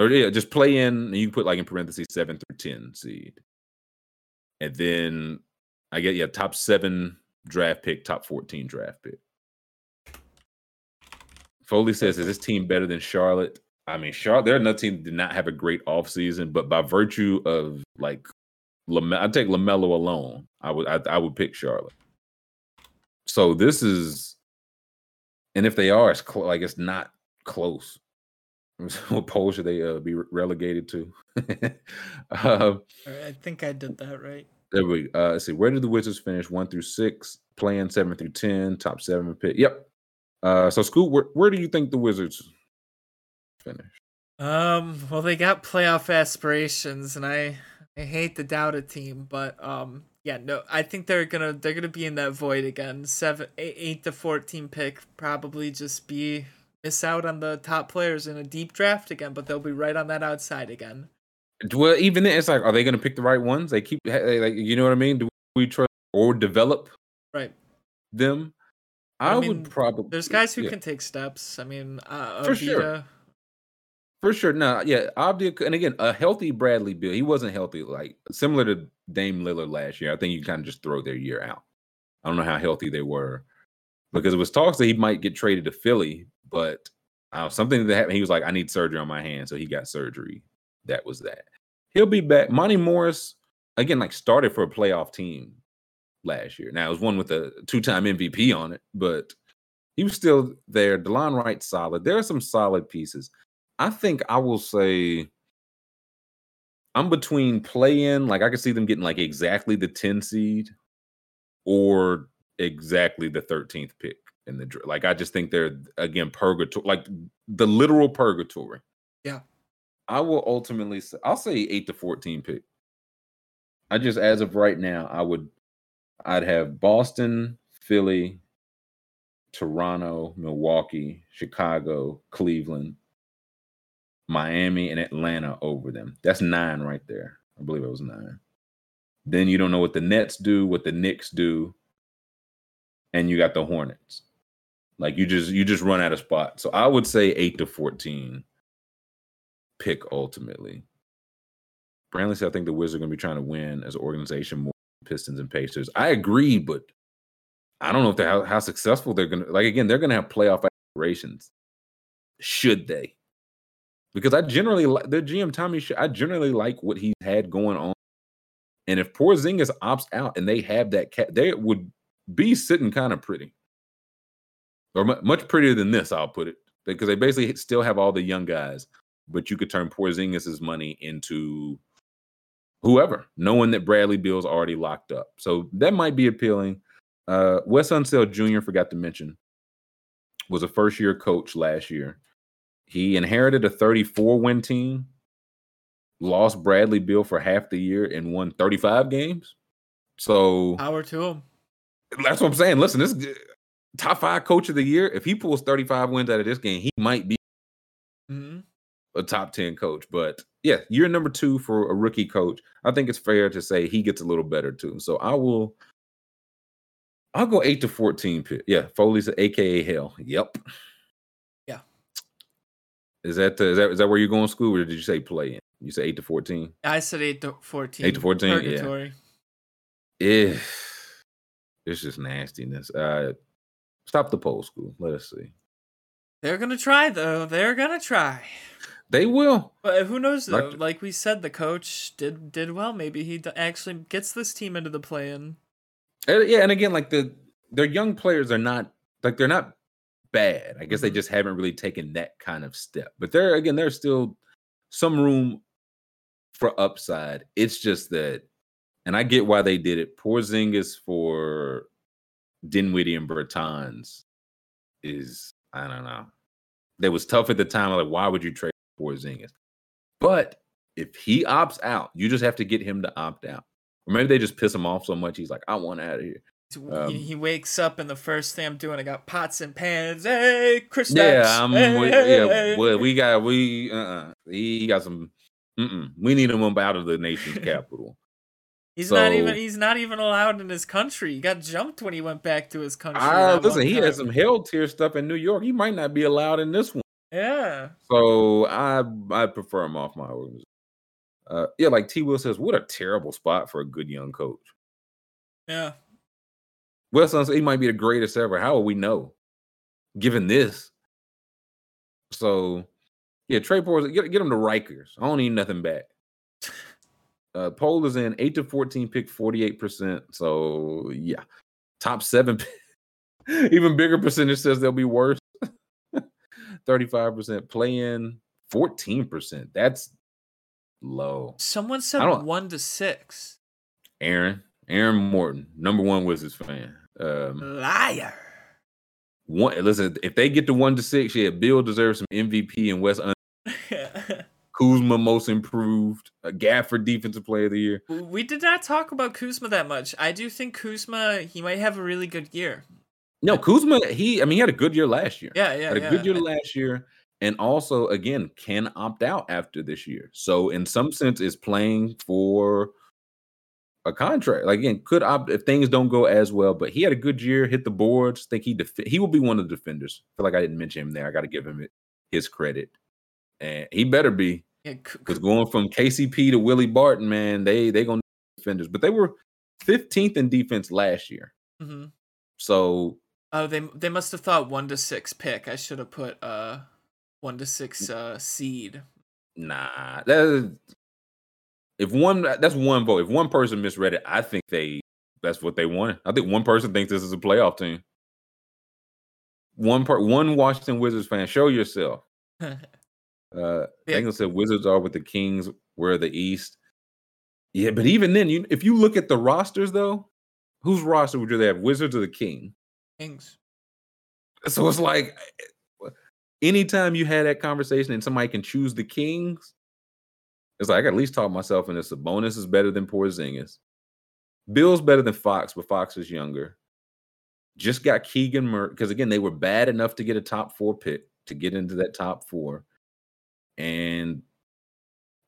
Or yeah, just play in, and you put like in parentheses seven through 10 seed. And then I get yeah, top seven draft pick, top 14 draft pick. Foley says, is this team better than Charlotte? I mean, Charlotte, they're another team did not have a great offseason, but by virtue of like Lame- I take LaMelo alone. I would I, I would pick Charlotte. So this is, and if they are, it's cl- like it's not close. what poll should they uh, be relegated to? uh, I think I did that right. There we uh, let's see. Where did the Wizards finish? One through six, playing seven through ten, top seven pick. Yep. Uh, so, Scoob, where, where do you think the Wizards finish? Um, well, they got playoff aspirations, and I I hate to doubt a team, but um, yeah, no, I think they're gonna they're gonna be in that void again. Seven, eight, eight to fourteen pick, probably just be miss out on the top players in a deep draft again, but they'll be right on that outside again. Well, even then, it's like, are they going to pick the right ones? They keep like, you know what I mean? Do we trust or develop right them? I, I mean, would probably. There's guys who yeah. can take steps. I mean, uh, for Avdija, sure. For sure. No, yeah. Avdija, and again, a healthy Bradley Beal. He wasn't healthy, like similar to Dame Lillard last year. I think you kind of just throw their year out. I don't know how healthy they were because it was talks that he might get traded to Philly, but uh, something that happened. He was like, I need surgery on my hand. So he got surgery. That was that. He'll be back. Monte Morris, again, like started for a playoff team last year. Now it was one with a two time MVP on it, but he was still there. Delon Wright solid. There are some solid pieces. I think I will say I'm between play in, like I could see them getting like exactly the 10 seed or exactly the 13th pick in the like. I just think they're again purgatory, like the literal purgatory. Yeah. I will ultimately say I'll say eight to fourteen pick. I just as of right now, I would I'd have Boston, Philly, Toronto, Milwaukee, Chicago, Cleveland, Miami, and Atlanta over them. That's nine right there. I believe it was nine. Then you don't know what the Nets do, what the Knicks do, and you got the Hornets. Like you just you just run out of spot. So I would say eight to fourteen pick ultimately. Brantley said I think the Wizards are going to be trying to win as an organization more Pistons and Pacers. I agree, but I don't know if they're how, how successful they're going to. Like again, they're going to have playoff aspirations. Should they? Because I generally like the GM Tommy. I generally like what he's had going on, and if Porzingis opts out and they have that cat, they would be sitting kind of pretty, or mu- much prettier than this. I'll put it because they basically still have all the young guys, but you could turn Porzingis's money into whoever, knowing that Bradley Beal's already locked up. So that might be appealing. Uh, Wes Unseld Jr. forgot to mention was a first year coach last year. He inherited a 34 win team, lost Bradley Beal for half the year, and won 35 games. So Power to him. that's what I'm saying. Listen, this is top five coach of the year. If he pulls 35 wins out of this game, he might be hmm a top 10 coach. But yeah, you're number two for a rookie coach. I think it's fair to say he gets a little better too. So I will I'll go eight to 14 pick. Yeah, Foley's aka hell. Yep. Yeah. Is that the, is that is that where you're going to Scoob or did you say play in? You say eight to 14? I said eight to fourteen. Eight to 14, yeah. Purgatory. Yeah. It's just nastiness. Uh stop the poll Scoob. Let us see. They're gonna try though. They're gonna try. They will. But who knows though? Like- Like we said, the coach did did well. Maybe he d- actually gets this team into the play-in. And, yeah, and again, like the their young players are not like they're not bad. I guess they Mhm. just haven't really taken that kind of step. But there again, there's still some room for upside. It's just that, and I get why they did it. Porzingis for Dinwiddie and Bertans is I don't know. That was tough at the time. Like, why would you trade Porzingis? But if he opts out, you just have to get him to opt out. Or maybe they just piss him off so much he's like, I want out of here. Um, he, wakes up and the first thing I'm doing, I got pots and pans. Hey, Chris. Yeah, I'm. Hey, we, yeah, well, we got we. Uh, uh he got some. Mm-mm. We need him up out of the nation's capital. He's not even he's not even allowed in his country. He got jumped when he went back to his country. Ah, listen, he had some hell tier stuff in New York. He might not be allowed in this one. Yeah. So I I prefer him off my organization. Uh, yeah, like T. Will says, what a terrible spot for a good young coach. Yeah. Said he might be the greatest ever. How will we know? Given this. So yeah, Trey Porter, get, get him to Rikers. I don't need nothing back. Uh poll is in 8 to 14, pick 48%. So yeah. Top seven. Even bigger percentage says they'll be worse. 35% play in, 14%. That's low. Someone said one to six. Aaron, Aaron Morton, number one Wizards fan. Um, Liar. one listen, if they get to one to six, yeah, Beal deserves some MVP and West Un- Kuzma most improved, uh, Gafford defensive player of the year. we did not talk about Kuzma that much. I do think Kuzma he might have a really good year. No, Kuzma, he I mean he had a good year last year. Yeah, yeah, had a yeah. good year last year, and also again can opt out after this year. So in some sense, is playing for a contract. Like again, could opt if things don't go as well. But he had a good year, hit the boards. Think he def- he will be one of the defenders. I feel like I didn't mention him there. I got to give him it, his credit, and he better be because going from KCP to Willie Barton, man, they they gonna defenders. But they were 15th in defense last year. mhm. So Oh, they they must have thought one to six pick. I should have put uh one to six uh seed. Nah, that is, if one that's one vote. If one person misread it, I think they that's what they wanted. I think one person thinks this is a playoff team. One part, one Washington Wizards fan. Show yourself. Uh, Yeah. Said Wizards are with the Kings. We're the East. Yeah, but even then, you if you look at the rosters though, whose roster would you have? Wizards or the King? Kings. So it's like anytime you had that conversation and somebody can choose the Kings, it's like I can at least talk myself into Sabonis is better than Porzingis. Beal's better than Fox, but Fox is younger. Just got Keegan Murray because again they were bad enough to get a top four pick to get into that top four, and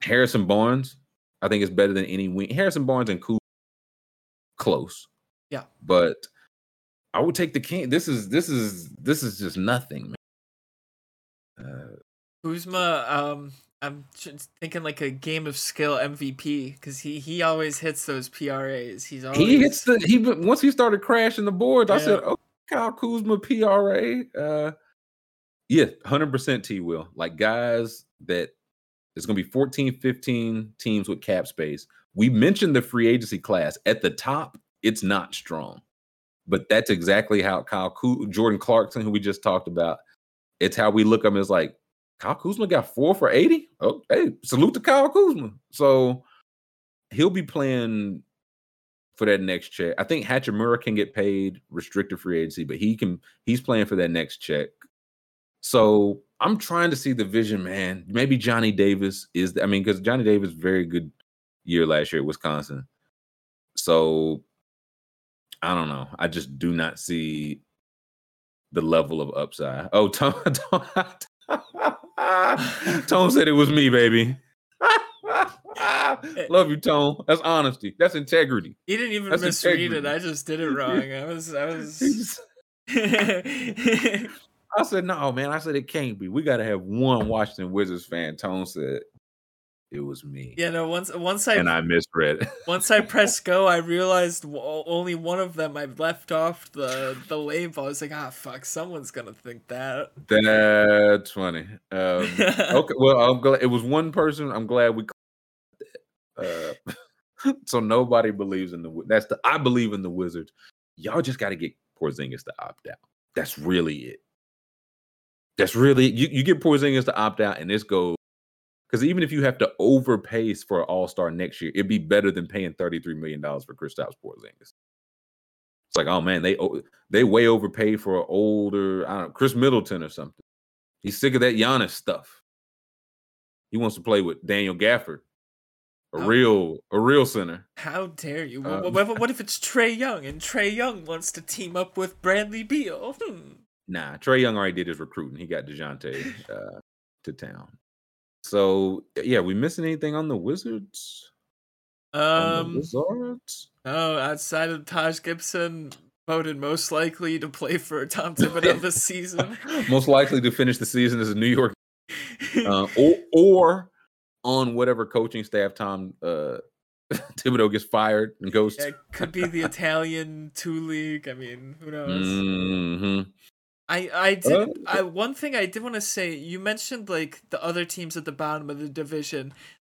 Harrison Barnes I think is better than any wing. Harrison Barnes and Coop close, Yeah. but I would take the King. This is this is this is just nothing, man. Uh, Kuzma, um, I'm thinking like a game of skill MVP because he he always hits those PRAs. He's always he hits the he once he started crashing the boards. I said, "Oh, Kyle Kuzma PRA." Uh, yeah, hundred percent T will like guys that there's going to be 14, 15 teams with cap space. We mentioned the free agency class at the top. It's not strong, but that's exactly how Kyle Ku- Jordan Clarkson, who we just talked about, it's how we look at him as like Kyle Kuzma got four for 80. Oh, hey, salute to Kyle Kuzma. So he'll be playing for that next check. I think Hachimura can get paid restricted free agency, but he can he's playing for that next check. So I'm trying to see the vision, man. Maybe Johnny Davis is I mean, because Johnny Davis very good year last year at Wisconsin. So I don't know. I just do not see the level of upside. Oh, Tone, Tone, Tone said it was me, baby. Eh. Love you, Tone. That's honesty. That's integrity. He didn't even That's misread it. I just did it wrong. I was I was. I said, no, man. I said it can't be. We got to have one Washington Wizards fan. Tone said it was me. yeah, no. Once once I And I misread. It. Once I pressed go, I realized only one of them I left off the the label. I was like, ah, fuck, someone's gonna think that. That's funny. Um, okay, well, I'm glad it was one person. I'm glad we. Uh, so nobody believes in the. That's the. I believe in the Wizards. Y'all just got to get Porzingis to opt out. That's really it. That's really you. You get Porzingis to opt out, and this goes because even if you have to overpay for an All Star next year, it'd be better than paying thirty three million dollars for Kristaps Porzingis. It's like, oh man, they they way overpaid for an older, I don't know, Khris Middleton or something. He's sick of that Giannis stuff. He wants to play with Daniel Gafford, a Oh. real a real center. How dare you? Wh- Um, wh- what, what if it's Trae Young and Trae Young wants to team up with Bradley Beal? Hmm. Nah, Trae Young already did his recruiting. He got Dejounte uh, to town. So yeah, we missing anything on the Wizards? the Um, Wizards? oh, outside of Taj Gibson, voted most likely to play for Tom Thibodeau this season. Most likely to finish the season as a New York uh, or or on whatever coaching staff Tom uh, Thibodeau gets fired and goes Yeah, it could be the Italian two league. I mean, who knows? Mhm. I I did Uh, I one thing I did want to say. You mentioned like the other teams at the bottom of the division.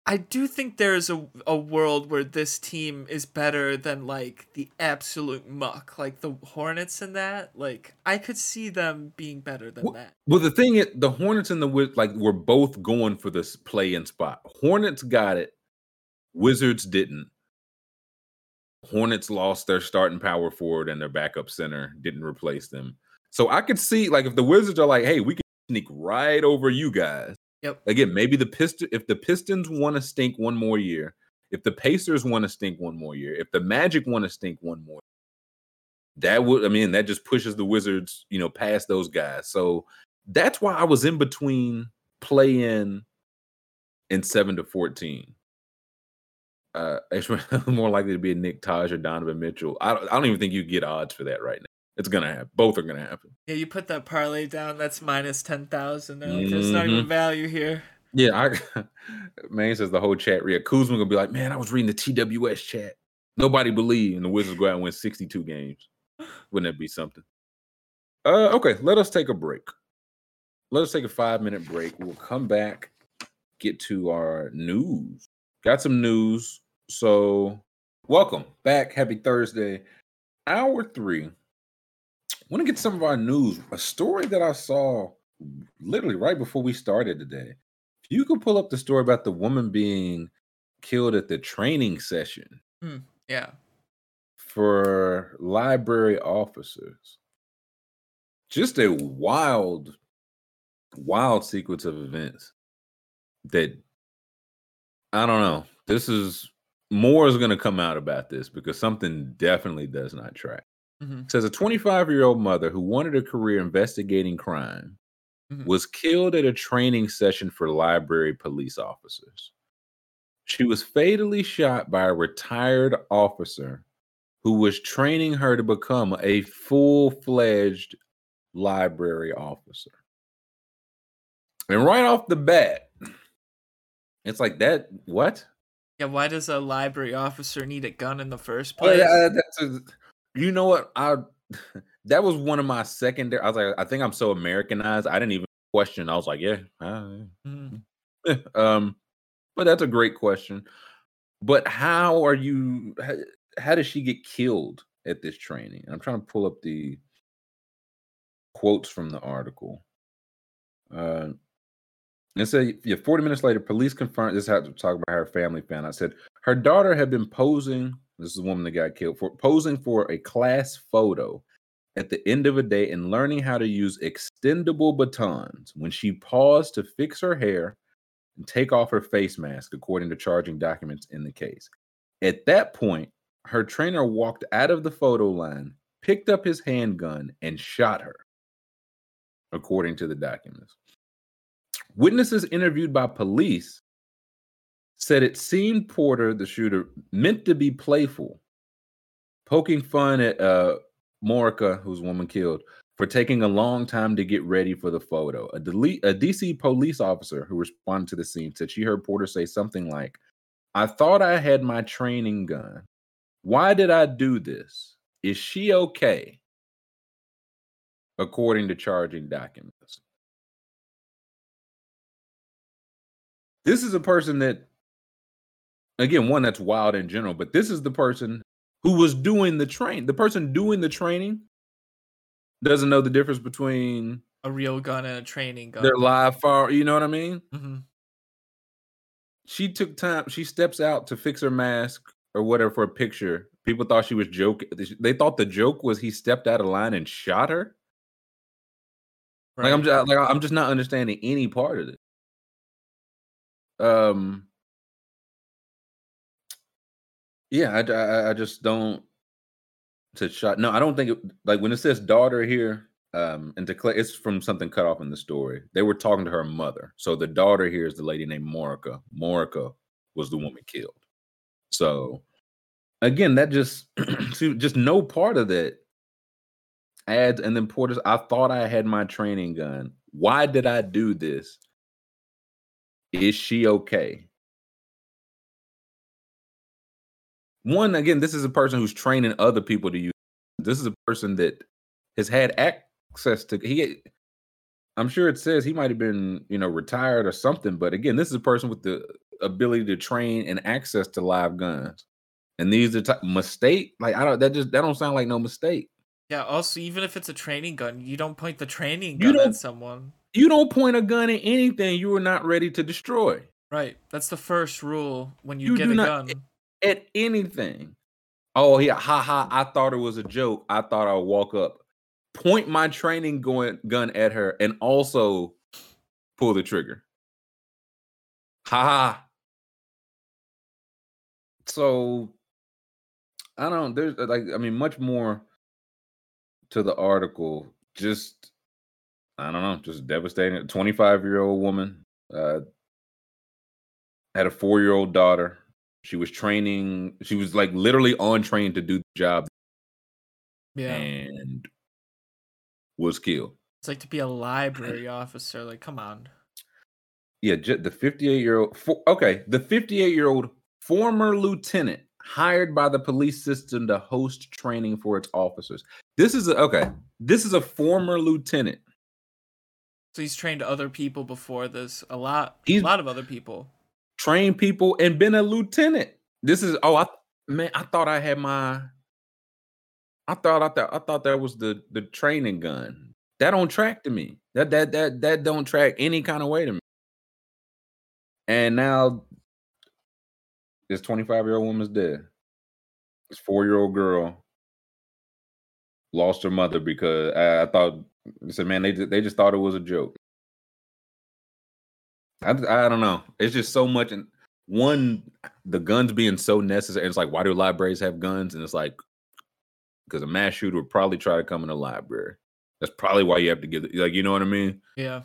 I do think there's a a world where this team is better than like the absolute muck, like the Hornets and that. Like I could see them being better than Wh- that. Well, the thing is, the Hornets and the Wiz like were both going for this play-in spot. Hornets got it. Wizards didn't. Hornets lost their starting power forward and their backup center didn't replace them. So I could see like if the Wizards are like, hey, we can sneak right over you guys. Yep. Again, maybe the Pistons if the Pistons want to stink one more year, if the Pacers want to stink one more year, if the Magic want to stink one more, that would I mean that just pushes the Wizards, you know, past those guys. So that's why I was in between play in and seven to fourteen. Uh, it's more likely to be a Nick Taj or Donovan Mitchell. I don't, I don't even think you get odds for that right now. It's gonna happen. Both are gonna happen. Yeah, you put that parlay down. That's minus ten thousand. There's not even Mhm. value here. Yeah, I man says the whole chat read. Kuzma gonna be like, man, I was reading the TWS chat. Nobody believed, and the Wizards go out and win 62 games. Wouldn't that be something? Uh, okay, let us take a break. Let us take a five minute break. We'll come back, get to our news. Got some news. So, welcome back. Happy Thursday. Hour three. Want to get some of our news. A story that I saw literally right before we started today. If you could pull up the story about the woman being killed at the training session hmm, Yeah. for library officers. just a wild, wild sequence of events that I don't know. This is more is going to come out about this because something definitely does not track. Mhm. says a 25 year old mother who wanted a career investigating crime Mhm. was killed at a training session for library police officers. She was fatally shot by a retired officer who was training her to become a full fledged library officer. And right off the bat, it's like that. What? Yeah, why does a library officer need a gun in the first Well, place? yeah, that's a, you know what? I that was one of my secondary. I was like, I think I'm so Americanized. I didn't even question. I was like, yeah, yeah. um, but that's a great question. But how are you? How, how does she get killed at this training? And I'm trying to pull up the quotes from the article. Uh, it said, yeah, 40 minutes later, police confirmed this had to talk about her family found. I said her daughter had been posing. This is the woman that got killed for posing for a class photo at the end of a day and learning how to use extendable batons when she paused to fix her hair and take off her face mask, according to charging documents in the case. At that point, her trainer walked out of the photo line, picked up his handgun, and shot her, according to the documents. Witnesses interviewed by police said it seemed Porter, the shooter, meant to be playful, poking fun at uh, Maurica, whose woman killed, for taking a long time to get ready for the photo. A, a DC police officer who responded to the scene said she heard Porter say something like, I thought I had my training gun. Why did I do this? Is she okay? According to charging documents. This is a person that, again, one that's wild in general, but this is the person who was doing the train. The person doing the training doesn't know the difference between A real gun and a training gun. They're live fire. You know what I mean? Mhm. She took time. She steps out to fix her mask or whatever for a picture. People thought she was joking. They thought the joke was he stepped out of line and shot her. Like I'm just like I'm just not understanding any part of it. Um. Yeah, I, I, I just don't. To shot. No, I don't think it, like when it says daughter here. Um, and to clear, it's from something cut off in the story. They were talking to her mother. So the daughter here is the lady named Maurica. Maurica was the woman killed. So again, that just just no part of that adds. And then Porter's, I thought I had my training gun. Why did I do this? Is she okay? One, again, this is a person who's training other people to use. This is a person that has had access to he I'm sure it says he might have been, you know, retired or something, but again, this is a person with the ability to train and access to live guns. And these are t- mistake, like I don't that just that don't sound like no mistake. Yeah, also even if it's a training gun, you don't point the training gun at someone. You don't point a gun at anything you are not ready to destroy. Right. That's the first rule when you, You get a not- gun. At anything. Oh yeah, ha ha. I thought it was a joke. I thought I'd walk up, point my training going gun at her, and also pull the trigger. Ha ha. So I don't there's uh, like I mean much more to the article. Just I don't know, just devastating. 25 year old woman uh had a four year old daughter. She was training, she was like literally on train to do the job Yeah. and was killed. It's like to be a library officer. Like, come on. Yeah, the 58 year old. Okay, the 58 year old former lieutenant hired by the police system to host training for its officers. This is a, okay. This is a former lieutenant. So he's trained other people before this. A lot. He's- a lot of other people. Trained people and been a lieutenant. This is oh I man, I thought I had my I thought I thought I thought that was the the training gun. That don't track to me. That that that that don't track any kind of way to me. And now this 25 year old woman's dead. This four year old girl lost her mother because I, I thought They said, man, they they just thought it was a joke. I, I don't know. It's just so much. And one, the guns being so necessary. It's like, why do libraries have guns? And it's like, because a mass shooter would probably try to come in a library. That's probably why you have to give, the, like, you know what I mean? Yeah.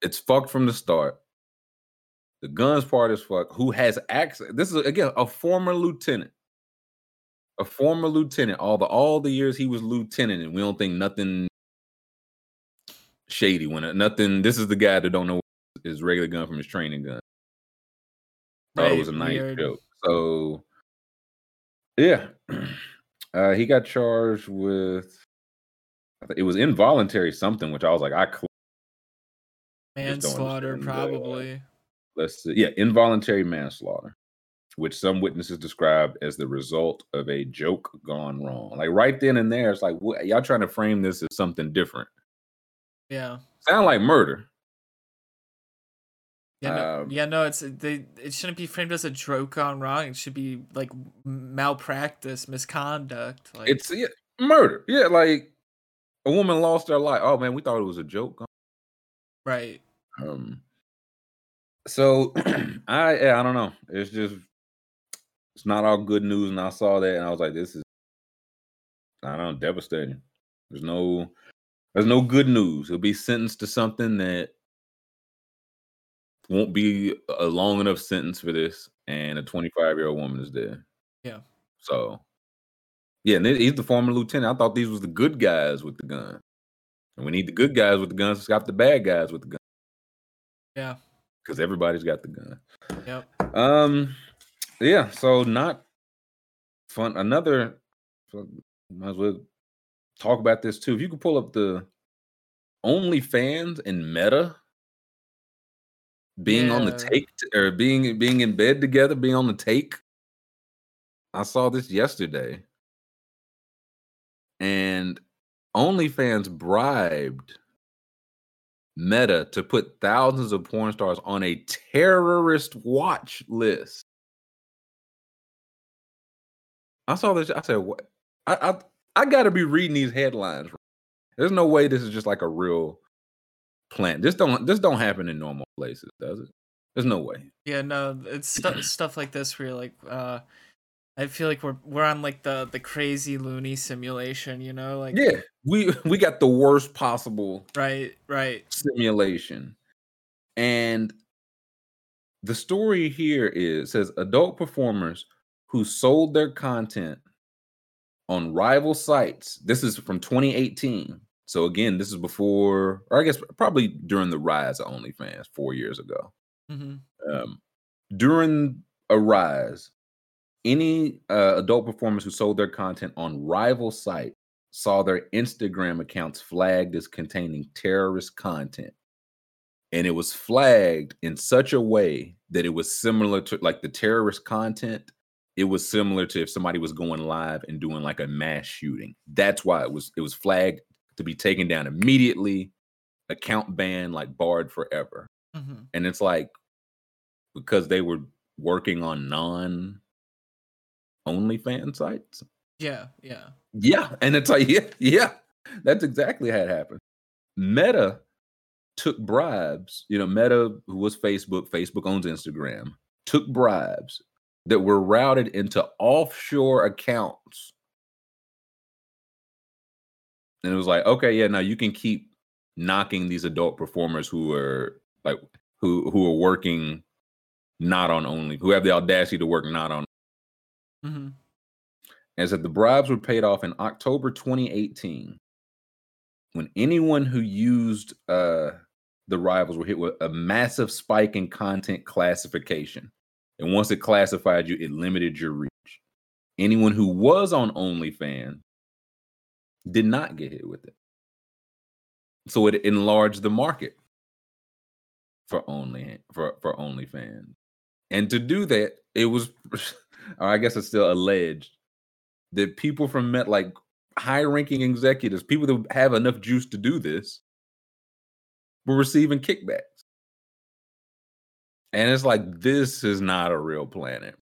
It's fucked from the start. The guns part is fuck. Who has access? This is again a former lieutenant, a former lieutenant. All the all the years he was lieutenant, and we don't think nothing shady when nothing. This is the guy that don't know his regular gun from his training gun. Thought it was a nice weird. joke. So yeah, uh, he got charged with. It was involuntary something, which I was like, I cl- Just don't Manslaughter, uh, probably. let's see. Yeah, involuntary manslaughter, which some witnesses described as the result of a joke gone wrong. Like right then and there, it's like what, y'all trying to frame this as something different. Yeah. Sound like murder. Yeah, no, Um, yeah, no, it's they. It shouldn't be framed as a joke gone wrong. It should be like malpractice, misconduct. Like, It's yeah, murder. Yeah, like a woman lost her life. Oh man, we thought it was a joke. right. Um, so I yeah, I don't know. It's just it's not all good news, and I saw that, and I was like, this is I don't know, devastating. There's no there's no good news. He'll be sentenced to something that won't be a long enough sentence for this, and a 25 year old woman is dead. Yeah. So yeah, and he's the former lieutenant. I thought these was the good guys with the gun. And we need the good guys with the guns to stop the bad guys with the gun. Yeah. Because everybody's got the gun. Yep. Um, yeah. So not fun. Another. Might as well talk about this too. If you could pull up the OnlyFans and Meta being on the take or being being in bed together, being on the take. I saw this yesterday, and OnlyFans bribed Meta to put thousands of porn stars on a terrorist watch list. I saw this. I said, "What? I I, I got to be reading these headlines. There's no way this is just like a real plan. This don't this don't happen in normal places, does it? There's no way. Yeah, no, it's stu- stuff like this where you're like, uh, I feel like we're we're on like the the crazy loony simulation, you know, like Yeah, we we got the worst possible right, right, simulation. And the story here is says adult performers who sold their content on rival sites. This is from 2018. So again, this is before, or I guess probably during the rise of OnlyFans four years ago. hmm Um, during a rise, any uh, adult performers who sold their content on rival sites saw their Instagram accounts flagged as containing terrorist content. And it was flagged in such a way that it was similar to like the terrorist content. It was similar to if somebody was going live and doing like a mass shooting. That's why it was it was flagged to be taken down immediately, account ban, like barred forever. hmm And it's like because they were working on non OnlyFans sites. yeah, yeah, Yeah. And it's like, yeah, yeah. That's exactly how it happened. Meta took bribes. You know, Meta, who was Facebook, Facebook owns Instagram, took bribes that were routed into offshore accounts. And it was like, okay, yeah, now you can keep knocking these adult performers who are like who who are working not on only who have the audacity to work not on Mm-hmm. and said the bribes were paid off in October 2018 when anyone who used uh, the rivals were hit with a massive spike in content classification. And once it classified you, it limited your reach. Anyone who was on OnlyFans did not get hit with it. So it enlarged the market for only for, for OnlyFans. And to do that, it was or I guess it's still alleged that people from Met, like high ranking executives, people that have enough juice to do this, were receiving kickbacks. And it's like, this is not a real planet.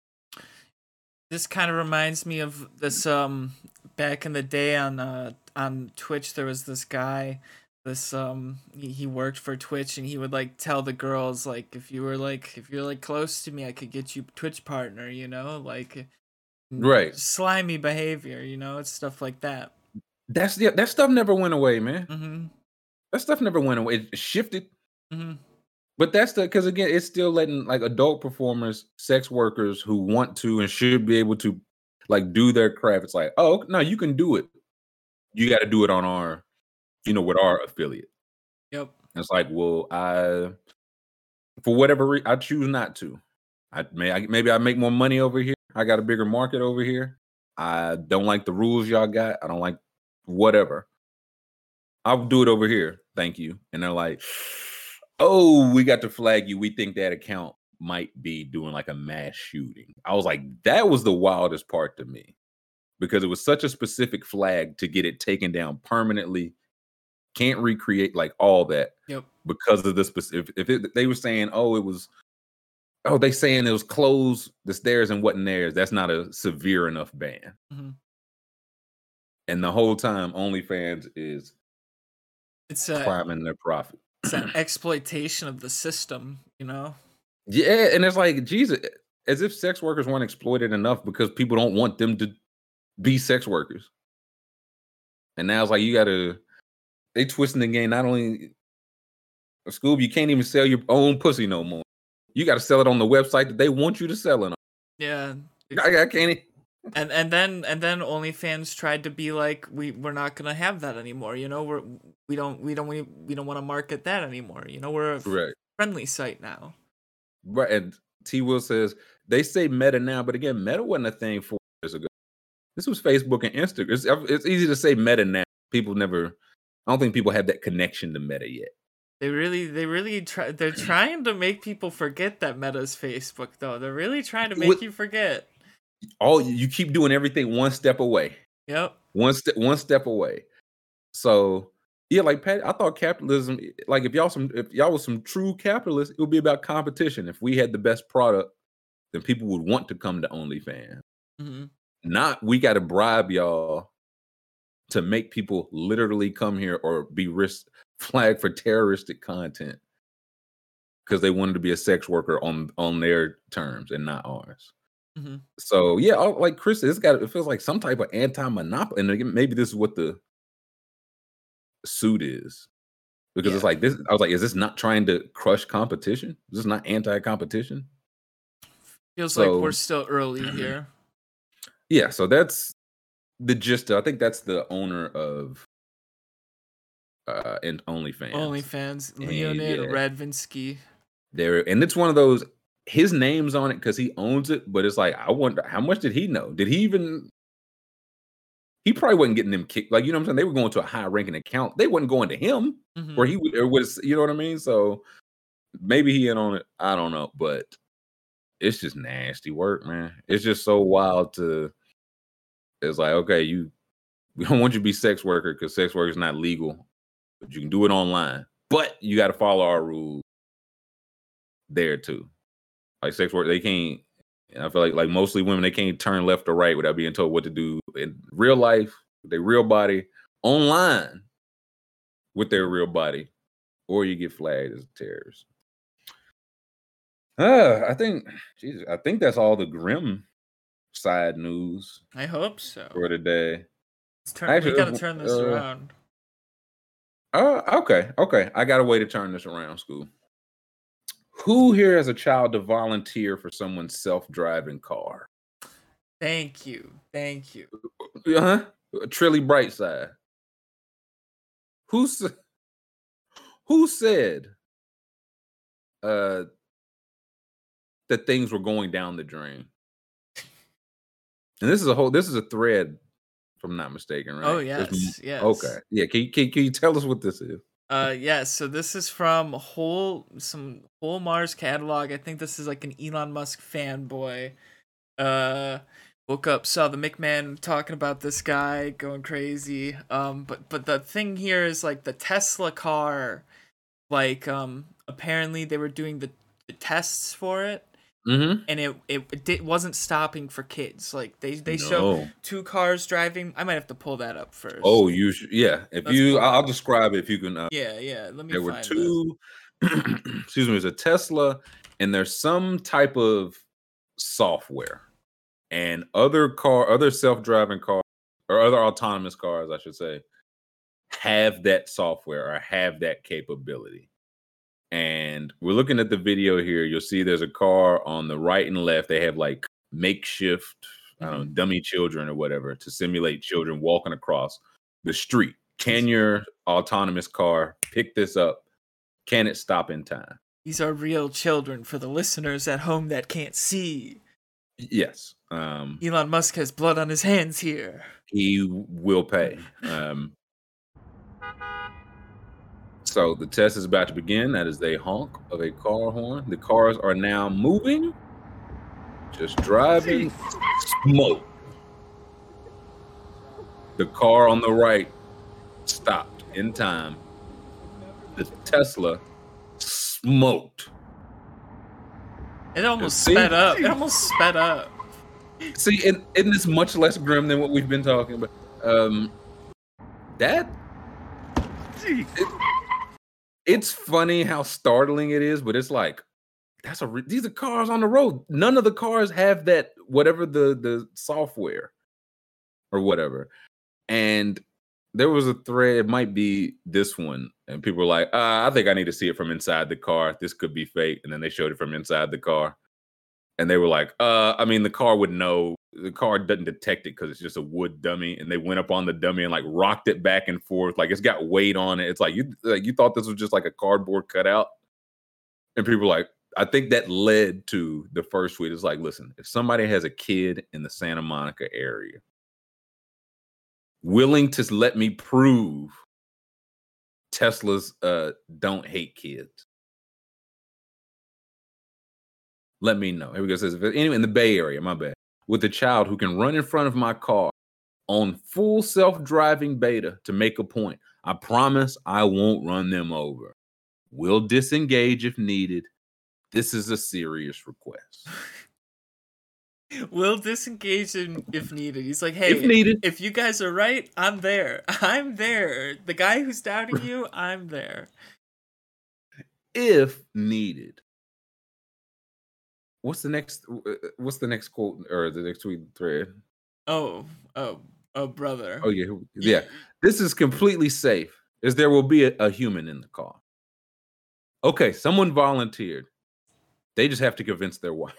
This kind of reminds me of this. Um, back in the day on uh on Twitch, there was this guy this um he, he worked for Twitch and he would like tell the girls like if you were like if you're like close to me I could get you Twitch partner, you know, like Right. slimy behavior, you know, it's stuff like that. That's yeah, that stuff never went away, man. Mm-hmm. That stuff never went away. It shifted. Mm-hmm. But that's the because again, it's still letting like adult performers, sex workers who want to and should be able to like do their craft. It's like, oh no, you can do it. You got to do it on our, you know, with our affiliate. Yep. And it's like, well, I for whatever reason, I choose not to. I may I, maybe I make more money over here. I got a bigger market over here. I don't like the rules y'all got. I don't like whatever. I'll do it over here. Thank you. And they're like, oh, we got to flag you. We think that account might be doing like a mass shooting. I was like, that was the wildest part to me because it was such a specific flag to get it taken down permanently. Can't recreate like all that Yep. because of the specific. If it, they were saying, oh, it was, oh, they saying it was closed the stairs and wasn't theirs. That's not a severe enough ban. Mhm. And the whole time, OnlyFans is It's a climbing their profit. it's an exploitation of the system, you know. Yeah, and it's like Jesus, as if sex workers weren't exploited enough because people don't want them to be sex workers. And now it's like you gotta they twisting the game. Not only Scoob, you can't even sell your own pussy no more. You got to sell it on the website that they want you to sell it on. Yeah. I, I can't. and and then and then OnlyFans tried to be like we we're not gonna have that anymore. You know we're we don't we don't we, we don't want to market that anymore. You know we're a Right, friendly site now. Right. And T. Will says they say Meta now, but again, Meta wasn't a thing four years ago. This was Facebook and Instagram. It's, uh, it's easy to say Meta now. People never. I don't think people have that connection to Meta yet. They really they really try they're trying to make people forget that Meta's Facebook though. They're really trying to make What- you forget. All you keep doing everything one step away. Yep. one step one step away. So yeah, like Pat, I thought capitalism, like if y'all some if y'all was some true capitalists, it would be about competition. If we had the best product, then people would want to come to OnlyFans. hmm Not we got to bribe y'all to make people literally come here or be risk flagged for terroristic content because they wanted to be a sex worker on on their terms and not ours. hmm So yeah, like Chris, it's got it feels like some type of anti-monopoly, and maybe this is what the suit is, because it's like this. I was like, is this not trying to crush competition? Is this not anti-competition? Feels like we're still early here. Yeah, so that's the gist. Of, I think that's the owner of uh and OnlyFans. OnlyFans, Leonid yeah. Radvinsky. there, and it's one of those. His name's on it because he owns it, but it's like I wonder how much did he know? Did he even? He probably wasn't getting them kicked. Like you know what I'm saying? They were going to a high ranking account. They wasn't going to him, Mhm. or he would, or was you know what I mean? So maybe he in on it. I don't know, but it's just nasty work, man. It's just so wild to. It's like okay, you we don't want you to be sex worker because sex work is not legal, but you can do it online. But you got to follow our rules there too. Like sex work, they can't. And I feel like like mostly women, they can't turn left or right without being told what to do in real life, with their real body, online with their real body, or you get flagged as a terrorist. Uh, I think, Jesus, I think that's all the grim side news I hope so. for today. Let's turn, Actually, we gotta uh, turn this uh, around. Uh, okay, okay. I got a way to turn this around, Scoob. Who here as a child to volunteer for someone's self-driving car? Thank you. Thank you. Uh-huh. Trilly Brightside. Who s- who said uh that things were going down the drain? And this is a whole this is a thread, if I'm not mistaken, right? Oh There's yes, yes. Okay. Yeah. Can can, can you tell us what this is? Uh yes, so this is from whole some whole Mars catalog. I think this is like an Elon Musk fanboy. Uh woke up, saw the McMahon talking about this guy going crazy. Um but but the thing here is like the Tesla car like um apparently they were doing the, the tests for it Mm-hmm. and it it, it wasn't stopping for kids. Like they they show two cars driving. I might have to pull that up first. Oh, you sh- yeah. If Let's you, I'll up. describe it if you can. Uh, yeah, yeah. Let me. there were two. excuse me. There's a Tesla, and there's some type of software, and other car, other self-driving car, or other autonomous cars, I should say, have that software or have that capability. And we're looking at the video here. You'll see there's a car on the right and left. They have like makeshift, I don't know, dummy children or whatever to simulate children walking across the street. Can your autonomous car pick this up? Can it stop in time? These are real children for the listeners at home that can't see. Yes. Um, Elon Musk has blood on his hands here. he will pay. Um, so the test is about to begin. That is a honk of a car horn. The cars are now moving, just driving. Smoke. The car on the right stopped in time. The Tesla smoked. It almost See? sped up. It almost sped up. See, and isn't this much less grim than what we've been talking about? Um, that it- it's funny how startling it is, but it's like that's a re- these are cars on the road. None of the cars have that whatever the the software or whatever. And there was a thread, it might be this one, and people were like, uh, I think I need to see it from inside the car. This could be fake. And then they showed it from inside the car. And they were like, uh, I mean, the car would know. The car doesn't detect it because it's just a wood dummy. And they went up on the dummy and like rocked it back and forth. Like it's got weight on it. It's like you like you thought this was just like a cardboard cutout. And people were like, I think that led to the first tweet. It's like, listen, if somebody has a kid in the Santa Monica area, willing to let me prove Teslas uh don't hate kids. Let me know. Here we go. Says anyway in the Bay Area, my bad, with a child who can run in front of my car on full self-driving beta to make a point. I promise I won't run them over. We'll disengage if needed. This is a serious request. we'll disengage if needed. He's like, hey, if needed. if you guys are right, I'm there. I'm there. The guy who's doubting you, I'm there. if needed. What's the next? uh, What's the next quote or the next tweet thread? Oh, oh, oh, brother. Oh yeah, yeah. This is completely safe, as there will be a, a human in the car. Okay, someone volunteered. They just have to convince their wife.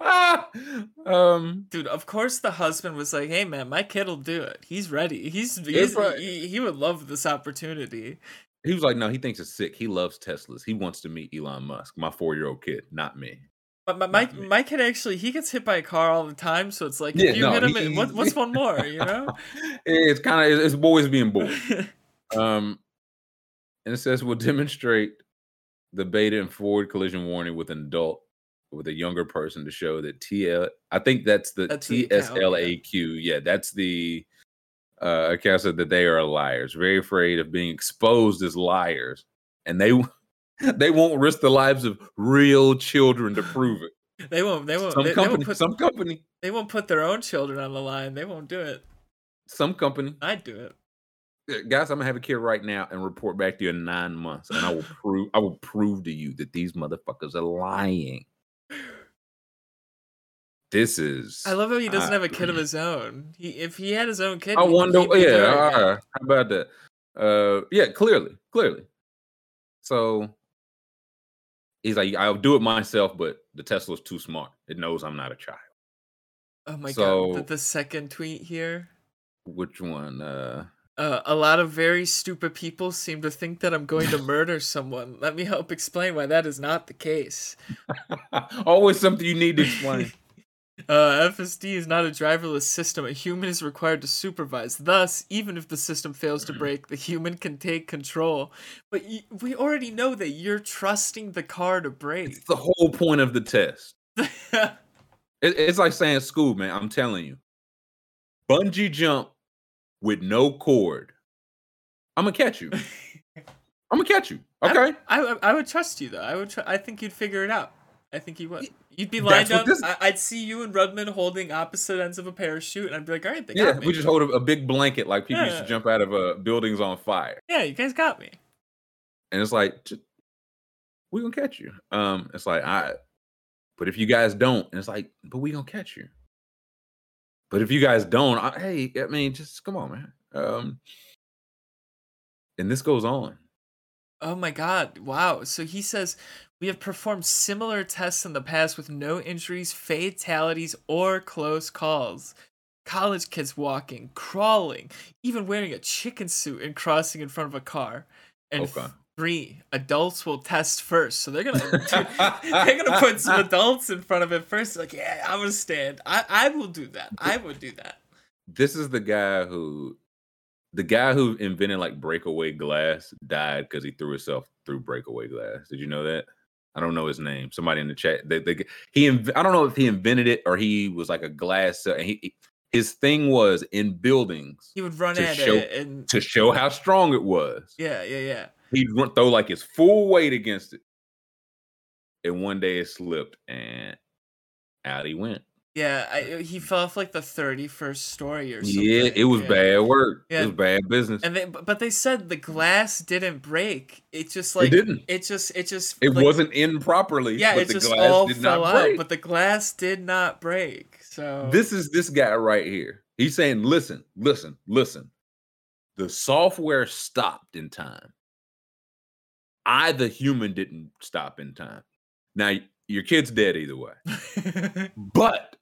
Ah, um, Dude, of course the husband was like, "Hey man, my kid'll do it. He's ready. He's, he's right. he, he would love this opportunity." he was like, no, he thinks it's sick. He loves Teslas. He wants to meet Elon Musk, my four-year-old kid, not me. But my Mike, my kid actually he gets hit by a car all the time, so it's like Yeah, if you no, hit him, he- what, what's one more? You know? it's kind of it's boys being boys. Um, and it says we'll demonstrate the beta and forward collision warning with an adult with a younger person to show that TL. I think that's the That's the yeah. TSLAQ. Yeah, that's the uh, account said that they are liars, very afraid of being exposed as liars, and they they won't risk the lives of real children to prove it. they won't. They won't. Some they, they company, won't put. some company, They won't put their own children on the line. They won't do it. some company. I'd do it. Guys, I'm gonna have a kid right now and report back to you in nine months, and I will prove I will prove to you that these motherfuckers are lying. This is. I love how he doesn't uh, have a kid of his own. He if he had his own kid, I wonder. Yeah, doing all right, how about that? Uh, yeah, clearly, clearly. So he's like, I'll do it myself, but the Tesla's too smart. It knows I'm not a child. Oh my god! So- The, the second tweet here. Which one? Uh, Uh, a lot of very stupid people seem to think that I'm going to murder someone. Let me help explain why that is not the case. always something you need to explain. Uh, FSD is not a driverless system. A human is required to supervise. Thus, even if the system fails to brake, the human can take control. But y- we already know that you're trusting the car to brake. It's the whole point of the test. It, it's like saying Scoob, man. I'm telling you, bungee jump with no cord. I'm gonna catch you. I'm gonna catch you. Okay. I, I, I would trust you though. I would. Tr- I think you'd figure it out. I think you would. You'd be lined up. this- I- I'd see you and Rudman holding opposite ends of a parachute, and I'd be like, "All right, they got Yeah, me." we just hold a, a big blanket like people used to jump out of uh, buildings on fire, yeah, you guys got me. and it's like "J- we gonna catch you. Um, it's like I, but if you guys don't, and it's like, but we gonna catch you. But if you guys don't, I, hey, I mean, just come on, man. Um, and this goes on. Oh my god, wow. So he says we have performed similar tests in the past with no injuries, fatalities, or close calls. College kids walking, crawling, even wearing a chicken suit and crossing in front of a car. And Okay. three, adults will test first. So they're gonna they're gonna put some adults in front of it first. Like, yeah, I'm gonna stand. I, I will do that. I would do that. this is the guy who the guy who invented like breakaway glass died because he threw himself through breakaway glass did you know that i don't know his name. Somebody in the chat they, they, he inv- i don't know if he invented it or he was like a glass and he, he- his thing was in buildings He would run To at show- it and to show how strong it was. Yeah, yeah, yeah. he'd run, throw like his full weight against it. And one day it slipped and out he went Yeah, I, he fell off like the thirty-first story or something. yeah it was yeah. bad work Yeah. it was bad business And they, but they said the glass didn't break. It just like It didn't. It just it just it like- wasn't in properly Yeah, it the just glass all did fell out. But the glass did not break. So This is this guy right here. He's saying, listen, listen, listen. The software stopped in time. I, the human, didn't stop in time. Now, your kid's dead either way. But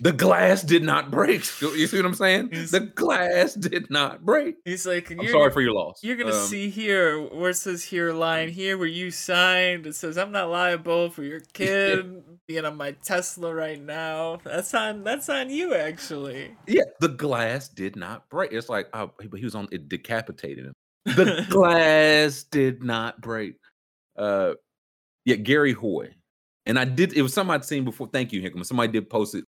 the glass did not break. You see what I'm saying? The glass did not break. he's like, I'm you're, sorry for your loss. You're gonna Um, see here where it says here line here where you signed. It says I'm not liable for your kid being on my Tesla right now. That's on that's on you actually. Yeah, the glass did not break. It's like, oh, but he was on it decapitated him. The glass did not break. Uh yeah, Garry Hoy. And I did it was something I'd seen before. Thank you, Hickman. Somebody did post it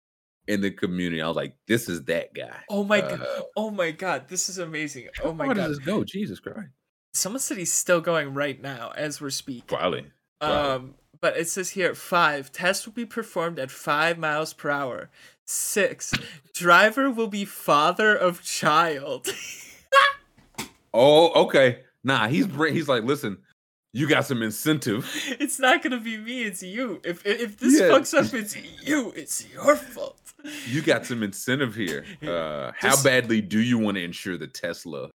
in the community. I was like, this is that guy. Oh my Uh, god. Oh my god. This is amazing. Oh my How god. does this go? Jesus Christ. Someone said he's still going right now as we're speaking. Probably. Right. Um, but it says here five tests will be performed at five miles per hour. Six driver will be father of child. Oh, okay. Nah, he's he's like, listen, you got some incentive. it's not gonna be me. It's you. If if, this Yeah. fucks up, it's you. It's your fault. You got some incentive here. Uh, how Just- badly do you want to ensure the Tesla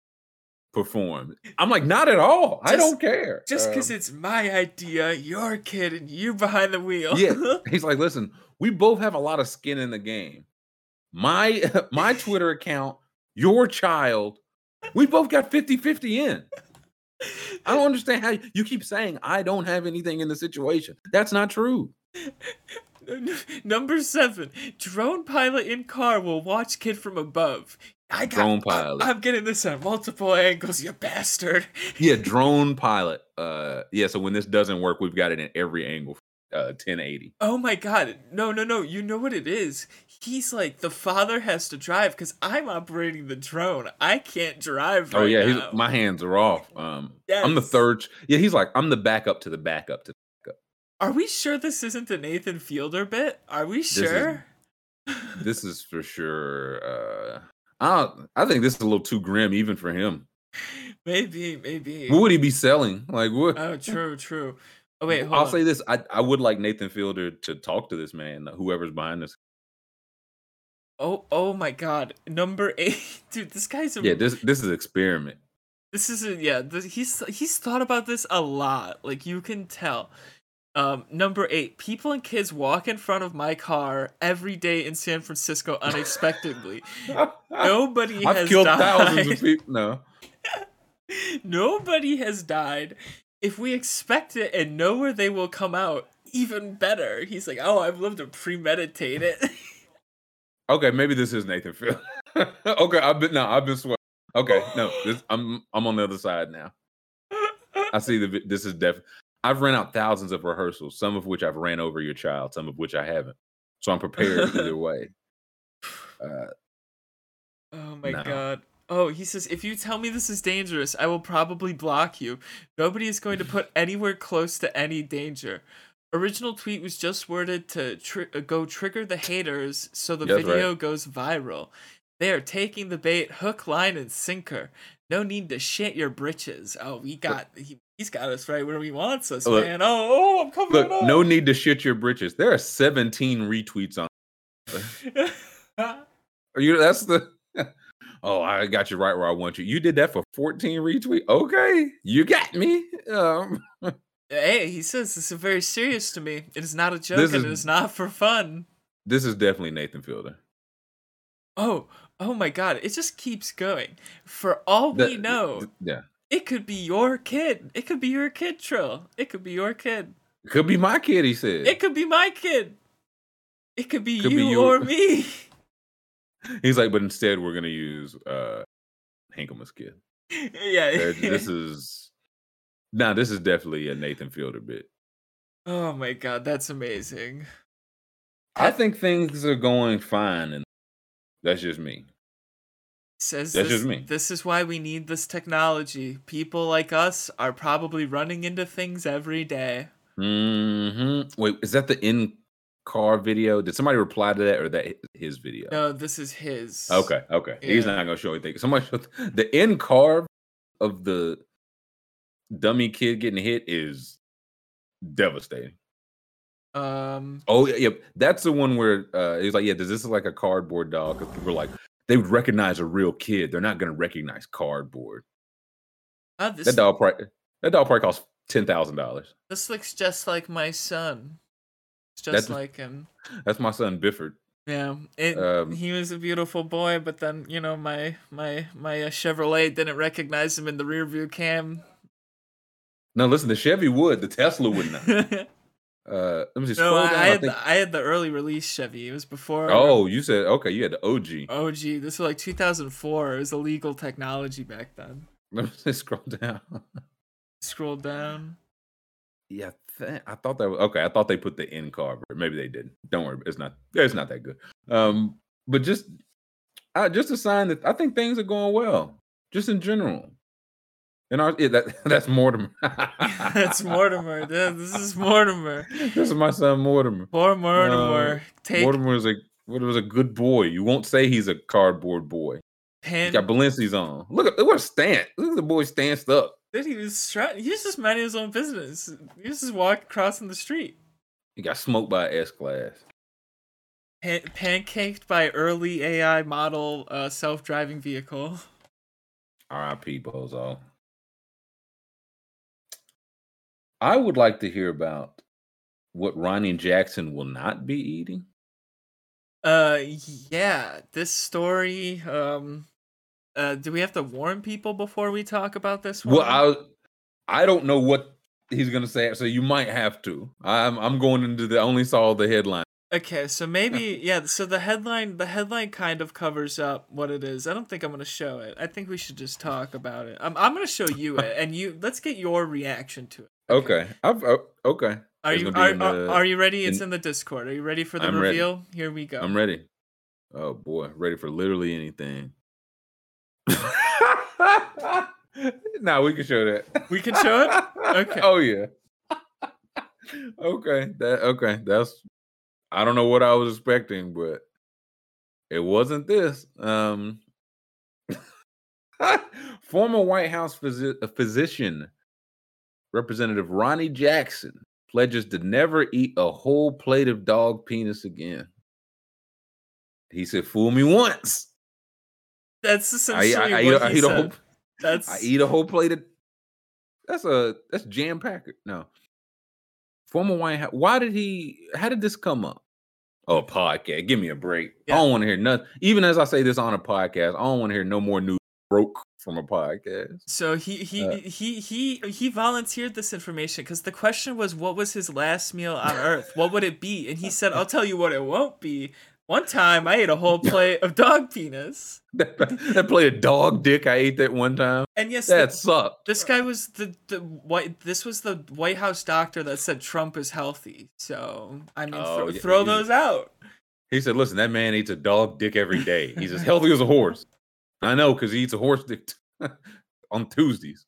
perform? I'm like, not at all. I don't care. Just because Um, it's my idea, your kid, and you behind the wheel. yeah, he's like, listen, we both have a lot of skin in the game. My my Twitter account, your child, we both got 50-50 in. I don't understand how you keep saying I don't have anything in the situation. That's not true. Number seven, drone pilot in car will watch kid from above. I got, drone pilot. I'm getting this on multiple angles, you bastard. Yeah, drone pilot. Uh yeah, so when this doesn't work, we've got it in every angle. Uh 1080. Oh my god. No, no, no. You know what it is? He's like, the father has to drive because I'm operating the drone. I can't drive right oh yeah, he's, my hands are off. Um I'm the Yes. third. Yeah, he's like, I'm the backup to the backup to the backup. Are we sure this isn't the Nathan Fielder bit? Are we sure? this is for sure. Uh, I I think this is a little too grim even for him. maybe, maybe. What would he be selling? Like what? Oh, true, true. Oh wait, I'll on. say this: I, I would like Nathan Fielder to talk to this man, whoever's behind this. Oh, oh my God, number eight, dude. This guy's a Yeah, this this is experiment. this is a, yeah. This, he's he's thought about this a lot. Like you can tell. Um, number eight, people and kids walk in front of my car every day in San Francisco unexpectedly. Nobody I've has killed died. thousands of people. No, Nobody has died. If we expect it and know where they will come out, even better. He's like, oh, I've lived to premeditate it. okay, maybe this is Nathan Fielder. okay, I've been no, I've been sweating. Okay, no, this I'm I'm on the other side now. I see the this is def. I've ran out thousands of rehearsals, some of which I've ran over your child, some of which I haven't. So I'm prepared either way. Uh, Oh my No. god. Oh, he says, if you tell me this is dangerous, I will probably block you. Nobody is going to put anywhere close to any danger. Original tweet was just worded to tri- uh, go trigger the haters so the That's right. video goes viral. They are taking the bait hook, line, and sinker. No need to shit your britches. Oh, we got he, he's got us right where he wants us, Look- man. Oh, oh, I'm coming Look, up. no need to shit your britches. There are 17 retweets on. Are you? That's the. Oh, I got you right where I want you. You did that for 14 retweet. Okay, you got me. Um, hey, he says this is very serious to me. It is not a joke and is- it is not for fun. this is definitely Nathan Fielder. Oh, oh my god, it just keeps going. For all The- we know, th- yeah, it could be your kid. It could be your kid, Trill. It could be your kid. It could be my kid. He said. It could be my kid. It could be, Could you, be you. or me. He's like, but instead we're gonna use uh Hankelman's kid. yeah. This is. Nah, this is definitely a Nathan Fielder bit. oh my god, that's amazing. I think things are going fine, and that's just me. Says That's this, just me. this is why we need this technology. People like us are probably running into things every day. Mm-hmm. Wait, is that the in car video? Did somebody reply to that, or that his video? No, this is his. Okay, okay. He's not gonna show anything. Somebody showed the end carve of the dummy kid getting hit is devastating. Um. Oh yeah, yep. That's the one where uh he's like, Yeah, does this look like a cardboard dog? Because people are like, they would recognize a real kid. They're not gonna recognize cardboard. this That dog probably that dog probably costs ten thousand dollars. this looks just like my son. It's just That's- like him. That's my son Bifford. Yeah, it, Um, he was a beautiful boy, but then you know my my my uh, Chevrolet didn't recognize him in the rear view cam. No, listen, the Chevy would, the Tesla would not. Uh let me see. Scroll I, down. I I had think- the, I had the early release Chevy. It was before. oh, you said okay, you had the OG. OG. this was like 2004. It was illegal technology back then. Let me see, scroll down. Scroll down. Yeah, I, I thought that was okay. I thought they put the in car, but maybe they didn't. Don't worry, it's not. It's not that good. Um, but just, uh, just a sign that I think things are going well, just in general. And our yeah, that that's Mortimer. That's Mortimer. Yeah, This is Mortimer. this is my son Mortimer. Poor Mortimer. Take Mortimer is a is a good boy. You won't say he's a cardboard boy. He's pen. got Balenci's on. Look at what a stance. Look at the boy stanced up. Dude, he was stri- he was just minding his own business. He was just walking crossing the street. He got smoked by S class. Pan- pancaked by early AI model uh, self-driving vehicle. R.I.P. Bozo. I would like to hear about what Ronnie Jackson will not be eating. Uh, yeah, this story. Um, uh, do we have to warn people before we talk about this one? Well, I I don't know what he's gonna say, so you might have to. I'm I'm going into the only saw the headline. Okay, so maybe yeah. So the headline, the headline kind of covers up what it is. I don't think I'm gonna show it. I think we should just talk about it. I'm I'm gonna show you it, and you let's get your reaction to it. Okay, I've uh, okay. Are It's you are, are, the- are you ready? It's in- in the Discord. Are you ready for the I'm ready. reveal? Here we go. I'm ready. Oh boy, ready for literally anything. nah, we can show that. We can show it? Okay. Oh yeah. okay. That okay. That's I don't know what I was expecting, but it wasn't this. Um former White House physi- uh, physician Representative Ronnie Jackson pledges to never eat a whole plate of dog penis again. He said, "Fool me once. That's I, essentially I, I, what eat, I he said. whole That's I eat a whole plate of. That's a that's jam packer. No. Former White House. Why did he? How did this come up? Oh, a podcast. Give me a break. Yeah. I don't want to hear nothing. Even as I say this on a podcast, I don't want to hear no more news broke from a podcast. So he he Uh, he he he volunteered this information because the question was what was his last meal on Earth? What would it be? And he said, "I'll tell you what it won't be." One time, I ate a whole plate of dog penis, that, that played a dog dick. I ate that one time. and yes, That th- sucked. this guy was the the white. This was the White House doctor that said Trump is healthy. So I mean, Oh, throw, yeah, throw those out. He said, "Listen, that man eats a dog dick every day. He's as healthy as a horse. I know because he eats a horse dick on Tuesdays."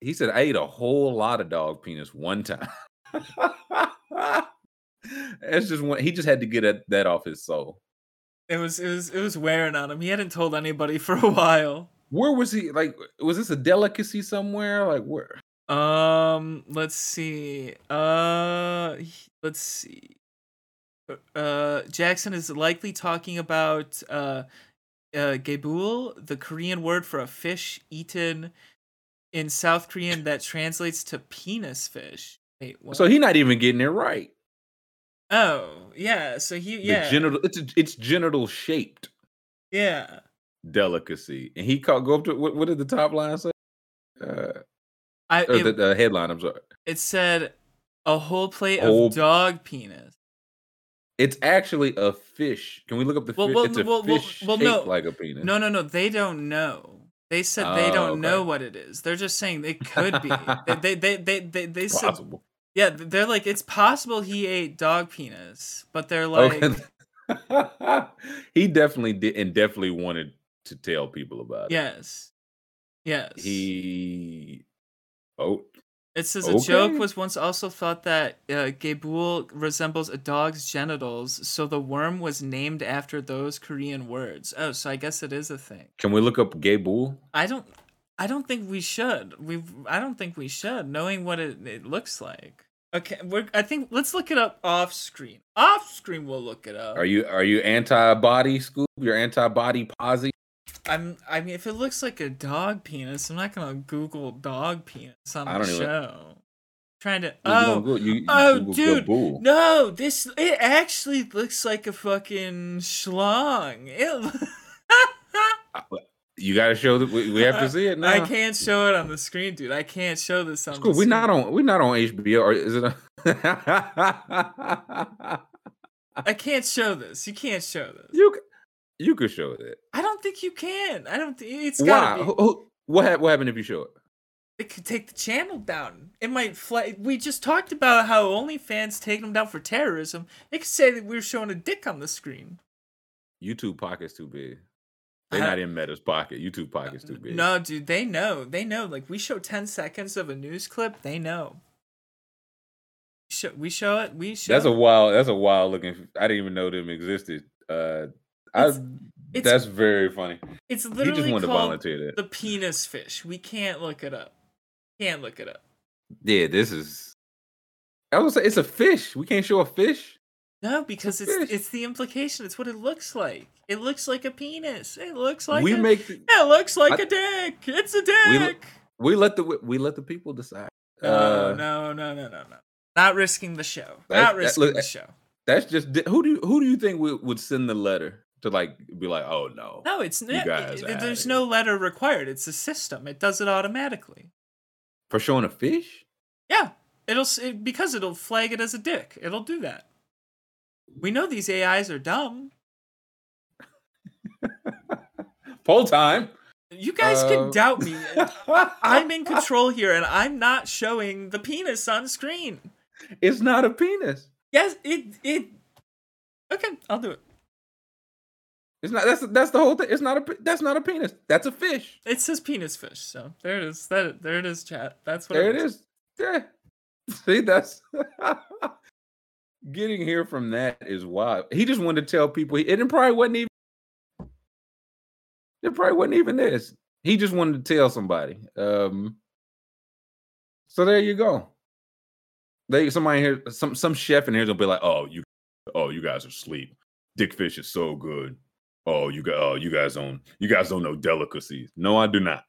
He said, "I ate a whole lot of dog penis one time." That's just one. He just had to get that, that off his soul. It was it was it was wearing on him. He hadn't told anybody for a while. Where was he? Like, was this a delicacy somewhere? Like, where? Um, let's see. Uh, let's see. Uh, Jackson is likely talking about uh, uh, gaebul, the Korean word for a fish eaten in South Korean that translates to penis fish. Wait? So he's not even getting it right. Oh, yeah. So he, The yeah, genital. It's it's genital shaped yeah. delicacy, and he called. Go up to what? What did the top line say? Uh, I or it, the, the headline. I'm sorry. it said a whole plate Whole- of dog penis. It's actually a fish. Can we look up the Well, fish? well, it's a well, fish well, shaped no. like a penis. No, no, no. They don't know. They said they Oh, don't know what it is. They're just saying it could be. they, they, they, they, they, they said, possible. Yeah. They're like, it's possible he ate dog penis, but they're like, Okay. he definitely did, and definitely wanted to tell people about it. yes, yes. He. Oh, It says a joke was once also thought that uh, Gaebul resembles a dog's genitals, so the worm was named after those Korean words. Oh, so I guess it is a thing. can we look up gay bull? I don't. I don't think we should. We. I don't think we should, knowing what it, it looks like. Okay, we're. I think let's look it up off screen. Off screen, we'll look it up. Are you are you anti body Scoob? You're anti body posy? I'm. I mean, if it looks like a dog penis, I'm not gonna Google dog penis on I the don't even- show. Trying to. You Oh. go- you- you Oh, dude, no! This it actually looks like a fucking schlong. It, You gotta show that we, we have to uh, see it now. I can't show it on the screen, dude. I can't show this on. The we're not on we're not on HBO or is it I can't show this. You can't show this. You you could show it. I don't think you can. I don't think it's gotta Why? be. Who- who- what what happened if you show it? It could take the channel down. It might fly. We just talked about how OnlyFans taking them down for terrorism. It could say that we were showing a dick on the screen. YouTube pocket's too big. They're not in Meta's pocket. YouTube pocket's too big. No, dude, they know. They know. Like we show ten seconds of a news clip, they know. Show, we show it. We show. That's a wild. That's a wild looking. I didn't even know them existed. Uh, I. It's- it's- that's very funny. It's He literally just wanted to called volunteer that. the penis fish. We can't look it up. Can't look it up. Yeah, this is. I was it's a fish. We can't show a fish. No, because it's fish. it's the implication. It's what it looks like. It looks like a penis. It looks like we a, make. the- It looks like I- a dick. It's a dick. We let the we let the people decide. No, Uh, no, no, no, no, no. Not risking the show. That's- Not that- risking look, the show. That's just who do you, who do you think would, would send the letter to like be like, oh no, No, it's not. it- there's no letter required. It's a system. It does it automatically. for showing a fish? Yeah, it'll it, because it'll flag it as a dick. It'll do that. We know these AIs are dumb. Poll time. You guys Uh, can doubt me. I'm in control here, and I'm not showing the penis on screen. It's not a penis. Yes, it it. Okay, I'll do it. It's not. That's that's the whole thing. It's not a. That's not a penis. That's a fish. It says penis fish, so there it is. That there it is, chat. That's what There it is. Yeah. See, that's getting here from that is wild. He just wanted to tell people. He, it probably wasn't even. It probably wasn't even this. He just wanted to tell somebody. Um. So there you go. They somebody here, some some chef in here will be like, "Oh, you, oh, you guys are asleep. Dick fish is so good. Oh, you got, oh, you guys don't, you guys don't know delicacies. No, I do not.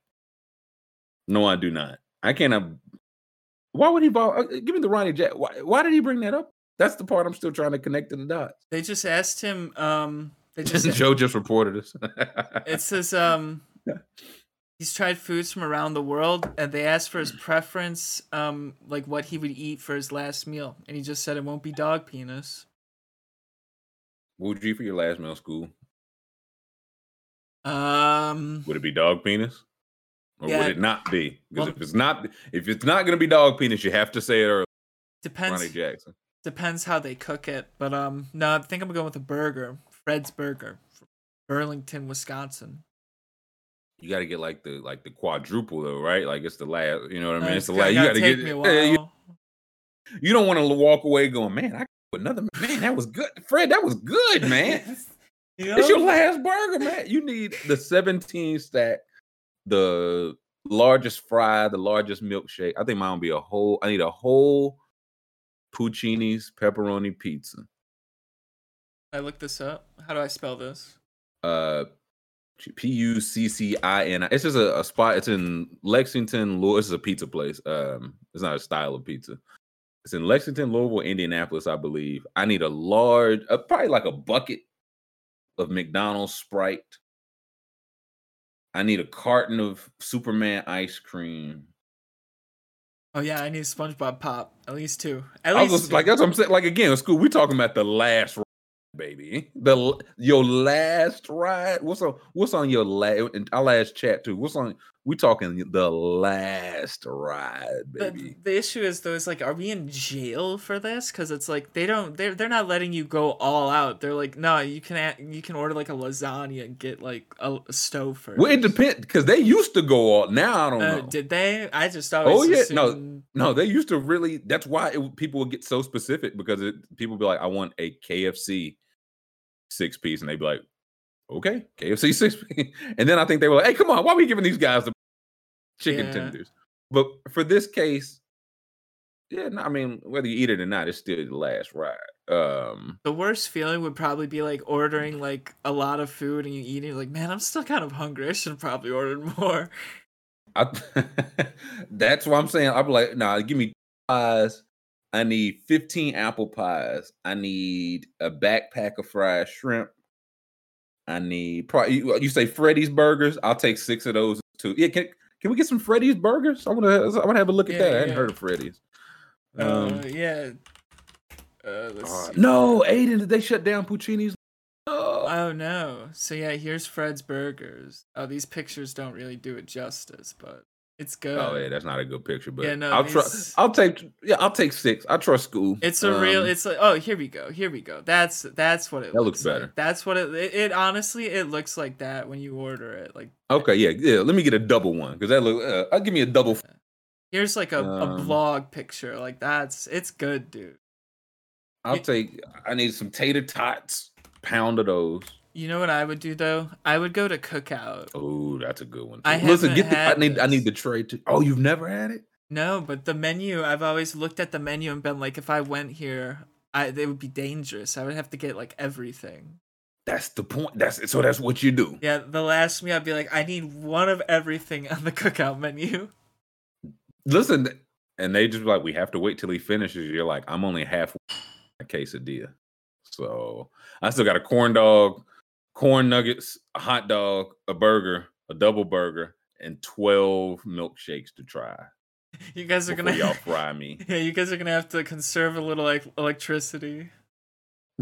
No, I do not. I cannot. Why would he? Uh, give me the Ronnie Jack. Why, why did he bring that up? That's the part I'm still trying to connect to the dots. They just asked him. Um, they just Joe just reported us. it says um, he's tried foods from around the world, and they asked for his preference, um, like what he would eat for his last meal, and he just said it won't be dog penis. what would you eat for your last meal, Scoob? Um, Would it be dog penis, or Yeah. would it not be? Because Well- if it's not, if it's not going to be dog penis, you have to say it early. depends. Ronnie Jackson. Depends how they cook it, but um, no, I think I'm going with a burger, Fred's Burger, from Burlington, Wisconsin. You got to get like the like the quadruple though, right? Like it's the last. You know what I mean? It's the last. You got to get. yeah, you- You don't want to walk away going, man, I another man. That was good, Fred. That was good, man. You know? It's your last burger, man. You need the 17 stack, the largest fry, the largest milkshake. I think mine will be a whole. I need a whole Puccini's pepperoni pizza. I look this up. How do I spell this? Uh, P U C C I N. It's just a, a spot. It's in Lexington. Louis. This is a pizza place. Um, it's not a style of pizza. It's in Lexington, Louisville, Indianapolis, I believe. I need a large, uh, probably like a bucket of McDonald's Sprite. I need a carton of Superman ice cream. Oh yeah, I need SpongeBob pop. At least two. At I was least two. like that's what I'm saying. Like again, in school, we talking about the last ride, baby. The your last ride. What's on what's on your last our last chat too? What's on we talking the last ride, the, baby. the issue is though is like are we in jail for this because it's like they don't they're, they're not letting you go all out they're like no you can you can order like a lasagna and get like a, a stove first Well, it depends because they used to go all. Now I don't uh, know. did they i just always Oh, yeah, no. assumed- No, they used to really. That's why it, people would get so specific because it, people would be like, "I want a KFC six piece," and they'd be like, "Okay, KFC six piece." And then I think they were like, "Hey, come on, why are we giving these guys the chicken Yeah. tenders?" But for this case, yeah, no, I mean, whether you eat it or not, it's still the last ride. Um, the worst feeling would probably be like ordering like a lot of food and you eat it like man i'm still kind of hungry i should probably ordered more I, that's what I'm saying. I'm like, nah, give me pies. I need 15 apple pies. I need a backpack of fried shrimp. I need probably you, you say Freddy's burgers. I'll take six of those too. Yeah, can can we get some Freddy's burgers? I want to I want to have a look at Yeah, that. I hadn't heard of Freddy's. Um, uh, yeah uh, let's uh, see. no, Aiden, did they shut down Puccini's? Oh, Oh no. So yeah, here's Fred's Burgers. Oh, these pictures don't really do it justice, but it's good. oh yeah, that's not a good picture. But Yeah, no, I'll try. I'll take. Yeah, I'll take six. I trust Scoob. It's a real. Um, It's like oh, here we go. Here we go. That's that's what it. That looks like. better. That's what it, it. It honestly, it looks like that when you order it. Like Okay, yeah, yeah. Let me get a double one because that look. Uh, I'll give me a double. here's like a, a Um, vlog picture. Like that's it's good, dude. I'll Yeah. take. I need some tater tots. Pound of those. You know what I would do though? I would go to Cookout. Oh, that's a good one. I. Listen, get the. I need. I need the tray too. Oh, you've never had it? No, but the menu. I've always looked at the menu and been like, if I went here, I it would be dangerous. I would have to get like everything. That's the point. That's so. That's what you do. Yeah, the last meal, I'd be like, I need one of everything on the cookout menu. Listen, and they just be like, we have to wait till he finishes. You're like, I'm only half a quesadilla, so I still got a corn dog, corn nuggets, a hot dog, a burger, a double burger, and twelve milkshakes to try. You guys are gonna, y'all fry me. yeah, you guys are gonna have to conserve a little like electricity.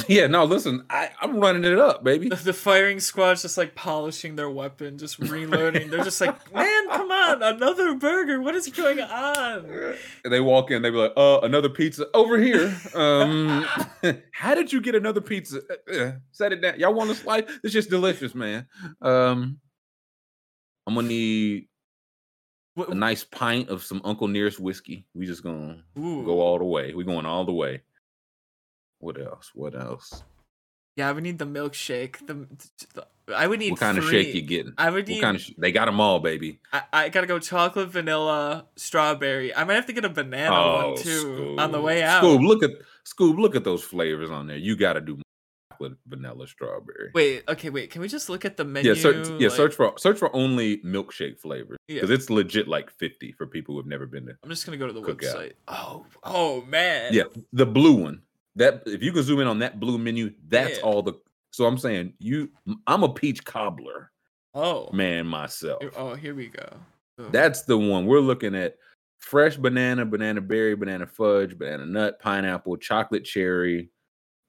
Yeah, no, listen, I, I'm running it up, baby. The, the firing squad's just like polishing their weapon, just reloading. They're just like, man, come on, another burger. What is going on? And they walk in, they be like, uh, another pizza over here. Um, how did you get another pizza? Uh, uh, set it down. Y'all want a slice? It's just delicious, man. Um, I'm gonna need a nice pint of some Uncle Nearest whiskey. We just gonna Ooh. go all the way. We going all the way. What else? What else? Yeah, I would need the milkshake. The, the I would need What kind of shake you getting? I would What need. kind of? Sh- they got them all, baby. I, I gotta go chocolate, vanilla, strawberry. I might have to get a banana Oh, one too on the way out. Scoob, look at Scoob. Look at those flavors on there. You got to do chocolate, vanilla, strawberry. Wait, okay, wait. Can we just look at the menu? yeah, search, yeah. like- Search for search for only milkshake flavors Yeah. because it's legit like fifty for people who have never been there. I'm just gonna go to the Cookout. website. Oh, oh man. Yeah, the blue one. That if you can zoom in on that blue menu, that's Yeah. all the. So I'm saying you, I'm a peach cobbler Oh. man myself. Oh, here we go. Ugh. That's the one we're looking at. Fresh banana, banana berry, banana fudge, banana nut, pineapple, chocolate cherry,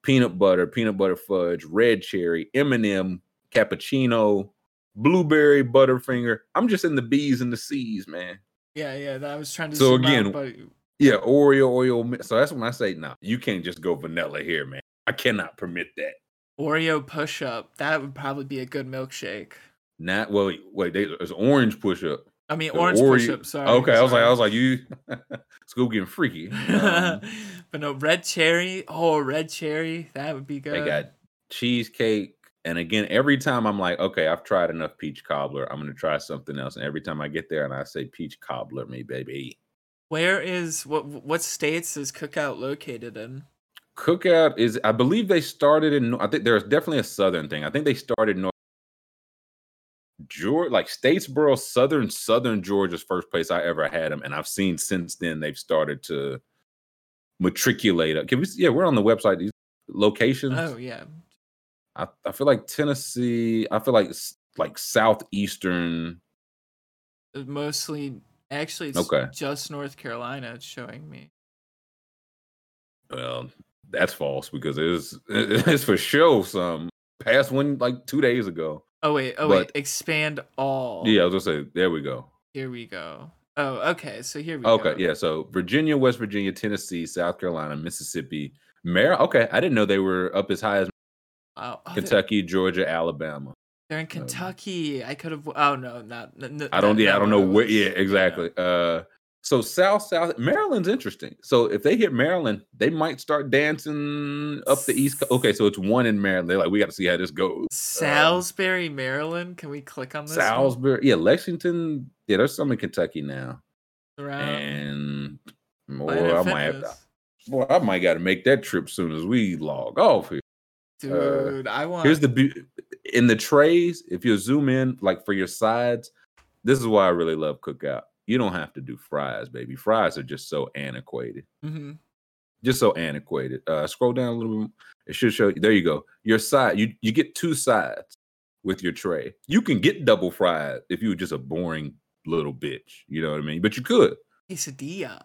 peanut butter, peanut butter fudge, red cherry, M&M, cappuccino, blueberry, butterfinger. I'm just in the B's and the C's, man. Yeah, yeah. That I was trying to. So zoom out, again, but Yeah, Oreo, Oreo. So that's when I say, no, you can't just go vanilla here, man. I cannot permit that. Oreo push up. That would probably be a good milkshake. Not well. Wait, wait they, there's orange push up. I mean, orange Oreo- push up. Sorry. Okay, I was like, I was like, you. Scoob getting freaky. Um, but no red cherry. Oh, red cherry. That would be good. they got cheesecake. And again, every time I'm like, okay, I've tried enough peach cobbler. I'm gonna try something else. And every time I get there and I say peach cobbler, me baby. Where is what? What states is Cookout located in? Cookout is, I believe they started in. I think there's definitely a southern thing. I think they started north. Georgia, like Statesboro, southern southern Georgia's first place I ever had them, and I've seen since then they've started to matriculate. Can we? Yeah, we're on the website. These locations. Oh yeah. I, I feel like Tennessee. I feel like like southeastern. Mostly, actually, it's Okay. just North Carolina. It's showing me. Well, that's false because it's it's for sure some past one like two days ago. Oh wait, oh wait, expand all. Yeah, I was gonna say there we go. Here we go. Oh, okay. So here we go. Okay, go. yeah. So Virginia, West Virginia, Tennessee, South Carolina, Mississippi, Maryland. Okay, I didn't know they were up as high as Wow. Oh, they're- Kentucky, Georgia, Alabama. They're in Kentucky. I could have. Oh no, not. I don't. Yeah, I don't know where. Yeah, exactly. Uh, so South, South Maryland's interesting. So if they hit Maryland, they might start dancing up the East. Coast. Okay, so it's one in Maryland. They're like, we got to see how this goes. Salisbury, Maryland. Can we click on this? one? Salisbury, yeah, Lexington. Yeah, there's some in Kentucky now, Around and boy, Planet I might have to, boy, I might got to make that trip soon as we log off here. Dude, I want. uh, Here's the be- in the trays. If you zoom in, like for your sides, this is why I really love cookout. You don't have to do fries, baby. Fries are just so antiquated, Mhm. just so antiquated. Uh, scroll down a little bit. It should show you. There you go. Your side. You you get two sides with your tray. You can get double fried if you were just a boring little bitch. You know what I mean? But you could. quesadilla.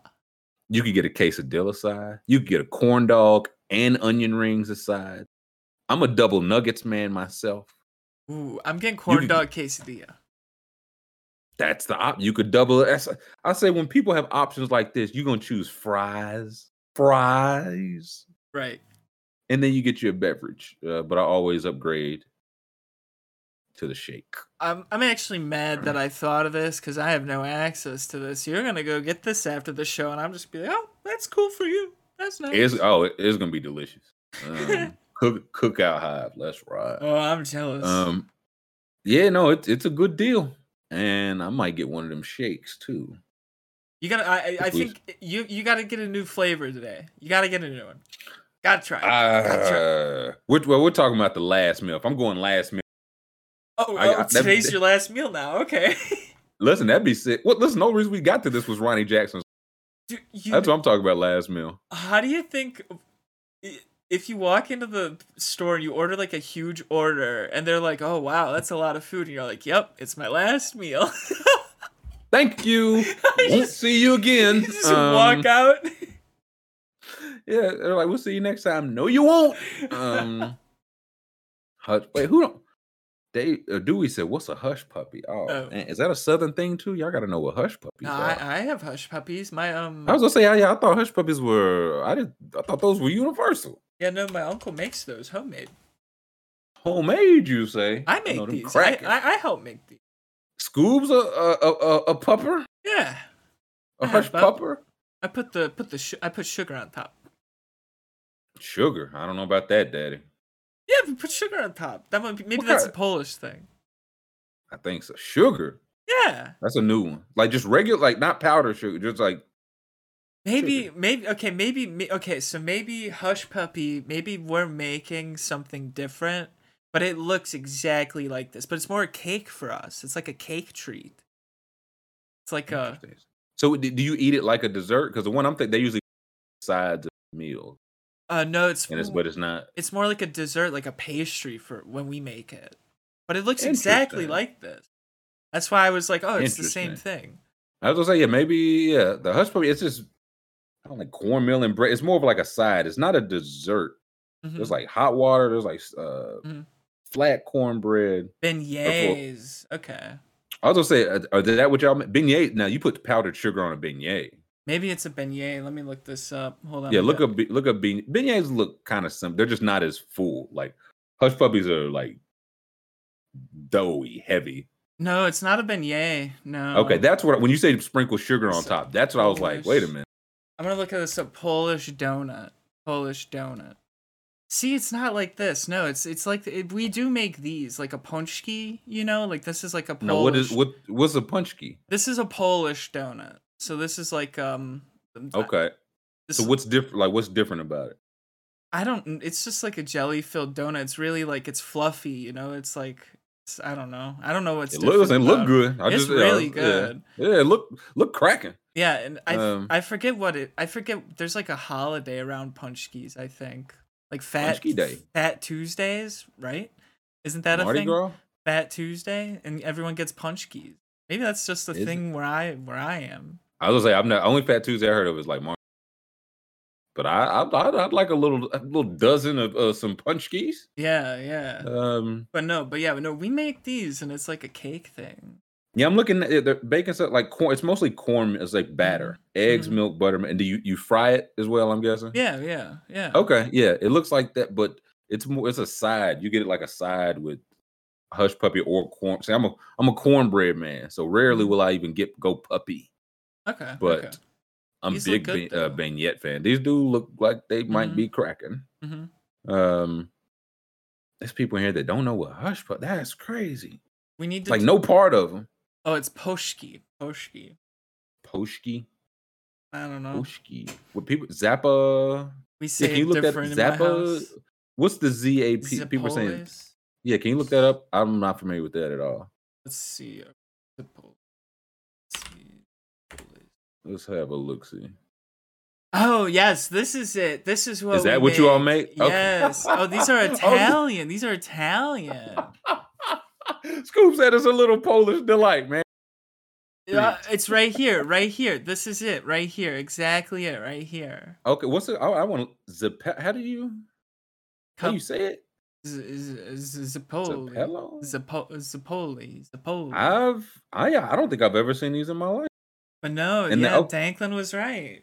You could get a quesadilla side. You could get a corn dog and onion rings aside. I'm a double nuggets man myself. Ooh, I'm getting corn could- dog quesadilla. That's the op. You could double it. That's- I say when people have options like this, you're gonna choose fries, fries, Right. and then you get your beverage. Uh, but I always upgrade to the shake. I'm I'm actually mad that I thought of this because I have no access to this. You're gonna go get this after the show, and I'm just be like, oh, that's cool for you. That's nice. It's oh, it- it's gonna be delicious. Um, cook cookout hive. Let's ride. oh, I'm jealous. Um, yeah, no, it's it's a good deal, and I might get one of them shakes too. you gotta. I I, I think you you gotta get a new flavor today. You gotta get a new one. Gotta try. it. Gotta try it. Uh, we're, well, we're talking about the last meal. If I'm going last meal, oh, I- oh I- that- today's your last meal now. Okay. listen, that'd be sick. What? Listen, no reason we got to this was Ronnie Jackson's. Dude, you, That's what I'm talking about. Last meal. how do you think if you walk into the store and you order like a huge order and they're like, "Oh wow, that's a lot of food," and you're like, "Yep, it's my last meal." Thank you. Won't see you again. You just Um, walk out. Yeah, they're like, we'll see you next time. No, you won't. Um, hush, wait, who don't? They uh, Dewey said, "What's a hush puppy?" Oh, Oh. man, is that a southern thing too? Y'all got to know what hush puppies No, are. I, I have hush puppies. My um I was gonna say, yeah, yeah, I thought hush puppies were. I did. I thought those were universal. Yeah no my uncle makes those homemade. Homemade, you say? I make them these. I. I I help make these. Scoob's a a a, a, pupper, Yeah, a I hush pupper. I put the put the su- I put sugar on top. Sugar. I don't know about that, Daddy. Yeah, but put sugar on top. That might be, maybe What that's a Polish thing. I think so. Sugar. Yeah, That's a new one. Like just regular, like not powder sugar, just like maybe maybe okay maybe okay so maybe hush puppy maybe we're making something different, but it looks exactly like this. But it's more a cake for us. It's like a cake treat. It's like a So do you eat it like a dessert? Because the one I'm thinking they usually sides of meals, uh no it's and it's but it's not. it's more like a dessert, like a pastry for when we make it. But it looks exactly like this. That's why I was like, oh, it's the same thing. I was gonna say yeah, maybe yeah. The hush puppy, it's just I don't like cornmeal and bread. It's more of like a side. It's not a dessert. Mhm. There's like hot water. There's like uh Mhm. flat cornbread. Beignets. Okay. I was gonna say, uh, are that what y'all beignet? Now you put powdered sugar on a beignet. Maybe it's a beignet. Let me look this up. Hold on. yeah, look up look up beign- beignets. Look kind of simple. They're just not as full. Like hush puppies are like doughy, heavy. No, it's not a beignet. No. Okay, that's what when you say sprinkle sugar on top. That's what I was like. Wait a minute. I'm gonna look at this a Polish donut. Polish donut. See, it's not like this. No, it's it's like it, we do make these like a punchki. You know, like this is like a Polish. No, what is what? What's a punchki? This is a Polish donut. So this is like um. Okay. This, So what's different? Like, what's different about it? I don't. It's just like a jelly filled donut. It's really like it's fluffy. You know, it's like it's, I don't know. I don't know what's. It looks and look good. I It's just, really yeah. good. Yeah, it look look cracking. Yeah, and I Um, I forget what it. I forget. There's like a holiday around Punchkis. I think like Fat Punchki Day. Fat Tuesdays, right? Isn't that Mardi a thing? Gras. Fat Tuesday, and everyone gets Punchkis. Maybe that's just the Is it? thing where I where I am. I was gonna say I'm not only Fat Tuesday I heard of is like Mardi. But I I I'd, I'd like a little a little dozen of uh, some punchkis. Yeah, yeah. Um, but no, but yeah, but no. We make these, and it's like a cake thing. Yeah, I'm looking at. The bacon stuff like corn. It's mostly corn. It's like batter, eggs, Mhm. milk, butter, and do you you fry it as well? I'm guessing. Yeah, yeah, yeah. Okay, yeah, it looks like that, but it's more. It's a side. You get it like a side with hush puppy or corn. See, I'm a I'm a cornbread man, so rarely Mhm. will I even get go puppy. Okay, But okay. I'm These big good, ba- uh, beignet fan. These do look like they might Mhm. be cracking. Mhm. Um, there's people in here that don't know what hush puppy. That's crazy. we need to Like do- no part of them. Oh, it's poshki. Poshki. Poshki, I don't know. poshki. What people Zappa? We Yeah, say can you look that different my Zappa? What's the Z A P? People are saying. Yeah, can you look that up? I'm not familiar with that at all. Let's see. Let's see. Zapolis. Let's have a look. See. Oh yes, this is it. This is what. Is that what you all make? Okay. Yes. Oh, these are Oh, Italian. These are Italian. Scoob said it's a little Polish delight, man. Yeah, it's right here. Right here. This is it. Right here. Exactly it. Right here. Okay, what's it? I, I want Zap. How do you? How Cup- you say it? Zapoli. Zapoli. Zapoli. I've I I don't think I've ever seen these in my life. But no, And the- yeah, oh. Danklin was right.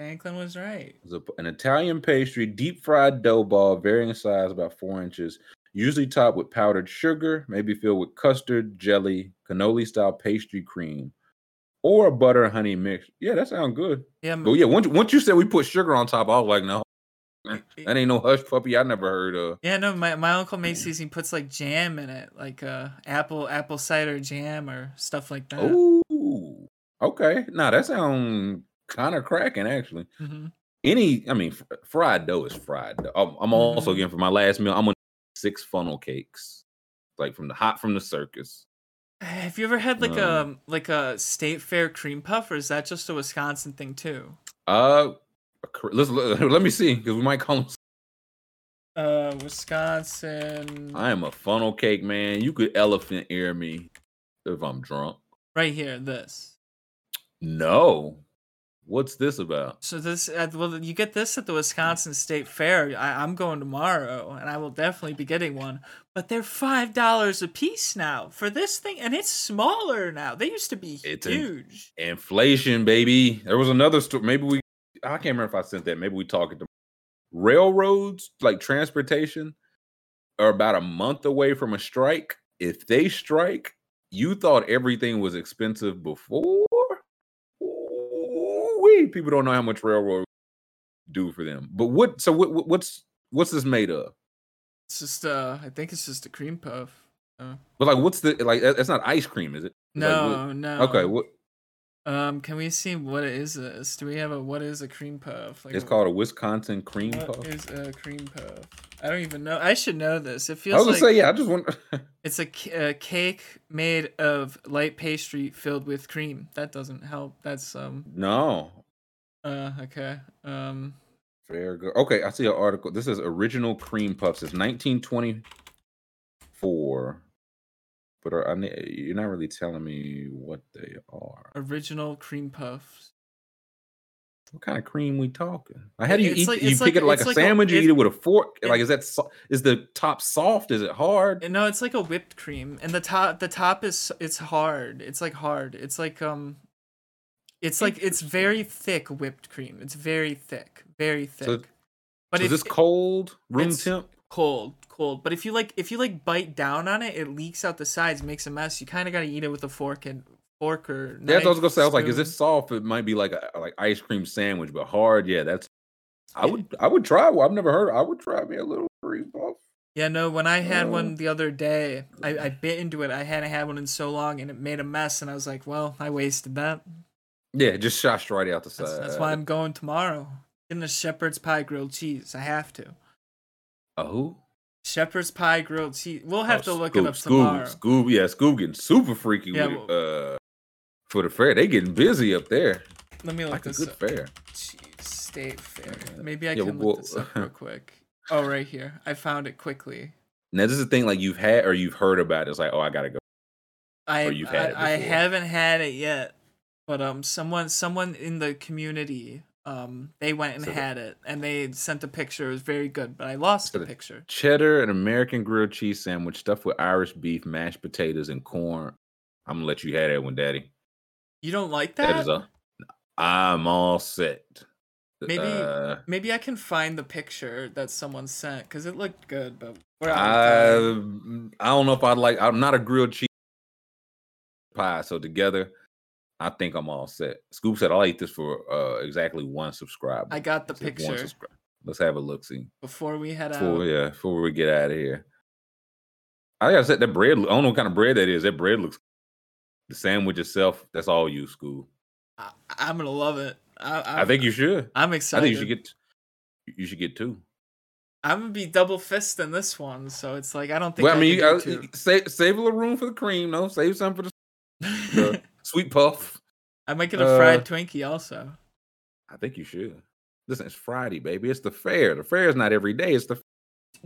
Danklin was right. An Italian pastry, deep fried dough ball, varying size, about four inches, usually topped with powdered sugar, maybe filled with custard, jelly, cannoli style pastry cream, or a butter honey mix. Yeah, that sounds good. Yeah, But yeah, once once you said we put sugar on top, I was like, no, that ain't no hush puppy. I never heard of. Yeah, no, my, my uncle makes these. He puts like jam in it, like uh apple apple cider jam or stuff like that. Ooh, okay. Now that sounds kind of cracking, actually. hmm Any, I mean, fr- fried dough is fried. Dough. I'm, I'm also again for my last meal. I'm on six funnel cakes, like from the hot from the circus. Have you ever had like Um, a like a state fair cream puff, or is that just a Wisconsin thing too? Uh, let's let, let me see because we might call them. Uh, Wisconsin. I am a funnel cake man. You could elephant ear me if I'm drunk. right here. This. No, what's this about? So this, uh, well, you get this at the Wisconsin State Fair. I, I'm going tomorrow, and I will definitely be getting one. But they're five dollars a piece now for this thing, and it's smaller now. They used to be It's in- huge. Inflation, baby. There was another story. Maybe we. I can't remember if I sent that. Maybe we talked. To railroads, like transportation, are about a month away from a strike. If they strike, you thought everything was expensive before. People don't know how much railroad do for them. But what? So what? what- What's what's this made of? It's just, uh, I think it's just a cream puff. Uh, But like, what's the like? That's not ice cream, is it? Like, no, what- no. Okay. What? Um, can we see what it is? This? Do we have a what is a cream puff? Like It's a- called a Wisconsin cream What puff. is a cream puff? I don't even know. I should know this. It feels. I was gonna like say, yeah. I just want. it's a, a cake made of light pastry filled with cream. That doesn't help. That's um no, uh okay. Um Fair go. Okay, I see an article. This is original cream puffs. It's 1924. But are, you're not really telling me what they are. original cream puffs. What kind of cream we talking? Like, how do you It's eat? like- you pick like- it like a like a- sandwich. you eat it with a fork. it- like, is that so- is the top soft? Is it hard? No, it's like a whipped cream, and the top the top is it's hard. It's like hard. It's like um, it's like it's very thick whipped cream. It's very thick, very thick. So- but so if is this cold room it's- temp? cold, cold. But if you like if you like bite down on it, it leaks out the sides, makes a mess. You kind of got to eat it with a fork and fork or Yeah, that's what I was gonna knife, say. I was like, is it spoon. soft? It might be like a like ice cream sandwich, but hard. Yeah, that's. I would I would try. Well, I've never heard. I would try me a little cream puff. Yeah, no. When I had Uh. one the other day, I, I bit into it. I hadn't had one in so long, and it made a mess. And I was like, "Well, I wasted that." Yeah, just shot right out the side. That's, that's why I'm going tomorrow. Getting a shepherd's pie grilled cheese. I have to. A who? Shepherd's pie grilled cheese. We'll have Oh, to look Scoob, it up Scoob, tomorrow. Scoob, yeah, Scoob getting super freaky Yeah, with uh for the fair. They getting busy up there. Let me look Like a this good up. fair. Cheese state fair. Maybe I yeah, can well, look this up real quick. Oh, right here. I found it quickly. Now this is the thing like you've had or you've heard about. It. It's like, oh, I gotta go. I you've had it I, I haven't had it yet, but um, someone someone in the community um they went and So the- had it and they sent a picture. It was very good, but I lost So the the- picture. Cheddar, and American grilled cheese sandwich stuffed with Irish beef, mashed potatoes, and corn. I'm gonna let you have that one, Daddy. You don't like that that? is a. I'm all set. Maybe Uh, maybe I can find the picture that someone sent because it looked good, but I. I don't know if I'd like. I'm not a grilled cheese pie, so together, I think I'm all set. Scoob said I'll eat this for uh exactly one subscriber. I got the picture subscriber. Let's have a look. See before we head before out. yeah before we get out of here. I gotta say that bread. I don't know what kind of bread that is. That bread looks. The sandwich itself, that's all you, Scoob. I, I'm gonna love it. I, I think you should. I'm excited. I think you should get. You should get two. I'm gonna be double fisting this one, so it's like I don't think. Well, I mean, you can save save a little room for the cream. No, save some for the sweet puff. I might get a fried uh, Twinkie also. I think you should. Listen, it's Friday, baby. It's the fair. The fair is not every day. It's the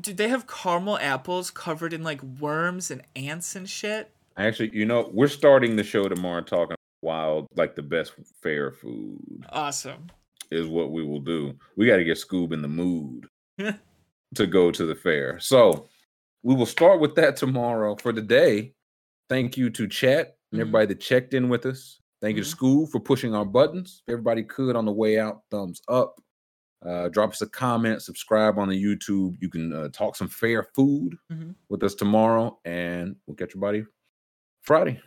Dude, they have caramel apples covered in like worms and ants and shit. actually. You know, we're starting the show tomorrow talking wild, like the best fair food Awesome. is what we will do. We got to get Scoob in the mood to go to the fair. So we will start with that tomorrow. For today, thank you to chat and Mhm. everybody that checked in with us. Thank you to Scoob for pushing our buttons. If everybody could on the way out, thumbs up. Uh, drop us a comment, subscribe on the YouTube. You can uh, talk some fair food Mhm. with us tomorrow, and we'll catch your body Friday.